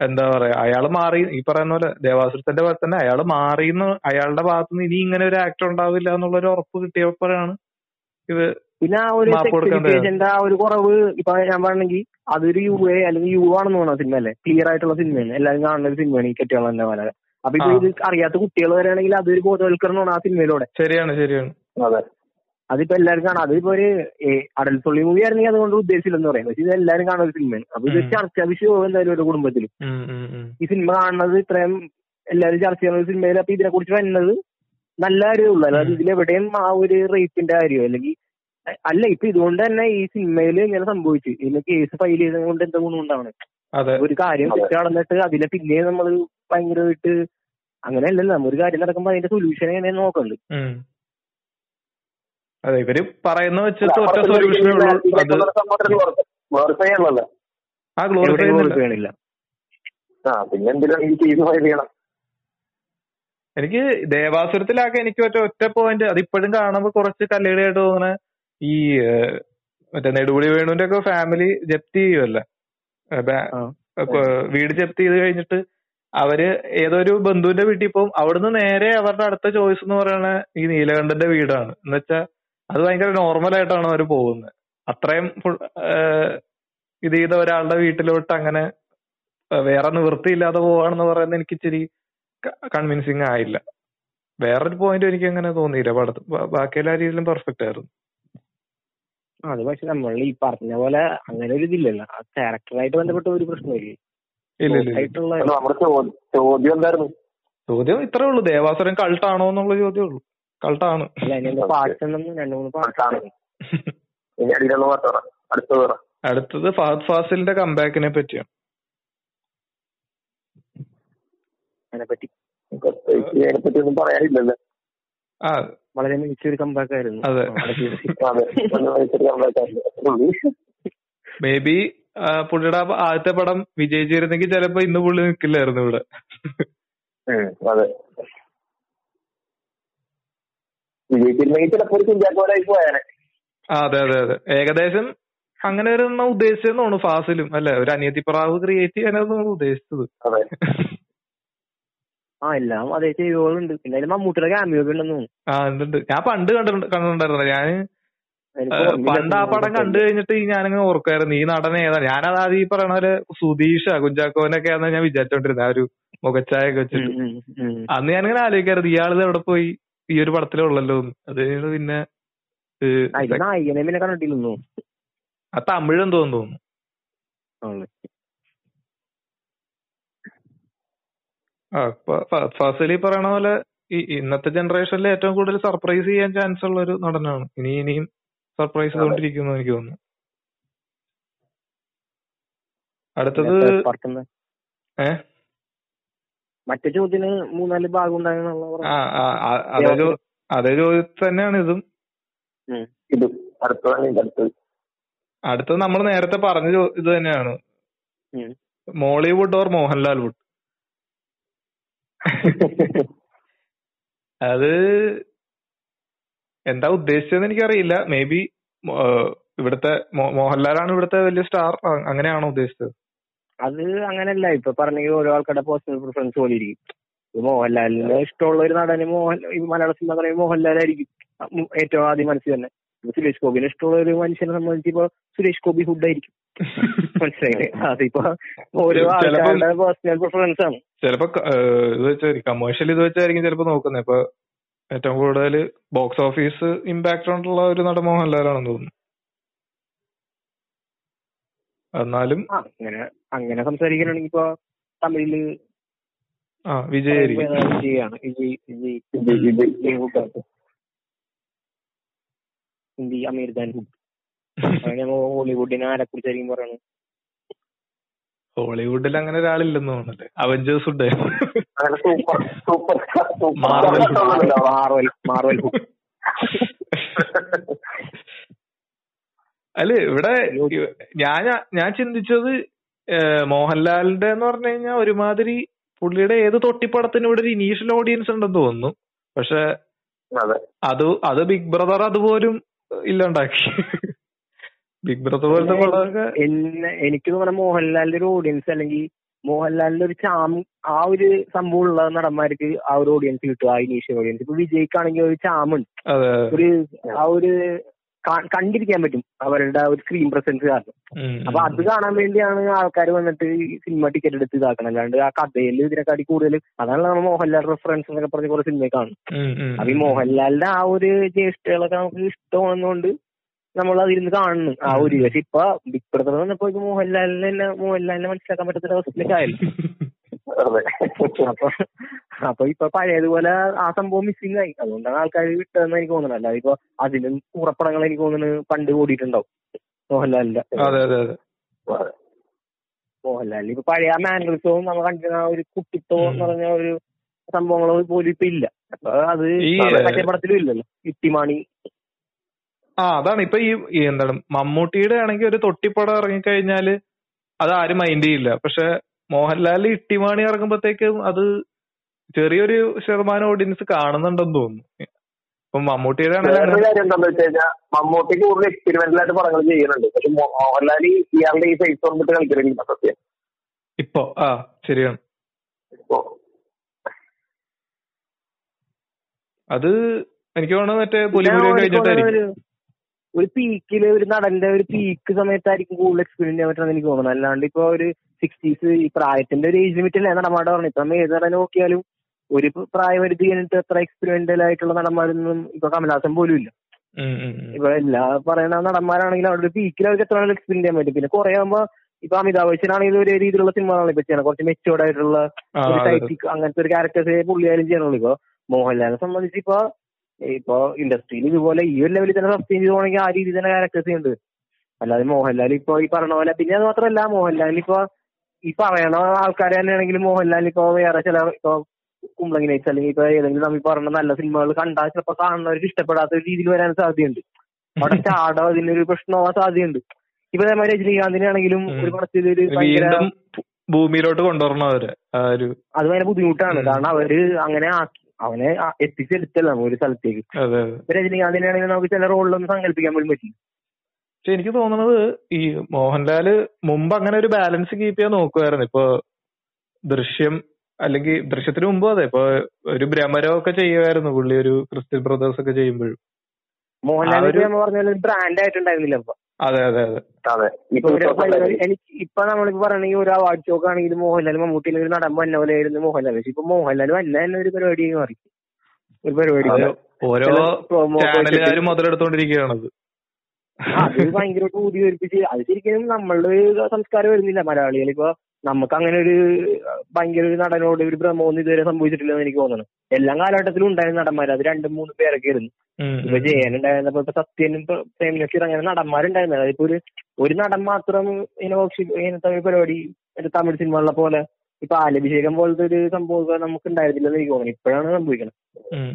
എന്താ പറയാ അയാൾ മാറി ഈ പറയുന്ന പോലെ ദേവാസുരത്തിന്റെ പോലെ തന്നെ അയാൾ മാറിന്ന് അയാളുടെ ഭാഗത്തുനിന്ന് ഇനി ഇങ്ങനെ ഒരു ആക്ട് ഉണ്ടാവില്ല എന്നുള്ള ഒരു ഉറപ്പ് കിട്ടിയപ്പോഴാണ് ഇത് പിന്നെ ആ ഒരു ആ ഒരു കുറവ് ഇപ്പൊ ഞാൻ പറയണെങ്കിൽ അതൊരു യു എ അല്ലെങ്കിൽ യു ആണെന്ന് പറഞ്ഞ സിനിമ അല്ലേ ക്ലിയർ ആയിട്ടുള്ള സിനിമയാണ് എല്ലാവരും കാണുന്ന ഒരു സിനിമയാണ് ഈ കെട്ടിയുള്ള പോലെ. അപ്പൊ ഇപ്പൊ. ഇത് അറിയാത്ത കുട്ടികൾ വരെയാണെങ്കിൽ അതൊരു ബോധവൽക്കരണമാണ് ആ സിനിമയിലൂടെ ശരിയാണ് ശരിയാണ്. അതെ. അതിപ്പോ എല്ലാവരും കാണാം. അതിപ്പോ ഒരു അടൽ സൊള്ളി മൂവി ആയിരുന്നെങ്കിൽ അതുകൊണ്ട് ഉദ്ദേശിച്ചില്ലെന്ന് പറയാം. പക്ഷെ ഇത് എല്ലാവരും കാണുന്ന ഒരു സിനിമയാണ് അപ്പൊ ഇത് ചർച്ച വിഷയവും എന്തായാലും ഒരു കുടുംബത്തിൽ. ഈ സിനിമ കാണുന്നത് ഇത്രയും എല്ലാവരും ചർച്ച ചെയ്യുന്ന ഒരു സിനിമയിൽ അപ്പൊ ഇതിനെ കുറിച്ച് വരുന്നത് നല്ല കാര്യമുള്ളൂ അല്ലാതെ. ഇതിലെവിടെയും ആ ഒരു റേപ്പിന്റെ കാര്യം അല്ലെങ്കിൽ അല്ല ഇപ്പൊ ഇതുകൊണ്ട് തന്നെ ഈ സിനിമയിൽ ഇങ്ങനെ സംഭവിച്ചു. ഇതിന് കേസ് ഫയൽ ചെയ്തത് കൊണ്ട് എന്താ ഗുണം ഉണ്ടാവണം അതെ. ഒരു കാര്യം നടന്നിട്ട് അതിനെ പിന്നെ നമ്മൾ ഭയങ്കരമായിട്ട് അങ്ങനെയല്ലല്ലോ. നമ്മ ഒരു കാര്യം നടക്കുമ്പോ അതിന്റെ സൊല്യൂഷൻ എങ്ങനെ നോക്കണ്ട്? ഉം. അതെ ഇവർ പറയുന്ന വെച്ചിട്ട് ഒറ്റ സൊല്യൂഷനേ ഉള്ളൂ. അത് വേർഫൈ ആണല്ലോ ആ ഗ്ലോറിഫൈ ചെയ്യണില്ല ആ പിന്നെ എന്തിനാണ് ഈ കേസ് ഫയൽ ചെയ്യണം? എനിക്ക് ദേവാസുരത്തിലാകെ എനിക്ക് ഒറ്റ ഒറ്റ പോയിന്റ് അത് ഇപ്പോഴും കാണുമ്പോൾ കുറച്ച് കല്ലുകടിയായിട്ട് തോന്നണ ഈ മറ്റേ നെടുപുളി വേണുവിന്റെ ഒക്കെ ഫാമിലി ജപ്തി ചെയ്യുമല്ല വീട് ജപ്തി ചെയ്ത് കഴിഞ്ഞിട്ട് അവർ ഏതൊരു ബന്ധുവിന്റെ വീട്ടിൽ പോകും അവിടുന്ന് നേരെ അവരുടെ അടുത്ത ചോയ്സ് എന്ന് പറയുന്ന ഈ നീലകണ്ഠന്റെ വീടാണ്. എന്നുവെച്ചാ അത് ഭയങ്കര നോർമൽ ആയിട്ടാണ് അവർ പോകുന്നത് അത്രയും ഫുൾ ഇത് ചെയ്ത ഒരാളുടെ വീട്ടിലോട്ട് അങ്ങനെ വേറെ വേറെ നിവൃത്തിയില്ലാതെ പോവാണെന്ന് പറയുന്നത് എനിക്ക് ഇച്ചിരി കൺവിൻസിങ് ആയില്ല. വേറൊരു പോയിന്റ് എനിക്ക് അങ്ങനെ തോന്നിയില്ല. പടത്ത് ബാക്കി എല്ലാ രീതിയിലും പെർഫെക്റ്റ് ആയിരുന്നു. അത് പക്ഷെ നമ്മൾ ഈ പറഞ്ഞ പോലെ അങ്ങനെ ഒരു ഇതില്ലല്ലോ. ആ ക്യാരക്ടറായിട്ട് ബന്ധപ്പെട്ട ഒരു പ്രശ്നം ചോദ്യം എന്തായിരുന്നു? ചോദ്യം ഇത്രേ ഉള്ളൂ. ദേവാസുരം കൾട്ടാണോ എന്നുള്ള ചോദ്യമേ ഉള്ളൂ. കൾട്ടാണ് അടുത്തത് ഫഹദ് ഫാസിലിന്റെ കംബാക്കിനെ പറ്റിയാണ്. അതിനെ പറ്റി പ്രത്യേകിച്ച് അതിനെപ്പറ്റി ഒന്നും പറയാനില്ലല്ലോ. ആ. വളരെ മികച്ചൊരു കമ്പാക്ക് ആയിരുന്നു. മേ ബി പുള്ളിയുടെ ആദ്യത്തെ പടം വിജയിച്ചിരുന്നെങ്കിൽ ചിലപ്പോ ഇന്ന് പുള്ളി നിൽക്കില്ലായിരുന്നു ഇവിടെ. അതെ. വിജയിച്ചിരുന്നെങ്കിൽ ചിലപ്പോ ഒരു കുഞ്ചാക്കോലായി പോയാനെ. ആ അതെ അതെ അതെ. ഏകദേശം അങ്ങനെ ഒരു ഉദ്ദേശിച്ചെന്ന് തോന്നുന്നു ഫാസിലും അല്ലെ? ഒരു അനിയത്തി പ്രാവ് ക്രിയേറ്റ് ചെയ്യാനായിരുന്നു ഉദ്ദേശിച്ചത്. ആ എല്ലാം അതേ ചെയ്തോളുണ്ട്. പിന്നെ അതിൽ മമ്മൂട്ടിയുടെ ക്യാമിയോ ഒക്കെ ഉണ്ടെന്ന് തോന്നുന്നു. ആ ഉണ്ട് ഞാൻ പണ്ട് കണ്ടിട്ടുണ്ട് കണ്ടിട്ടുണ്ടായിരുന്നു? ഞാൻ പണ്ട് ആ പടം കണ്ടു കഴിഞ്ഞിട്ട് ഞാനിങ്ങനെ ഓർക്കായിരുന്നു ഈ നടൻ ഏതാ? ഞാൻ അതാ ഈ പറയണ പോലെ സുധീഷ കുഞ്ചാക്കോനൊക്കെ ആണെന്ന് ഞാൻ വിചാരിച്ചോണ്ടിരുന്നത് ആ ഒരു മുഖച്ചായ ഒക്കെ വെച്ചിട്ട്. അന്ന് ഞാനിങ്ങനെ ആലോചിക്കാറുണ്ട് ഇയാളിത് എവിടെ പോയി? ഈ ഒരു പടത്തിലുള്ളല്ലോ ഉള്ളല്ലോ അത് പിന്നെ പിന്നെ കണ്ടിട്ടില്ലെന്നു ആ തമിഴെന്ന് തോന്നുന്നു ആ ഫ- ഫ- ഈ പറയണ പോലെ ഈ ഇന്നത്തെ ജനറേഷനിൽ ഏറ്റവും കൂടുതൽ സർപ്രൈസ് ചെയ്യാൻ ചാൻസ് ഉള്ള ഒരു നടനാണ്. ഇനി ഇനിയും സർപ്രൈസ് ചെയ്തോണ്ടിരിക്കുന്നു എനിക്ക് തോന്നുന്നു. അടുത്തത് മറ്റേ ചോദ്യത്തിന് മൂന്നാൽ ഭാഗം അതേ ചോദ്യത്തിൽ തന്നെയാണ് ഇതും. ഇത്. അടുത്തത്. നമ്മൾ നേരത്തെ പറഞ്ഞ ഇത് തന്നെയാണ്. Mollywood or Mohanlal would? <laughs> അത് എന്താ ഉദ്ദേശിച്ചതെന്ന് എനിക്കറിയില്ല. മേ ബി ഇവിടുത്തെ മോഹൻലാലാണ് ഇവിടുത്തെ വലിയ സ്റ്റാർ. അങ്ങനെയാണോ ഉദ്ദേശിച്ചത്? അത് അങ്ങനല്ല ഇപ്പൊ പറഞ്ഞെങ്കിൽ ഓരോ ആൾക്കാരുടെ പേഴ്സണൽ പ്രിഫറൻസ് പോലെ ഇരിക്കും. മോഹൻലാലിന് ഇഷ്ടമുള്ള ഒരു നടന് മോഹൻ മലയാള സിനിമ പറയുമ്പോൾ മോഹൻലാലായിരിക്കും ഏറ്റവും ആദ്യം മനസ്സിൽ തന്നെ സുരേഷ് ഗോപിനെ ഇഷ്ടമുള്ള ഒരു മനുഷ്യനെ സംബന്ധിച്ച് ഇപ്പൊ സുരേഷ് ഗോപി ഫുഡ് ആയിരിക്കും മനസ്സിലായില്ലേ അതിപ്പോ ഓരോ ആൾക്കാരുടെ പേഴ്സണൽ പ്രിഫറൻസ് ആണ് ചിലപ്പോ ഇത് വെച്ചായിരിക്കും കമേഴ്ഷ്യൽ ഇത് വെച്ചായിരിക്കും ചിലപ്പോ നോക്കുന്നത് ഇപ്പൊ ഏറ്റവും കൂടുതൽ ബോക്സ് ഓഫീസ് ഇമ്പാക്ട് ഉള്ള ഒരു നടൻ മോഹൻലാലാണെന്ന് തോന്നുന്നു എന്നാലും അങ്ങനെ അങ്ങനെ സംസാരിക്കുകയാണെങ്കിൽ ഇപ്പൊ തമിഴിൽ വിജയ് വിജയ് വിജയ് ഹിന്ദി അമീർ ഖാൻ. ഞങ്ങൾ അങ്ങനെ ഹോളിവുഡിനെ ആരെ കുറിച്ചായിരിക്കും പറയണത് ഹോളിവുഡിൽ അങ്ങനെ ഒരാളില്ലെന്ന് തോന്നുന്നുണ്ട്. അവഞ്ചേഴ്സ് ഉണ്ട്. മാർവൽ. Marvel Marvel. അല്ല ഇവിടെ ഞാൻ ഞാൻ ചിന്തിച്ചത് മോഹൻലാലിന്റെ എന്ന് പറഞ്ഞു കഴിഞ്ഞാൽ ഒരുമാതിരി പുള്ളിയുടെ ഏത് തൊട്ടിപ്പടത്തിന് ഇവിടെ ഒരു ഇനീഷ്യൽ ഓഡിയൻസ് ഉണ്ടെന്ന് തോന്നുന്നു. പക്ഷെ അതെ. അത് അത് ബിഗ് ബ്രദർ അതുപോലും ഇല്ലാണ്ടാക്കി. ബിഗ് ബ്രദർ പോലത്തെ പടമൊക്കെ എന്നെ എനിക്ക് തോന്നുന്ന മോഹൻലാലിന്റെ ഒരു ഓഡിയൻസ് അല്ലെങ്കിൽ മോഹൻലാലിന്റെ ഒരു ചാം ആ ഒരു സംഭവം ഉള്ള നടന്മാർക്ക് ആ ഒരു ഓഡിയൻസ് കിട്ടും ആ ഇനീഷ്യൽ ഓഡിയൻസ് ഇപ്പൊ വിജയ്ക്കാണെങ്കിൽ ഒരു ചാമുണ്ട് ഒരു ആ ഒരു കണ്ടിരിക്കാൻ പറ്റും അവരുടെ ഒരു സ്ക്രീൻ പ്രസൻസ് കാരണം. അപ്പൊ അത് കാണാൻ വേണ്ടിയാണ് ആൾക്കാർ വന്നിട്ട് സിനിമ ടിക്കറ്റ് എടുത്ത് ഇതാക്കണം അല്ലാണ്ട് ആ കഥയിൽ ഇതിനെക്കാട്ടി കൂടുതൽ അതാണ് നമ്മൾ മോഹൻലാൽ റെഫറൻസ് എന്നൊക്കെ പറഞ്ഞ കുറെ സിനിമ കാണും അപ്പൊ ഈ മോഹൻലാലിന്റെ ആ ഒരു ജ്യേഷ്ഠകളൊക്കെ നമുക്ക് ഇഷ്ടമാണെന്നുകൊണ്ട് നമ്മൾ അതിരുന്ന് കാണുന്നു ആ ഒരു പക്ഷെ ഇപ്പൊ ബിഗ് ബ്രദർ വന്നപ്പോ മോഹൻലാലിനെ തന്നെ മോഹൻലാലിനെ മനസ്സിലാക്കാൻ പറ്റാത്ത അവസ്ഥയിലേക്ക് ആയല്ലോ അതെ <laughs> അപ്പൊ അപ്പൊ ഇപ്പൊ പഴയതുപോലെ ആ സംഭവം മിസ്സിംഗ് ആയി. അതുകൊണ്ടാണ് ആൾക്കാർ വിട്ടതെന്ന് എനിക്ക് തോന്നുന്നത്. അല്ലാതെ ഇപ്പൊ അതിലും കൂറപ്പടങ്ങൾ എനിക്ക് തോന്നുന്നു പണ്ട് കൂടിയിട്ടുണ്ടാവും. മോഹൻലാലിന്റെ. മോഹൻലാലിന് ഇപ്പൊ പഴയ മാനറിസവും നമ്മൾ കണ്ടിരുന്ന ആ ഒരു കുട്ടിത്തവും എന്ന് പറഞ്ഞ ഒരു സംഭവങ്ങൾ പോലും ഇപ്പൊ ഇല്ല. അപ്പൊ അത് മറ്റേ പടത്തിലും ഇല്ലല്ലോ. ഇട്ടിമാണി. ആ അതാണ്. ഇപ്പൊ ഈ ഈ എന്താണ് മമ്മൂട്ടിയുടെ ആണെങ്കിൽ ഒരു തൊട്ടിപ്പടം ഇറങ്ങിക്കഴിഞ്ഞാൽ അത് ആരും മൈൻഡ് ചെയ്യില്ല. പക്ഷെ മോഹൻലാൽ ഇട്ടിമാണി ഇറങ്ങുമ്പോഴത്തേക്കും അത് ചെറിയൊരു ശതമാനം ഓഡിയൻസ് കാണുന്നുണ്ടെന്ന് തോന്നുന്നു. ഇപ്പൊ മമ്മൂട്ടിയുടെ വേറൊരു കാര്യം എന്താന്ന് വെച്ച് കഴിഞ്ഞാൽ മമ്മൂട്ടി കൂടുതൽ എക്സ്പെരിമെന്റൽ ആയിട്ട് പടങ്ങൾ ചെയ്യുന്നുണ്ട്. പക്ഷെ മോഹൻലാൽ ഇയാളുടെ ഈ സൈസ് വന്നിട്ട് കളിക്കുന്നില്ല സത്യം. ഇപ്പൊ ആ ശരിയാണ്. ഇപ്പോ. അത് എനിക്ക് തോന്നുന്നു മറ്റേ പിന്നെ പുലിമുരുകൻ കഴിഞ്ഞിട്ടായിരിക്കും. ഒരു ഒരു പീക്കിൽ ഒരു നടന്റെ ഒരു പീക്ക് സമയത്തായിരിക്കും കൂടുതൽ എക്സ്പീരിയൻസ് ചെയ്യാൻ പറ്റുന്നത് എനിക്ക് തോന്നുന്നു. അല്ലാണ്ട് ഇപ്പൊ ഒരു സിക്സ്റ്റീസ് ഈ പ്രായത്തിന്റെ ഒരു ഏജ് ലിമിറ്റ് അല്ലേ നടന്മാരുടെ പറഞ്ഞു ഇപ്പൊ നമ്മൾ ഏത് നടനെ നോക്കിയാലും ഒരു പ്രായപരിധി കഴിഞ്ഞിട്ട് അത്ര എക്സ്പെരിമെന്റൽ ആയിട്ടുള്ള നടന്മാരൊന്നും ഇപ്പൊ കമലഹാസൻ പോലും ഇല്ല. ഇപ്പൊ എല്ലാ പറയുന്ന നടന്മാരാണെങ്കിലും അവരുടെ പീക്കിൽ അവർക്ക് എത്ര എക്സ്പീരിയൻസ് ചെയ്യാൻ പറ്റും. പിന്നെ കുറെ ആകുമ്പോ ഇപ്പൊ അമിതാഭ് ബച്ചനാണെങ്കിലും ഒരു രീതിയിലുള്ള സിനിമകളാണ് ഇപ്പൊ ചെയ്യണം കുറച്ച് മെച്ചോർഡ് ആയിട്ടുള്ള അങ്ങനത്തെ ഒരു ക്യാരക്ടേഴ്സ് പുള്ളിയായാലും ചെയ്യണുള്ളൂ ഇപ്പൊ മോഹൻലാലിനെ സംബന്ധിച്ച് ഇപ്പൊ ഇപ്പൊ ഇൻഡസ്ട്രിയിൽ ഇതുപോലെ ഈ ഒരു ലെവലിൽ തന്നെ സസ്റ്റെയിൻ ചെയ്ത് പോകണമെങ്കിൽ ആ രീതിയിൽ തന്നെ ക്യാരക്ടേഴ്സ് ഉണ്ട് അല്ലാതെ മോഹൻലാൽ ഇപ്പൊ ഈ പറഞ്ഞ പോലെ പിന്നെ അത് മാത്രമല്ല മോഹൻലാൽ ഇപ്പൊ ഈ പറയണ ആൾക്കാർ തന്നെയാണെങ്കിലും മോഹൻലാൽ ഇപ്പൊ വേറെ ചില ഇപ്പൊ കുമ്പളങ്ങി നൈറ്റ്സ് അല്ലെങ്കിൽ ഇപ്പൊ ഏതെങ്കിലും നമ്മൾ പറഞ്ഞ നല്ല സിനിമകൾ കണ്ടാൽ ചിലപ്പോ കാണുന്നവർക്ക് ഇഷ്ടപ്പെടാത്ത ഒരു രീതിയിൽ വരാൻ സാധ്യതയുണ്ട്. അവിടെ ചാടോ അതിനൊരു പ്രശ്നമാവാൻ സാധ്യതയുണ്ട്. ഇപ്പൊ അതേമാതിരി രജനീകാന്തിനെ ആണെങ്കിലും. ഒരു പടത്തിൽ ഒരു ഭയങ്കര ഭൂമിയിലോട്ട് കൊണ്ടുവരണം അവർ അത് ഭയങ്കര ബുദ്ധിമുട്ടാണ്. കാരണം അവർ അങ്ങനെ ആക്കി അവനെ എത്തിച്ചെടുത്തല്ല ഒരു സ്ഥലത്തേക്ക്. രജനീകാന്തിനെ ആണെങ്കിലും നമുക്ക് ചില റോളിലൊന്നും സങ്കല്പിക്കാൻ പോലും പറ്റില്ല. പക്ഷെ എനിക്ക് തോന്നുന്നത് ഈ മോഹൻലാൽ മുമ്പ് അങ്ങനെ ഒരു ബാലൻസ് കീപ്പ് ചെയ്യാൻ നോക്കുമായിരുന്നു ഇപ്പൊ ദൃശ്യം അല്ലെങ്കിൽ ദൃശ്യത്തിന് മുമ്പ് അതെ ഇപ്പൊ ഒരു ഭ്രമരം ഒക്കെ ചെയ്യുമായിരുന്നു പുള്ളി ഒരു ക്രിസ്ത്യൻ ബ്രദേഴ്സ് ഒക്കെ ചെയ്യുമ്പോഴും. മോഹൻലാൽ ബ്രാൻഡ് ആയിട്ടുണ്ടായിരുന്നില്ല അതെ അതെ അതെ. അതെ. ഇപ്പൊ ഇപ്പൊ എനിക്ക് ഇപ്പൊ നമ്മളിപ്പോ പറയണെങ്കിൽ ഒരു അവാർഡ് ഷോക്ക് ആണെങ്കിലും മോഹൻലാൽ മമ്മൂട്ടിയിൽ ഒരു നടൻ വന്ന പോലെ ആയിരുന്നു മോഹൻലാൽ പക്ഷെ ഇപ്പൊ മോഹൻലാൽ വന്ന തന്നെ ഒരു പരിപാടി മാറി. ഒരു പരിപാടി ഓരോ ചാനലുകാരും മുതലെടുത്തോണ്ടിരിക്കുകയാണത്. അത് ഭയങ്കരമായിട്ട് ഊതി പെരുപ്പിച്ച് അത് ശരിക്കും നമ്മളുടെ സംസ്കാരം വരുന്നില്ല. മലയാളികൾ ഇപ്പൊ നമുക്ക് അങ്ങനെ ഒരു ഭയങ്കര ഒരു നടനോട് ഒരു ഭ്രമമൊന്നും ഇതുവരെ സംഭവിച്ചിട്ടില്ലെന്ന് എനിക്ക് തോന്നുന്നു. എല്ലാ കാലഘട്ടത്തിലും ഉണ്ടായിരുന്ന നടന്മാർ അത് രണ്ടും മൂന്നും പേരൊക്കെ ആയിരുന്നു. ഇപ്പൊ ജയൻ ഉണ്ടായിരുന്നപ്പോ ഇപ്പൊ സത്യനും പ്രേമനക്ഷീർ പ്രേം നസീർ അങ്ങനെ നടന്മാരുണ്ടായിരുന്നു അതായത് ഇപ്പൊ ഒരു ഒരു നടൻ മാത്രം ഇങ്ങനെ തമിഴ് ഇങ്ങനത്തെ ഒരു പരിപാടി ഒരു തമിഴ് സിനിമകളെ പോലെ ഇപ്പൊ ആലഭിഷേകം പോലത്തെ ഒരു സംഭവം നമുക്ക് ഉണ്ടായിരുന്നില്ലെന്ന് എനിക്ക് തോന്നുന്നു. ഇപ്പോഴാണ് സംഭവിക്കുന്നത്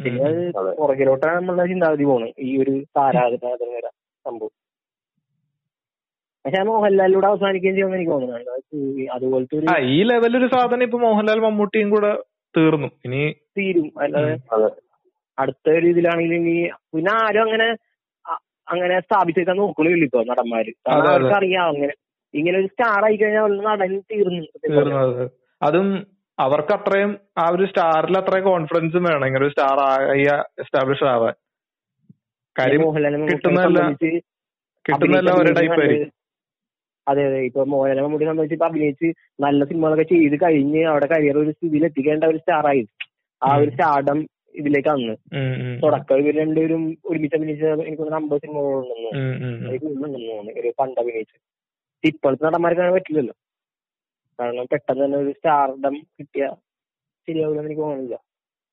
പിന്നെ. പുറകിലോട്ടാണ് നമ്മളുടെ ചിന്താഗതി പോകുന്നത് ഈ ഒരു താരാധന സംഭവം. പക്ഷെ ആ മോഹൻലാലിലൂടെ അവസാനിക്കുകയും ചെയ്യുമെന്ന് എനിക്ക് തോന്നുന്നത് അത് ഈ അതുപോലത്തെ ഒരു ഈ ലെവലൊരു സാധനം ഇപ്പൊ മോഹൻലാൽ മമ്മൂട്ടിയും കൂടെ തീർന്നു. ഇനി തീരും. അല്ലാതെ അടുത്ത രീതിയിലാണെങ്കിലും ഇനി പിന്നെ ആരും അങ്ങനെ അങ്ങനെ സ്ഥാപിച്ചേക്കാൻ നോക്കണില്ല ഇപ്പൊ നടന്മാര്. അതെ, അതെ. അവർക്ക് അറിയാം അങ്ങനെ. ഇങ്ങനെ ഒരു സ്റ്റാർ ആയി കഴിഞ്ഞാൽ നടൻ തീർന്നു. അതും. അവർക്ക് അത്രയും ആ ഒരു സ്റ്റാറിൽ അത്രയും കോൺഫിഡൻസും വേണം. ഇങ്ങനെ ഒരു സ്റ്റാർ ആയി എസ്റ്റാബ്ലിഷ് ആവാൻ. കാര്യം കിട്ടുന്നതെല്ലാം കിട്ടുന്നതെല്ലാം ഒരു അതെ അതെ. ഇപ്പൊ മോഹൻലാൽ മമ്മൂട്ടി സംബന്ധിച്ച് ഇപ്പൊ അഭിനയിച്ച് നല്ല സിനിമകളൊക്കെ ചെയ്ത് കഴിഞ്ഞ് അവിടെ കരിയർ ഒരു സ്ഥിതിയിൽ എത്തിക്കേണ്ട ഒരു സ്റ്റാറായി ആ ഒരു. സ്റ്റാർഡം ഇതിലേക്ക് വന്ന്. തുടക്കം ഇവർ രണ്ടുപേരും ഒരുമിച്ച് അഭിനയിച്ച എനിക്ക് അമ്പത് സിനിമകളുണ്ടെന്ന് ഒരു പണ്ട് അഭിനയിച്ച്. ഇപ്പോഴത്തെ നടന്മാർക്ക് അങ്ങനെ പറ്റില്ലല്ലോ. കാരണം പെട്ടെന്ന് തന്നെ ഒരു സ്റ്റാർഡം കിട്ടിയ ശരിയാവില്ലെന്ന് എനിക്ക് തോന്നുന്നില്ല.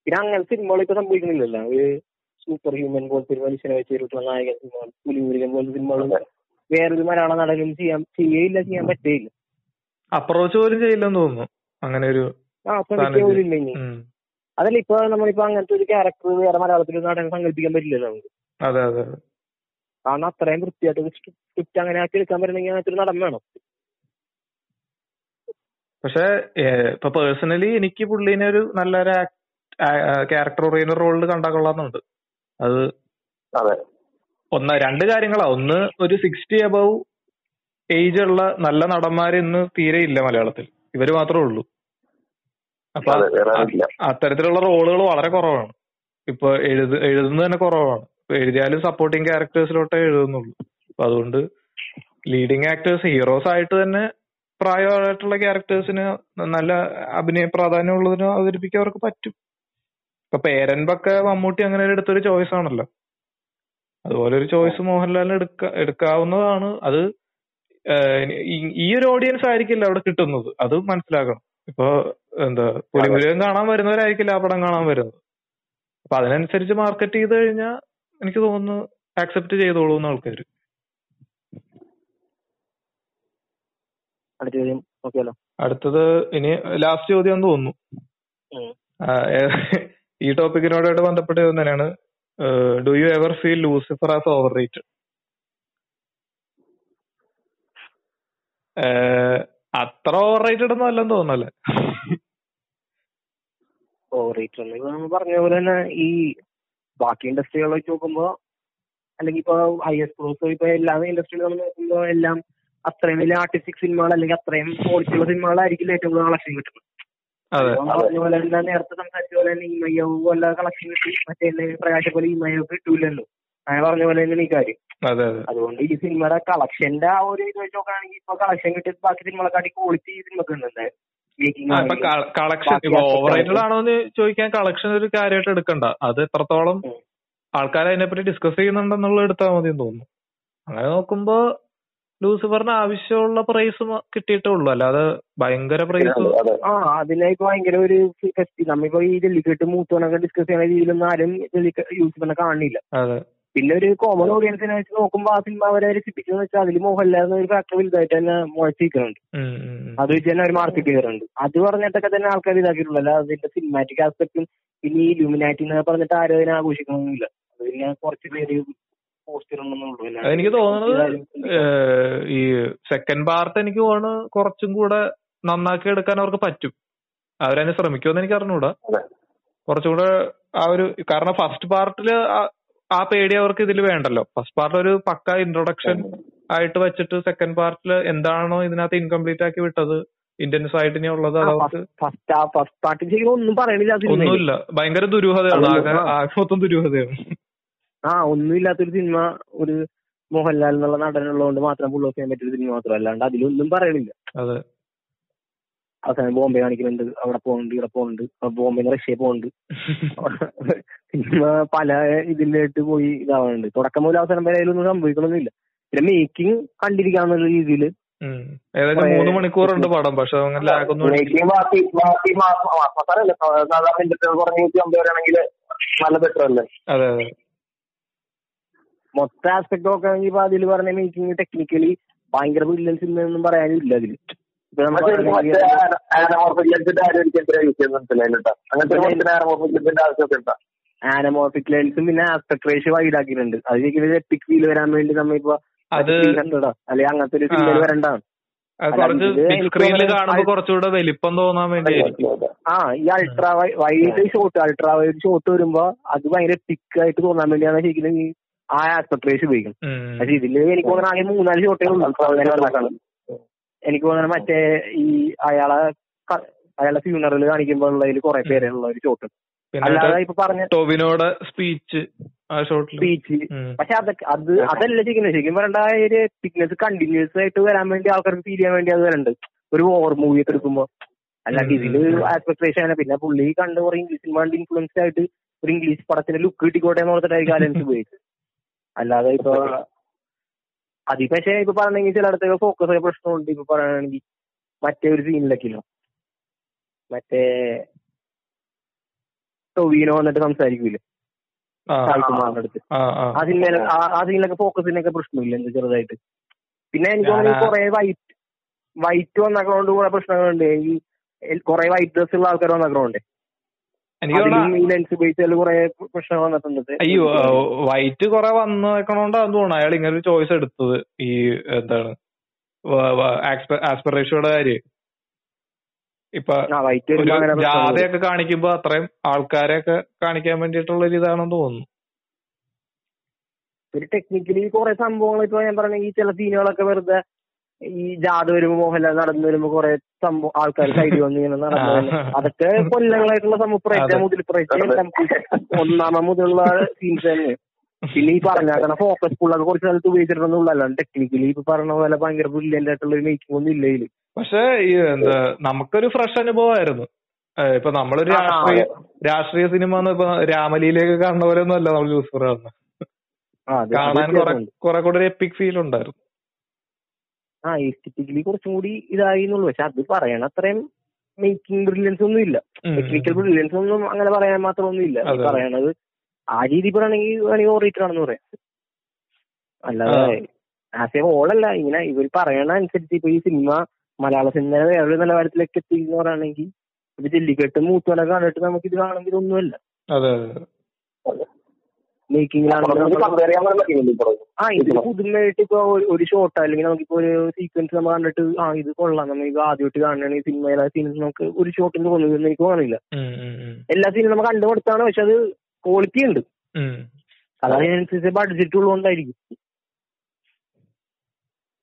പിന്നെ അങ്ങനത്തെ സിനിമകൾ ഇപ്പൊ സംഭവിക്കുന്നില്ലല്ലോ. ഒരു സൂപ്പർ ഹ്യൂമൻ പോലത്തെ ഒരു മനുഷ്യനെ വെച്ചിട്ടുള്ള നായകൻ സിനിമകൾ പുലിമുരുകൻ പോലത്തെ സിനിമകളും വേറൊരു മലയാള നടനും ചെയ്യാൻ ചെയ്യേയില്ല ചെയ്യാൻ പറ്റേയില്ല. അപ്രോച്ച് പോലും ചെയ്യില്ലെന്ന് തോന്നുന്നു. അങ്ങനെ ഒരു. അതല്ല ഇപ്പൊ നമ്മളിപ്പോ അങ്ങനത്തെ ഒരു ക്യാരക്ടർ വേറെ മലയാളത്തിൽ നടനെ സങ്കല്പിക്കാൻ പറ്റില്ലല്ലോ നമുക്ക്. അതെ അതെ. കാരണം അത്രയും വൃത്തിയായിട്ട് സ്ക്രിപ്റ്റ് അങ്ങനെ ആക്കി എടുക്കാൻ പറ്റണമെങ്കിൽ അങ്ങനത്തെ ഒരു നടൻ വേണം. പക്ഷെ ഇപ്പൊ പേഴ്സണലി എനിക്ക് പുള്ളിനെ ഒരു നല്ലൊരു ക്യാരക്ടർ ഓറിയന്റഡ് റോളിൽ കണ്ടാ കൊള്ളാന്നുണ്ട് അത് അതെ. ഒന്ന് രണ്ട് കാര്യങ്ങളാ. ഒന്ന് ഒരു സിക്സ്റ്റി അബവ് ഏജ് ഉള്ള നല്ല നടന്മാര് ഇന്ന് തീരെ ഇല്ല മലയാളത്തിൽ. ഇവർ മാത്രമേ ഉള്ളൂ. അപ്പൊ അതെ അത്തരത്തിലുള്ള റോളുകൾ വളരെ കുറവാണ്. ഇപ്പൊ എഴുത എഴുതുന്നത് തന്നെ കുറവാണ്. എഴുതിയാലും സപ്പോർട്ടിങ് ക്യാരക്ടേഴ്സിലോട്ടേ എഴുതുന്നുള്ളൂ. അപ്പൊ അതുകൊണ്ട് ലീഡിങ് ആക്ടേഴ്സ് ഹീറോസ് ആയിട്ട് തന്നെ പ്രായമായിട്ടുള്ള ക്യാരക്ടേഴ്സിന് നല്ല അഭിനയ പ്രാധാന്യം ഉള്ളതിനെ അവതരിപ്പിക്കാൻ അവർക്ക് പറ്റും. ഇപ്പൊ പേരൻപൊക്കെ മമ്മൂട്ടി അങ്ങനെ ഒരു എടുത്തൊരു ചോയ്സ് ആണല്ലോ. അതുപോലെ ഒരു ചോയ്സ് മോഹൻലാലിന് എടുക്ക എടുക്കാവുന്നതാണ്. അത് ഏഹ്, ഈ- ഒരു ഓഡിയൻസ് ആയിരിക്കില്ല അവിടെ കിട്ടുന്നത്. അത് മനസ്സിലാക്കണം. ഇപ്പൊ എന്താ പുലിമുരുകൻ കാണാൻ വരുന്നവരായിരിക്കില്ല ആ പടം കാണാൻ വരുന്നത്. അപ്പൊ അതിനനുസരിച്ച് മാർക്കറ്റ് ചെയ്ത് കഴിഞ്ഞാൽ എനിക്ക് തോന്നുന്നു ആക്സെപ്റ്റ് ചെയ്തോളൂന്ന് ആൾക്കാർ അടുത്ത ചോദ്യം നോക്കിയാലോ? അടുത്തത് ഇനി ലാസ്റ്റ് ചോദ്യം എന്ന് തോന്നുന്നു. ഈ ടോപ്പിക്കിനോടായിട്ട് ബന്ധപ്പെട്ട് തന്നെയാണ് do you ever feel Lucifer as overrate അത്ര ഓവർ റേറ്റഡ് ഒന്നും അല്ലെന്ന് തോന്നല്ലേ ഓവറേറ്റർ നമ്മൾ പറഞ്ഞ പോലെ തന്നെ ഈ ബാക്കി ഇൻഡസ്ട്രികളെ വെച്ച് നോക്കുമ്പോ അല്ലെങ്കിൽ ഇപ്പൊ എസ് പ്രോസ് ഇപ്പൊ എല്ലാ ഇൻഡസ്ട്രിയിലും നമ്മൾ നോക്കുമ്പോ എല്ലാം അത്രയും വലിയ ആർട്ടിസ്റ്റിക് സിനിമകൾ അല്ലെങ്കിൽ അത്രയും ക്വാളിറ്റിയുള്ള സിനിമകളായിരിക്കില്ല ഏറ്റവും കൂടുതൽ കളക്ഷൻ കിട്ടുന്നത്. അതെ. ഇപ്പൊ പറഞ്ഞ പോലെ തന്നെ നേരത്തെ സംസാരിച്ച പോലെ തന്നെ ഇമയോ വല്ല കളക്ഷൻ കിട്ടി മറ്റേ പ്രകാശ പോലെ ഇമയോ കിട്ടൂലല്ലോ. അങ്ങനെ പറഞ്ഞ പോലെ തന്നെയാണ് ഈ കാര്യം. അതെ അതെ. അതുകൊണ്ട് ഈ സിനിമയുടെ കളക്ഷന്റെ ആ ഒരു ഇത് വെച്ച് നോക്കുകയാണെങ്കിൽ ഇപ്പൊ കളക്ഷൻ കിട്ടിയത് ബാക്കി സിനിമകളെക്കാട്ടി ക്വാളിറ്റി ഈ സിനിമക്ക് ഉണ്ട് എന്തായാലും കളക്ഷൻ ബാക്കി ഓവർ റേറ്റഡ് ആണോ എന്ന് ചോദിക്കാൻ കളക്ഷൻ ഒരു കാര്യമായിട്ട് എടുക്കണ്ട. അത് എത്രത്തോളം ആൾക്കാർ അതിനെപ്പറ്റി ഡിസ്കസ് ചെയ്യുന്നുണ്ടെന്നുള്ളത് എടുത്താൽ മതി എന്ന് തോന്നുന്നു. അങ്ങനെ നോക്കുമ്പോ ലൂസിഫറിന് ആവശ്യമുള്ള പ്രൈസ് കിട്ടിയിട്ടേ ഉള്ളൂ. അല്ലാതെ ഭയങ്കര പ്രൈസ് ആ അതിലേക്ക് ഭയങ്കര ഒരു നമ്മിപ്പോ നമ്മളിപ്പോ ഈ ജെല്ലിക്കെട്ട് മൂത്തോണൊക്കെ ഡിസ്കസ് ചെയ്യുന്ന രീതിയിലൊന്നും ആരും ജെല്ലിക്കെട്ട് യൂസ് കാണില്ല. അതെ. പിന്നെ ഒരു കോമൺ ഓഡിയൻസിനെ വെച്ച് നോക്കുമ്പോൾ ആ സിനിമ അവരെ രസിപ്പിച്ചെന്ന് വെച്ചാൽ അതിൽ മോഹൻലാലിന് ഒരു ഫാക്ടർ വലുതായിട്ട് തന്നെ മുഴച്ചിരിക്കുന്നുണ്ട്. അത് വെച്ച് തന്നെ അവർ മാർക്കറ്റ് ചെയ്യുന്നുണ്ട് അത് പറഞ്ഞിട്ടൊക്കെ തന്നെ ആൾക്കാർ ഇതാക്കിയിട്ടുള്ളൂ. അല്ല അതിന്റെ സിനിമാറ്റിക് ആസ്പെക്ടും പിന്നെ ഈ ലുമിനാറ്റി എന്നൊക്കെ പറഞ്ഞിട്ട് ആരും അതിനെ ആഘോഷിക്കണമെന്നില്ല അത് പിന്നെ കുറച്ച് പേര് എനിക്ക് തോന്നുന്നത് ഈ സെക്കൻഡ് പാർട്ട് എനിക്ക് തോന്നുന്നു കുറച്ചും കൂടെ നന്നാക്കി എടുക്കാൻ അവർക്ക് പറ്റും. അവരതിനെ ശ്രമിക്കുമെന്ന് എനിക്ക് അറിഞ്ഞൂടാ കുറച്ചും കൂടെ ആ ഒരു കാരണം ഫസ്റ്റ് പാർട്ടിൽ ആ പേടി അവർക്ക് ഇതിൽ വേണ്ടല്ലോ. ഫസ്റ്റ് പാർട്ട് ഒരു പക്ക ഇൻട്രൊഡക്ഷൻ ആയിട്ട് വെച്ചിട്ട് സെക്കൻഡ് പാർട്ടിൽ എന്താണോ ഇതിനകത്ത് ഇൻകംപ്ലീറ്റ് ആക്കി വിട്ടത് ഇന്റൻസ് ആയിട്ട് ഇനി ഉള്ളത് അത് അവർക്ക് ഫസ്റ്റ് ഫസ്റ്റ് പാർട്ടി ഒന്നും പറയണില്ല ആ സിനിമയിൽ ഒന്നുമില്ല. ഭയങ്കര ദുരൂഹതയാണ്. ആകെ മൊത്തം ദുരൂഹതയാണ്. ആ ഒന്നുമില്ലാത്തൊരു സിനിമ ഒരു മോഹൻലാൽ എന്നുള്ള നടനുള്ളതുകൊണ്ട് മാത്രം ഫുൾ ഓഫ് ചെയ്യാൻ പറ്റിയ സിനിമ മാത്രം അല്ലാണ്ട് അതിലൊന്നും പറയണില്ല. അതെ. അവസാനം ബോംബെ കാണിക്കുന്നുണ്ട് അവിടെ പോകുന്നുണ്ട് ഇവിടെ പോകുന്നുണ്ട് ബോംബെ റഷ്യ പോകുന്നുണ്ട് സിനിമ പല ഇതിലായിട്ട് പോയി ഇതാവുന്നുണ്ട് തുടക്കം മുതൽ അവസാനം വരെ അതിലൊന്നും സംഭവിക്കണമെന്നില്ല പിന്നെ മേക്കിംഗ് കണ്ടിരിക്കാന്നുള്ള രീതിയിൽ മൂന്ന് മണിക്കൂറുണ്ട് പടം പക്ഷെ സാധാരണ നല്ല ബെറ്റർ അല്ലേ? അതെ അതെ. മൊത്തം ആസ്പെക്ട് നോക്കുകയാണെങ്കിൽ ഇപ്പൊ അതിൽ പറഞ്ഞ മീറ്റിംഗ് ടെക്നിക്കലി ഭയങ്കര ബ്രില്യൻസ് ഇല്ലെന്നും പറയാനില്ല അതിൽ. നമ്മൾ ആനമോർഫിക് ലെൻസും പിന്നെ ആസ്പെക്ട് റേഷ്യോ വൈഡ് ആക്കിയിട്ടുണ്ട്. അത് ശരിക്കും എപ്പിക് ഫീൽ വരാൻ വേണ്ടി നമ്മ ഇപ്പൊ അല്ലെങ്കിൽ അങ്ങനത്തെ ഒരു ഫീൽ. വരണ്ടാണ് സ്ക്രീനിൽ കാണുമ്പോൾ കുറച്ചുകൂടെ വലിപ്പം തോന്നാൻ വേണ്ടി ആ ഈ ultra wide shot ultra wide shot വരുമ്പോ അത് ഭയങ്കര പിക്ക് ആയിട്ട് തോന്നാൻ വേണ്ടിയാണ് ശരിക്കും ആ ആസ്പെക്ട് റേഷ്യോ ഉപയോഗിക്കും. പക്ഷെ ഇതിൽ എനിക്ക് തോന്നുന്നു ആകെ മൂന്നാൽ ഷോട്ടേ ഉള്ളൂ എനിക്ക് തോന്നുന്നത് മറ്റേ ഈ അയാളെ അയാളെ ഫ്യൂണറൽ കാണിക്കുമ്പോൾ ഉള്ളതിൽ കുറെ പേരുള്ള ഒരു ഷോട്ട് അല്ലാതെ ഇപ്പൊ പറഞ്ഞ ടോവിനോടെ സ്പീച്ച് സ്പീച്ച് പക്ഷെ അതൊക്കെ അത് അതല്ല ശരിക്കും ശരിക്കും പറയേണ്ട ആ ഒരു തിക്നെസ് കണ്ടിന്യൂസ് ആയിട്ട് വരാൻ വേണ്ടി ആൾക്കാർക്ക് ഫീൽ ചെയ്യാൻ വേണ്ടി അത് വരണ്ട്. ഒരു ഓവർ മൂവി ഒക്കെ എടുക്കുമ്പോ. അല്ലാണ്ട്. ഇതിൽ ആക്സ്പെക്ടേഷൻ ആണ്. പിന്നെ പുള്ളി കണ്ട് കുറെ ഇംഗ്ലീഷ് ഇൻഫ്ലുവൻസ് ആയിട്ട് ഒരു ഇംഗ്ലീഷ് പടത്തിന്റെ ലുക്ക് കിട്ടിക്കോട്ടെ എന്ന് ഓർത്തിട്ടായിരിക്കും ആ ലെൻസ് ഉപയോഗിച്ചത്. അല്ലാതെ ഇപ്പൊ അതി പക്ഷേ ഇപ്പൊ പറഞ്ഞെങ്കിൽ ചിലയിടത്തൊക്കെ ഫോക്കസ് ആയ പ്രശ്നമുണ്ട്. ഇപ്പൊ പറയുകയാണെങ്കിൽ മറ്റേ ഒരു സീനിലൊക്കെയല്ലോ മറ്റേ ടൊവീനോ വന്നിട്ട് സംസാരിക്കൂലേ ആ സായികുമാറിന്റെ അടുത്ത്. ആ ആ. സീനിലൊക്കെ ഫോക്കസിനൊക്കെ പ്രശ്നമില്ല എന്ത് ചെറുതായിട്ട്. പിന്നെ എനിക്ക് തോന്നുന്നു കുറെ വൈറ്റ് വൈറ്റ് വന്നക്കൊണ്ട് കുറെ പ്രശ്നങ്ങളുണ്ട്. ഈ കുറെ വൈറ്റ് ഡ്രസ് ഉള്ള ആൾക്കാർ വന്ന ഈ ലെൻസ് ഉപയോഗിച്ചാൽ കുറെ പ്രശ്നം വന്നിട്ടുണ്ട്. അയ്യോ വൈറ്റ് കുറെ വന്നേക്കണോണ്ടാന്ന് തോന്നുന്നു. അയാൾ ഇങ്ങനെ ഒരു ചോയ്സ് എടുത്തത്. ഈ എന്താണ് ആസ്പിറേഷയുടെ കാര്യം. ഇപ്പൊ. ജാഥയൊക്കെ കാണിക്കുമ്പോ അത്രയും ആൾക്കാരെയൊക്കെ കാണിക്കാൻ വേണ്ടിയിട്ടുള്ള ഒരു ഇതാണെന്ന് തോന്നുന്നു. ഒരു ടെക്നിക്കലി കുറെ സംഭവങ്ങൾ ഇപ്പൊ ഞാൻ പറഞ്ഞ ഈ ചില സീനുകളൊക്കെ വെറുതെ ഈ ജാഥ വരുമ്പോ മോഹൻലാൽ നടന്നു വരുമ്പോ കുറെ സംഭവം ആൾക്കാർ സൈഡിൽ വന്ന് ഇങ്ങനെ നടന്നു വരുന്നു. അതൊക്കെ കൊല്ലങ്ങളായിട്ടുള്ള മുതൽ പ്രേറ്റ ഒന്നാമ മുതലുള്ള സീൻസ് തന്നെ. പിന്നെ ഈ പറഞ്ഞ ഫോക്കസ് ഫുള്ളൊക്കെ കുറച്ച് സ്ഥലത്ത് ഉപയോഗിച്ചിട്ടുണ്ടെന്നുള്ള അല്ലാണ്ട് ടെക്നിക്കലി ഇപ്പൊ പറഞ്ഞ പോലെ ഭയങ്കര ബ്രില്യന്റ് ആയിട്ടുള്ള ഒരു മേക്കിംഗ് ഒന്നും ഇല്ല ഇതിൽ. പക്ഷെ ഈ എന്താ നമുക്കൊരു ഫ്രഷ് അനുഭവമായിരുന്നു. ഇപ്പൊ നമ്മളൊരു രാഷ്ട്രീയ. രാഷ്ട്രീയ സിനിമ എന്ന് ഇപ്പൊ രാമലീലയൊക്കെ കാണുന്ന പോലെ ഒന്നും അല്ല നമ്മൾ ലൂസിഫർ കാണുന്നത് കാണാൻ കുറെ. കുറെ കൂടെ ഒരു എപ്പിക് ഫീൽ ഉണ്ടായിരുന്നു. ആ എസ്തെറ്റിക്കലി കുറച്ചും കൂടി ഇതായി എന്നുള്ളൂ. പക്ഷെ അത് പറയണ അത്രയും മേക്കിംഗ് ബ്രില്യൻസ് ഒന്നും ഇല്ല. ടെക്നിക്കൽ ബ്രില്യൻസ് ഒന്നും അങ്ങനെ പറയാൻ മാത്രം ഒന്നും ഇല്ല പറയണത് ആ രീതി പറയണെങ്കിൽ വേണമെങ്കിൽ ഓറിയേറ്റർ ആണെന്ന് പറയാം. അല്ലാതെ ആസ് എ ഹോളല്ല ഇങ്ങനെ ഇവർ പറയണ അനുസരിച്ച് ഇപ്പൊ ഈ സിനിമ മലയാള സിനിമ വേറൊരു നിലവാരത്തിലേക്ക് എത്തി എന്ന് പറയുകയാണെങ്കിൽ ഇപ്പൊ ജെല്ലിക്കെട്ട് മൂത്തോല കണ്ടിട്ട് നമുക്ക് ഇത് കാണണമെങ്കിൽ ഒന്നുമല്ല. ഇപ്പോൾ ആ ഇത് പുതുമയായിട്ട് ഇപ്പൊ ഒരു- ഷോട്ട് അല്ലെങ്കിൽ നമുക്കിപ്പോ ഒരു സീക്വൻസ് നമ്മൾ കണ്ടിട്ട് ആ ഇത് കൊള്ളാം. നമ്മൾ ഇത് ആദ്യമായിട്ട് കാണുകയാണെങ്കിൽ സിനിമയിലെ സീൻസ് നമുക്ക് ഒരു ഷോട്ടിന് തോന്നുന്നു എനിക്ക് ഉം. എല്ലാ സീനും നമ്മൾ കണ്ടുകൊടുത്താണ് പക്ഷെ അത് ക്വാളിറ്റി ഉണ്ട്. ഉം. അത് അതിനനുസരിച്ച് ബഡ്ജറ്റ് ഉള്ളതുകൊണ്ടായിരിക്കും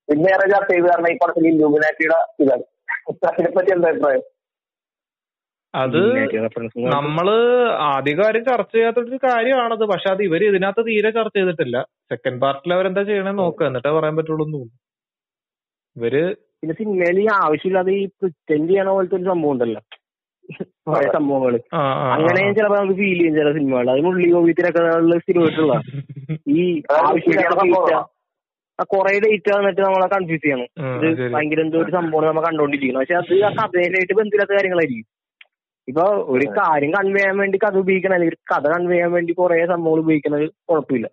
പിന്നെ ഏറെ ചർച്ച ചെയ്ത് കാരണം ഈ പടത്തിൽ ഇല്ലുമിനാറ്റിയുടെ ഇതാണ് അതിനെപ്പറ്റി എന്താ അഭിപ്രായം? അത് നമ്മൾ ആദ്യകാര്യം ചർച്ച ചെയ്യാത്തൊരു കാര്യമാണത്. പക്ഷെ അത് ഇവർ ഇതിനകത്ത് തീരെ ചർച്ച ചെയ്തിട്ടില്ല. സെക്കൻഡ് പാർട്ടിൽ അവരെന്താ ചെയ്യണമെന്ന് നോക്കുക എന്നിട്ടേ പറയാൻ പറ്റുള്ളൂ എന്ന് തോന്നുന്നു. ഇവർ പിന്നെ സിനിമയിൽ ഈ ആവശ്യമില്ലാതെ ഈ പ്രിറ്റൻഡ് ചെയ്യണ പോലത്തെ ഒരു സംഭവം ഉണ്ടല്ലോ. സംഭവങ്ങൾ. അങ്ങനെ ചിലപ്പോ നമുക്ക് ഫീൽ ചെയ്യും ചില സിനിമകൾ അത് മുള്ളി ഗോപിത്തിനൊക്കെ സ്ഥിരമായിട്ടുള്ള ഈ ആവശ്യമില്ലാത്ത കൊറേ ഡേറ്റ് വന്നിട്ട് നമ്മളെ കൺഫ്യൂസ് ചെയ്യണം. ഇത് ഭയങ്കര എന്തോ ഒരു സംഭവം നമ്മൾ കണ്ടോണ്ടിരിക്കണം പക്ഷെ അത് ആ കഥയിലായിട്ട് ബന്ധമില്ലാത്ത കാര്യങ്ങളായിരിക്കും. ഇപ്പൊ ഒരു കാര്യം കൺവേ ചെയ്യാൻ വേണ്ടി കഥ ഉപയോഗിക്കണം അല്ലെങ്കിൽ ഒരു കഥ കൺവേ ചെയ്യാൻ വേണ്ടി കുറെ സംഭവങ്ങൾ ഉപയോഗിക്കുന്നത് കുഴപ്പമില്ല.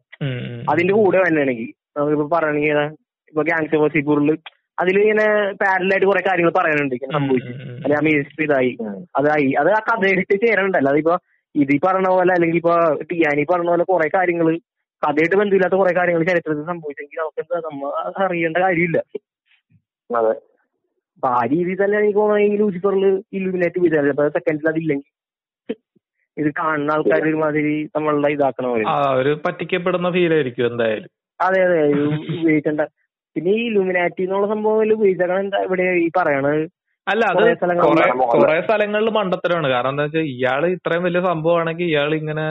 അതിന്റെ കൂടെ വന്നെയാണെങ്കിൽ നമുക്കിപ്പോ പറയണെങ്കിൽ ഇപ്പൊ ഗാങ്സ് ഓഫ് അതിൽ ഇങ്ങനെ പാരലായിട്ട് കുറെ കാര്യങ്ങൾ പറയാനുണ്ട് ഇങ്ങനെ സംഭവിച്ചു. അല്ലെ ആ മിനിസ്റ്റർ ഇതായി. അതായി അത് ആ കഥയിട്ട് ചേരണ്ടല്ലോ അതിപ്പോ ഇത് പറഞ്ഞ പോലെ അല്ലെങ്കിൽ ഇപ്പൊ ടിയാനി പറഞ്ഞ പോലെ കുറെ കാര്യങ്ങൾ കഥയായിട്ട് ബന്ധമില്ലാത്ത കുറെ കാര്യങ്ങൾ ചരിത്രത്തിൽ സംഭവിച്ചെങ്കിൽ നമുക്ക് എന്താ നമ്മ അറിയേണ്ട കാര്യമില്ല. അതെ. അപ്പൊ ആ രീതിയിൽ തന്നെ എനിക്ക് തോന്നുന്നത് ഈ ലൂസിഫറിൽ ഇല്ലുമിനേറ്റ് വിചാരിച്ചു അപ്പൊ സെക്കൻഡിൽ അതില്ലെങ്കിൽ ഇത് കാണുന്ന ആൾക്കാർ ഒരുമാതിരി നമ്മളുടെ ഇതാക്കണ പോലെ. ഒരു പറ്റിക്കപ്പെടുന്ന ഫീൽ ആയിരിക്കും എന്തായാലും. അതെ അതെ ഉപയോഗിക്കണ്ട. പിന്നെ ഈ ഇലുമിനാറ്റി എന്നുള്ള സംഭവം ഉപയോഗിച്ചാൽ എന്താ ഇവിടെ ഈ പറയണത്? അല്ല അത് കുറെ സ്ഥലങ്ങളിൽ മണ്ടത്തരമാണ്. കാരണം എന്താ വെച്ചാൽ ഇയാൾ ഇത്രയും വലിയ സംഭവമാണെങ്കിൽ ഇയാൾ ഇങ്ങനെ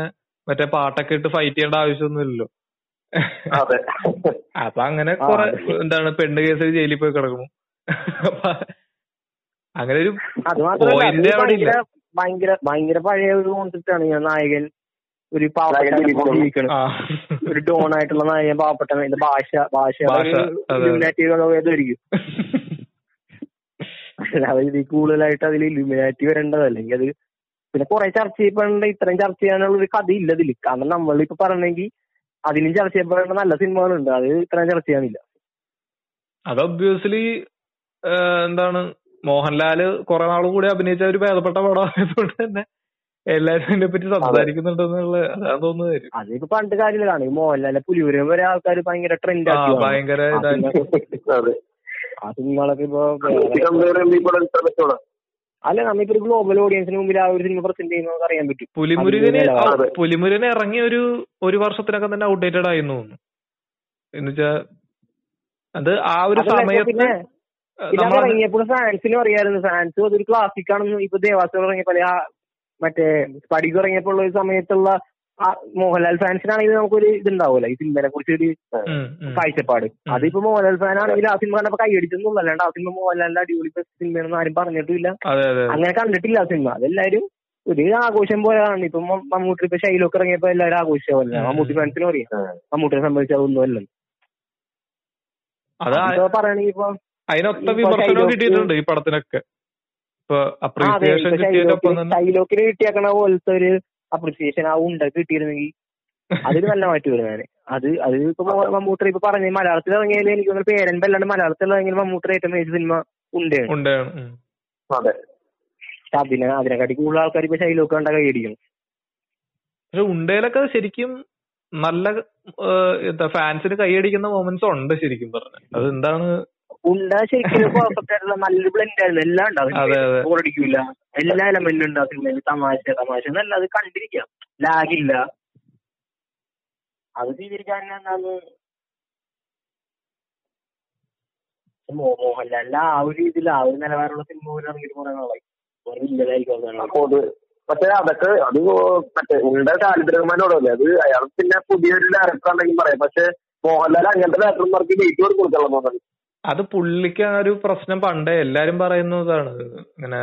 മറ്റേ പാട്ടൊക്കെ ഇട്ട് ഫൈറ്റ് ചെയ്യേണ്ട ആവശ്യമൊന്നുമില്ലല്ലോ. അപ്പൊ അങ്ങനെ കൊറേ എന്താണ് പെണ്ണ് കേസിൽ ജയിലിൽ പോയി കിടക്കുന്നു. അങ്ങനെ ഒരു പോയിന്റ് ഭയങ്കര ഭയങ്കര പഴയ ഒരു കോൺസെപ്റ്റ് ആണ്. ഞാൻ നായകൻ ഒരു പാവപ്പെട്ട ഒരു ഡോൺ ആയിട്ടുള്ള നായകൻ പാവപ്പെട്ട ഭാഷ ഭാഷ ഭാഷ, അതെ. ഇലുമിനാറ്റി ഏതായിരിക്കും അല്ലാതെ ഇതിൽ കൂടുതലായിട്ട് അതിൽ ഇലുമിനാറ്റി വരേണ്ടത് അല്ലെങ്കിൽ അത് പിന്നെ കുറെ ചർച്ച ചെയ്യപ്പെടേണ്ട ഇത്രയും ചർച്ച ചെയ്യാനുള്ള ഒരു കഥ ഇല്ല ഇതിൽ കാരണം നമ്മളിപ്പോ പറഞ്ഞെങ്കിൽ അതിനും ചർച്ച ചെയ്യപ്പെടേണ്ട നല്ല സിനിമകളുണ്ട്. അത് ഇത്രയും ചർച്ച ചെയ്യാനില്ല. അത് ഒബ്വിയസ്ലി എന്താണ് മോഹൻലാൽ കുറെ നാൾ കൂടി അഭിനയിച്ച ഒരു ഭേദപ്പെട്ട പടമായതുകൊണ്ട് തന്നെ എല്ലാരും അതിനെ പറ്റി സംസാരിക്കുന്നുണ്ടെന്നുള്ള അതാ തോന്നുന്നത്. അതിപ്പോ പണ്ട് കാര്യമില്ലാണ് കാണും ഈ മോഹൻലാലെ പുലിയൂരം വരെ ആൾക്കാർ ഭയങ്കര ട്രെൻഡ് ആക്കി ഭയങ്കര ആ സിനിമകളൊക്കെ ഇപ്പൊ അല്ല നമ്മിപ്പോ ഒരു ഗ്ലോബൽ ഓഡിയൻസിന് മുമ്പിൽ ആ ഒരു സിനിമ പ്രസന്റ് ചെയ്യുന്ന നമുക്ക് അറിയാൻ പറ്റും. പുലിമുരുകന് പുലിമുരുകന് ഇറങ്ങി ഒരു ഒരു വർഷത്തിനൊക്കെ തന്നെ ഔട്ട്ഡേറ്റഡ് ആയിരുന്നു തോന്നുന്നു. എന്നുവെച്ചാ അത് ആ ഒരു സമയത്ത് നമ്മൾ ഇറങ്ങിയപ്പോൾ ഫാൻസിനും അറിയാമായിരുന്നു ഫാൻസ് അതൊരു ക്ലാസിക് ആണെന്ന് ഇപ്പൊ ദേവാസുരം ഇറങ്ങിയപ്പോൾ ആ മറ്റേ സ്പടിക്ക് ഇറങ്ങിയപ്പോൾ ഉള്ള ഒരു സമയത്തുള്ള ആ മോഹൻലാൽ ഫാൻസിനാണെങ്കിൽ നമുക്കൊരു ഇതുണ്ടാവുമല്ലോ ഈ സിനിമയെ കുറിച്ച് ഒരു. കാഴ്ചപ്പാട്. അതിപ്പോ മോഹൻലാൽ ഫാൻ ആണെങ്കിൽ ആ സിനിമ കണ്ടപ്പോ കൈയടിച്ചൊന്നും അല്ലാണ്ട് ആ സിനിമ മോഹൻലാലിന്റെ അടിപൊളി സിനിമയാണെന്ന് ആരും പറഞ്ഞിട്ടില്ല. അതെ അതെ അങ്ങനെ കണ്ടിട്ടില്ല ആ സിനിമ അതെല്ലാരും ഒരു ആഘോഷം പോലെയാണ്. ഇപ്പൊ മമ്മൂട്ടി ഇപ്പൊ ശൈലൊക്കെ ഇറങ്ങിയപ്പോ എല്ലാവരും ആഘോഷിച്ച പോലെ. മമ്മൂട്ടി ഫാൻസിനും അറിയാം. മമ്മൂട്ടിയെ സംബന്ധിച്ച് അതൊന്നും അല്ല അത് ഇപ്പൊ പറയണെങ്കിൽ ഇപ്പൊ അതിനൊത്ത വിമർശനം കിട്ടിയിട്ടുണ്ട് ഈ പടത്തിനൊക്കെ. ഇപ്പൊ അപ്രീസിയേഷൻ കിട്ടിയതിനൊപ്പം കിട്ടിയേക്കണ പോലത്തെ ഒരു അപ്രീസിയേഷൻ ആ ഉണ്ട കിട്ടിയിരുന്നെങ്കിൽ അതൊരു നല്ല മാറ്റി വരും അത് അത് ഇപ്പൊ മമ്മൂട്ടർ മമ്മൂട്ടി ഇപ്പൊ പറഞ്ഞു മലയാളത്തിൽ ഇറങ്ങിയാൽ എനിക്ക് തോന്നുന്നു പേരന്റെ അല്ലാണ്ട് മലയാളത്തിൽ ഇറങ്ങിയ മമ്മൂട്ടർ ഏറ്റവും മികച്ച സിനിമ ഉണ്ട്. അതെ. അതിനെ അതിനെക്കാട്ടി കൂടുതൽ ആൾക്കാർ ഇപ്പൊ ഷൈലോക്ക് കണ്ട കൈയടിക്കും പക്ഷെ ഉണ്ടയിലൊക്കെ ശരിക്കും നല്ല എന്താ ഫാൻസിന് കൈയടിക്കുന്ന മൊമെന്റ്സ് ഉണ്ട് ശരിക്കും പറഞ്ഞു. അത് എന്താണ് ഉണ്ട ശരിക്കും പെർഫെക്റ്റ് ആയിട്ടുള്ള നല്ലൊരു ബ്ലെൻഡ് ആയിരുന്നു. എല്ലാം ഉണ്ടാവും. ബോറടിക്കൂല എല്ലാ എലമെന്റും ഉണ്ടാവും തമാശ തമാശ. എന്നല്ല അത് കണ്ടിരിക്കാം. ലാഗില്ല അത് സ്വീകരിക്കാൻ എന്താന്ന് മോഹൻലാലിന്റെ ആ ഒരു രീതിയിൽ ആ ഒരു നിലവാരമുള്ള സിനിമ പോലും ഇറങ്ങിയിട്ട് കുറെ നാളായി. ഇല്ലതായിരിക്കും പക്ഷെ അതൊക്കെ അത് മറ്റേ ഉണ്ട ദാരിദ്ര്യമാനോടല്ലേ അത് അയാൾ പിന്നെ പുതിയൊരു ഡയറക്ടർ ആണെങ്കിൽ പറയാം. പക്ഷെ മോഹൻലാൽ അങ്ങനത്തെ ഡയറക്ടർമാർക്ക് കൊടുക്കണം തോന്നുന്നു. അത് പുള്ളിക്ക് ആ ഒരു പ്രശ്നം പണ്ടേ എല്ലാരും പറയുന്നതാണ് ഇങ്ങനെ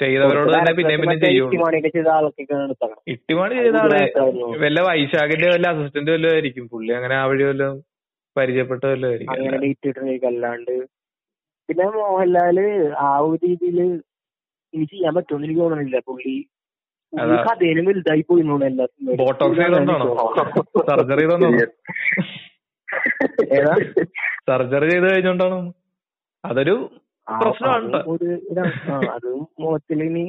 ചെയ്തവരോട് തന്നെ പിന്നെ പിന്നെ ചെയ്യുള്ളൂ. ഇട്ടിമാണി ചെയ്ത ആൾ വല്ല വൈശാഖിന്റെ വല്ല അസിസ്റ്റന്റ് വല്ലതും ആയിരിക്കും. പുള്ളി അങ്ങനെ ആ വഴി വല്ലതും പരിചയപ്പെട്ട വല്ലതും ആയിരിക്കും. അങ്ങനെ ഡേറ്റ് ഇട്ടിട്ടുണ്ടെങ്കിൽ അല്ലാണ്ട് പിന്നെ മോഹൻലാൽ ആ ഒരു രീതിയിൽ ഇനി ചെയ്യാൻ പറ്റുമെന്ന് എനിക്ക് തോന്നണില്ല. പുള്ളി ബോട്ടോക്സ് ചെയ്തോണ്ടാണോ? <laughs> സർജറി ചെയ്തോണ്ടാണോ? ഏതാ? <laughs> സർജറി ചെയ്ത് കഴിഞ്ഞോണ്ടാണോ? അതൊരു പ്രശ്നമാണ് അതും ഇനി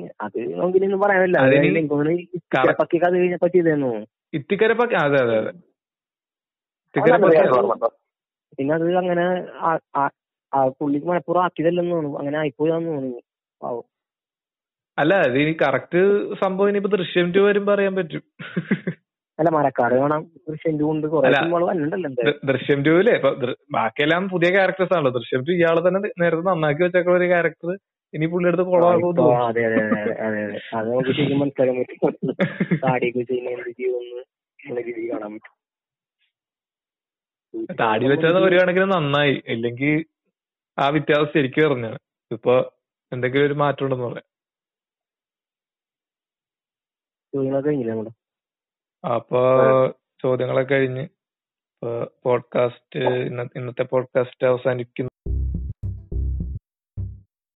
കഴിഞ്ഞപ്പോ ചെയ്തെന്നു. ഇത്തിക്കരപ്പൊക്കെ അതെ അതെ അതെ. പിന്നെ അത് അങ്ങനെ പുള്ളിക്ക് മലപ്പുറം ആക്കിയതല്ലെന്ന് തോന്നുന്നു. അങ്ങനെ ആയിപ്പോയാന്ന് തോന്നുന്നു. അല്ല അത് ഇനി കറക്റ്റ് സംഭവം ഇനിയിപ്പോ ദൃശ്യം ടു വരുമ്പോ അറിയാൻ പറ്റും. അല്ല മരക്കാട് കാണാം. ദൃശ്യം ടു ഉണ്ട്. ദൃ- ദൃശ്യം ടൂവിലെ ഇപ്പൊ ബാക്കിയെല്ലാം പുതിയ ക്യാരക്ടേഴ്സ് ആണല്ലോ. ദൃശ്യം ടു ഇയാൾ തന്നെ നേരത്തെ നന്നാക്കി വെച്ചേക്കുന്ന ഒരു ക്യാരക്ടർ ഇനി പുള്ളി എടുത്ത് കൊളോ അതെ അതെ അതെ അതെ അതെ നമുക്ക് ശരിക്കും മനസ്സിലാക്കാൻ പറ്റും. താടിയൊക്കെ ചെയ്യുന്ന ഉള്ള രീതിയിൽ കാണാൻ പറ്റും. താടി വെച്ചത് ഒരു കണക്കിന് നന്നായി. ഇല്ലെങ്കിൽ ആ വ്യത്യാസം ശരിക്കും പറഞ്ഞാണ് ഇപ്പൊ എന്തെങ്കിലും ഒരു മാറ്റം ഉണ്ടെന്ന് പറയാം കഴിഞ്ഞില്ലേ നമ്മുടെ? അപ്പൊ ചോദ്യങ്ങളൊക്കെ കഴിഞ്ഞ്. പോഡ്കാസ്റ്റ് ഇന്നത്തെ പോഡ്കാസ്റ്റ് അവസാനിക്കുന്നു.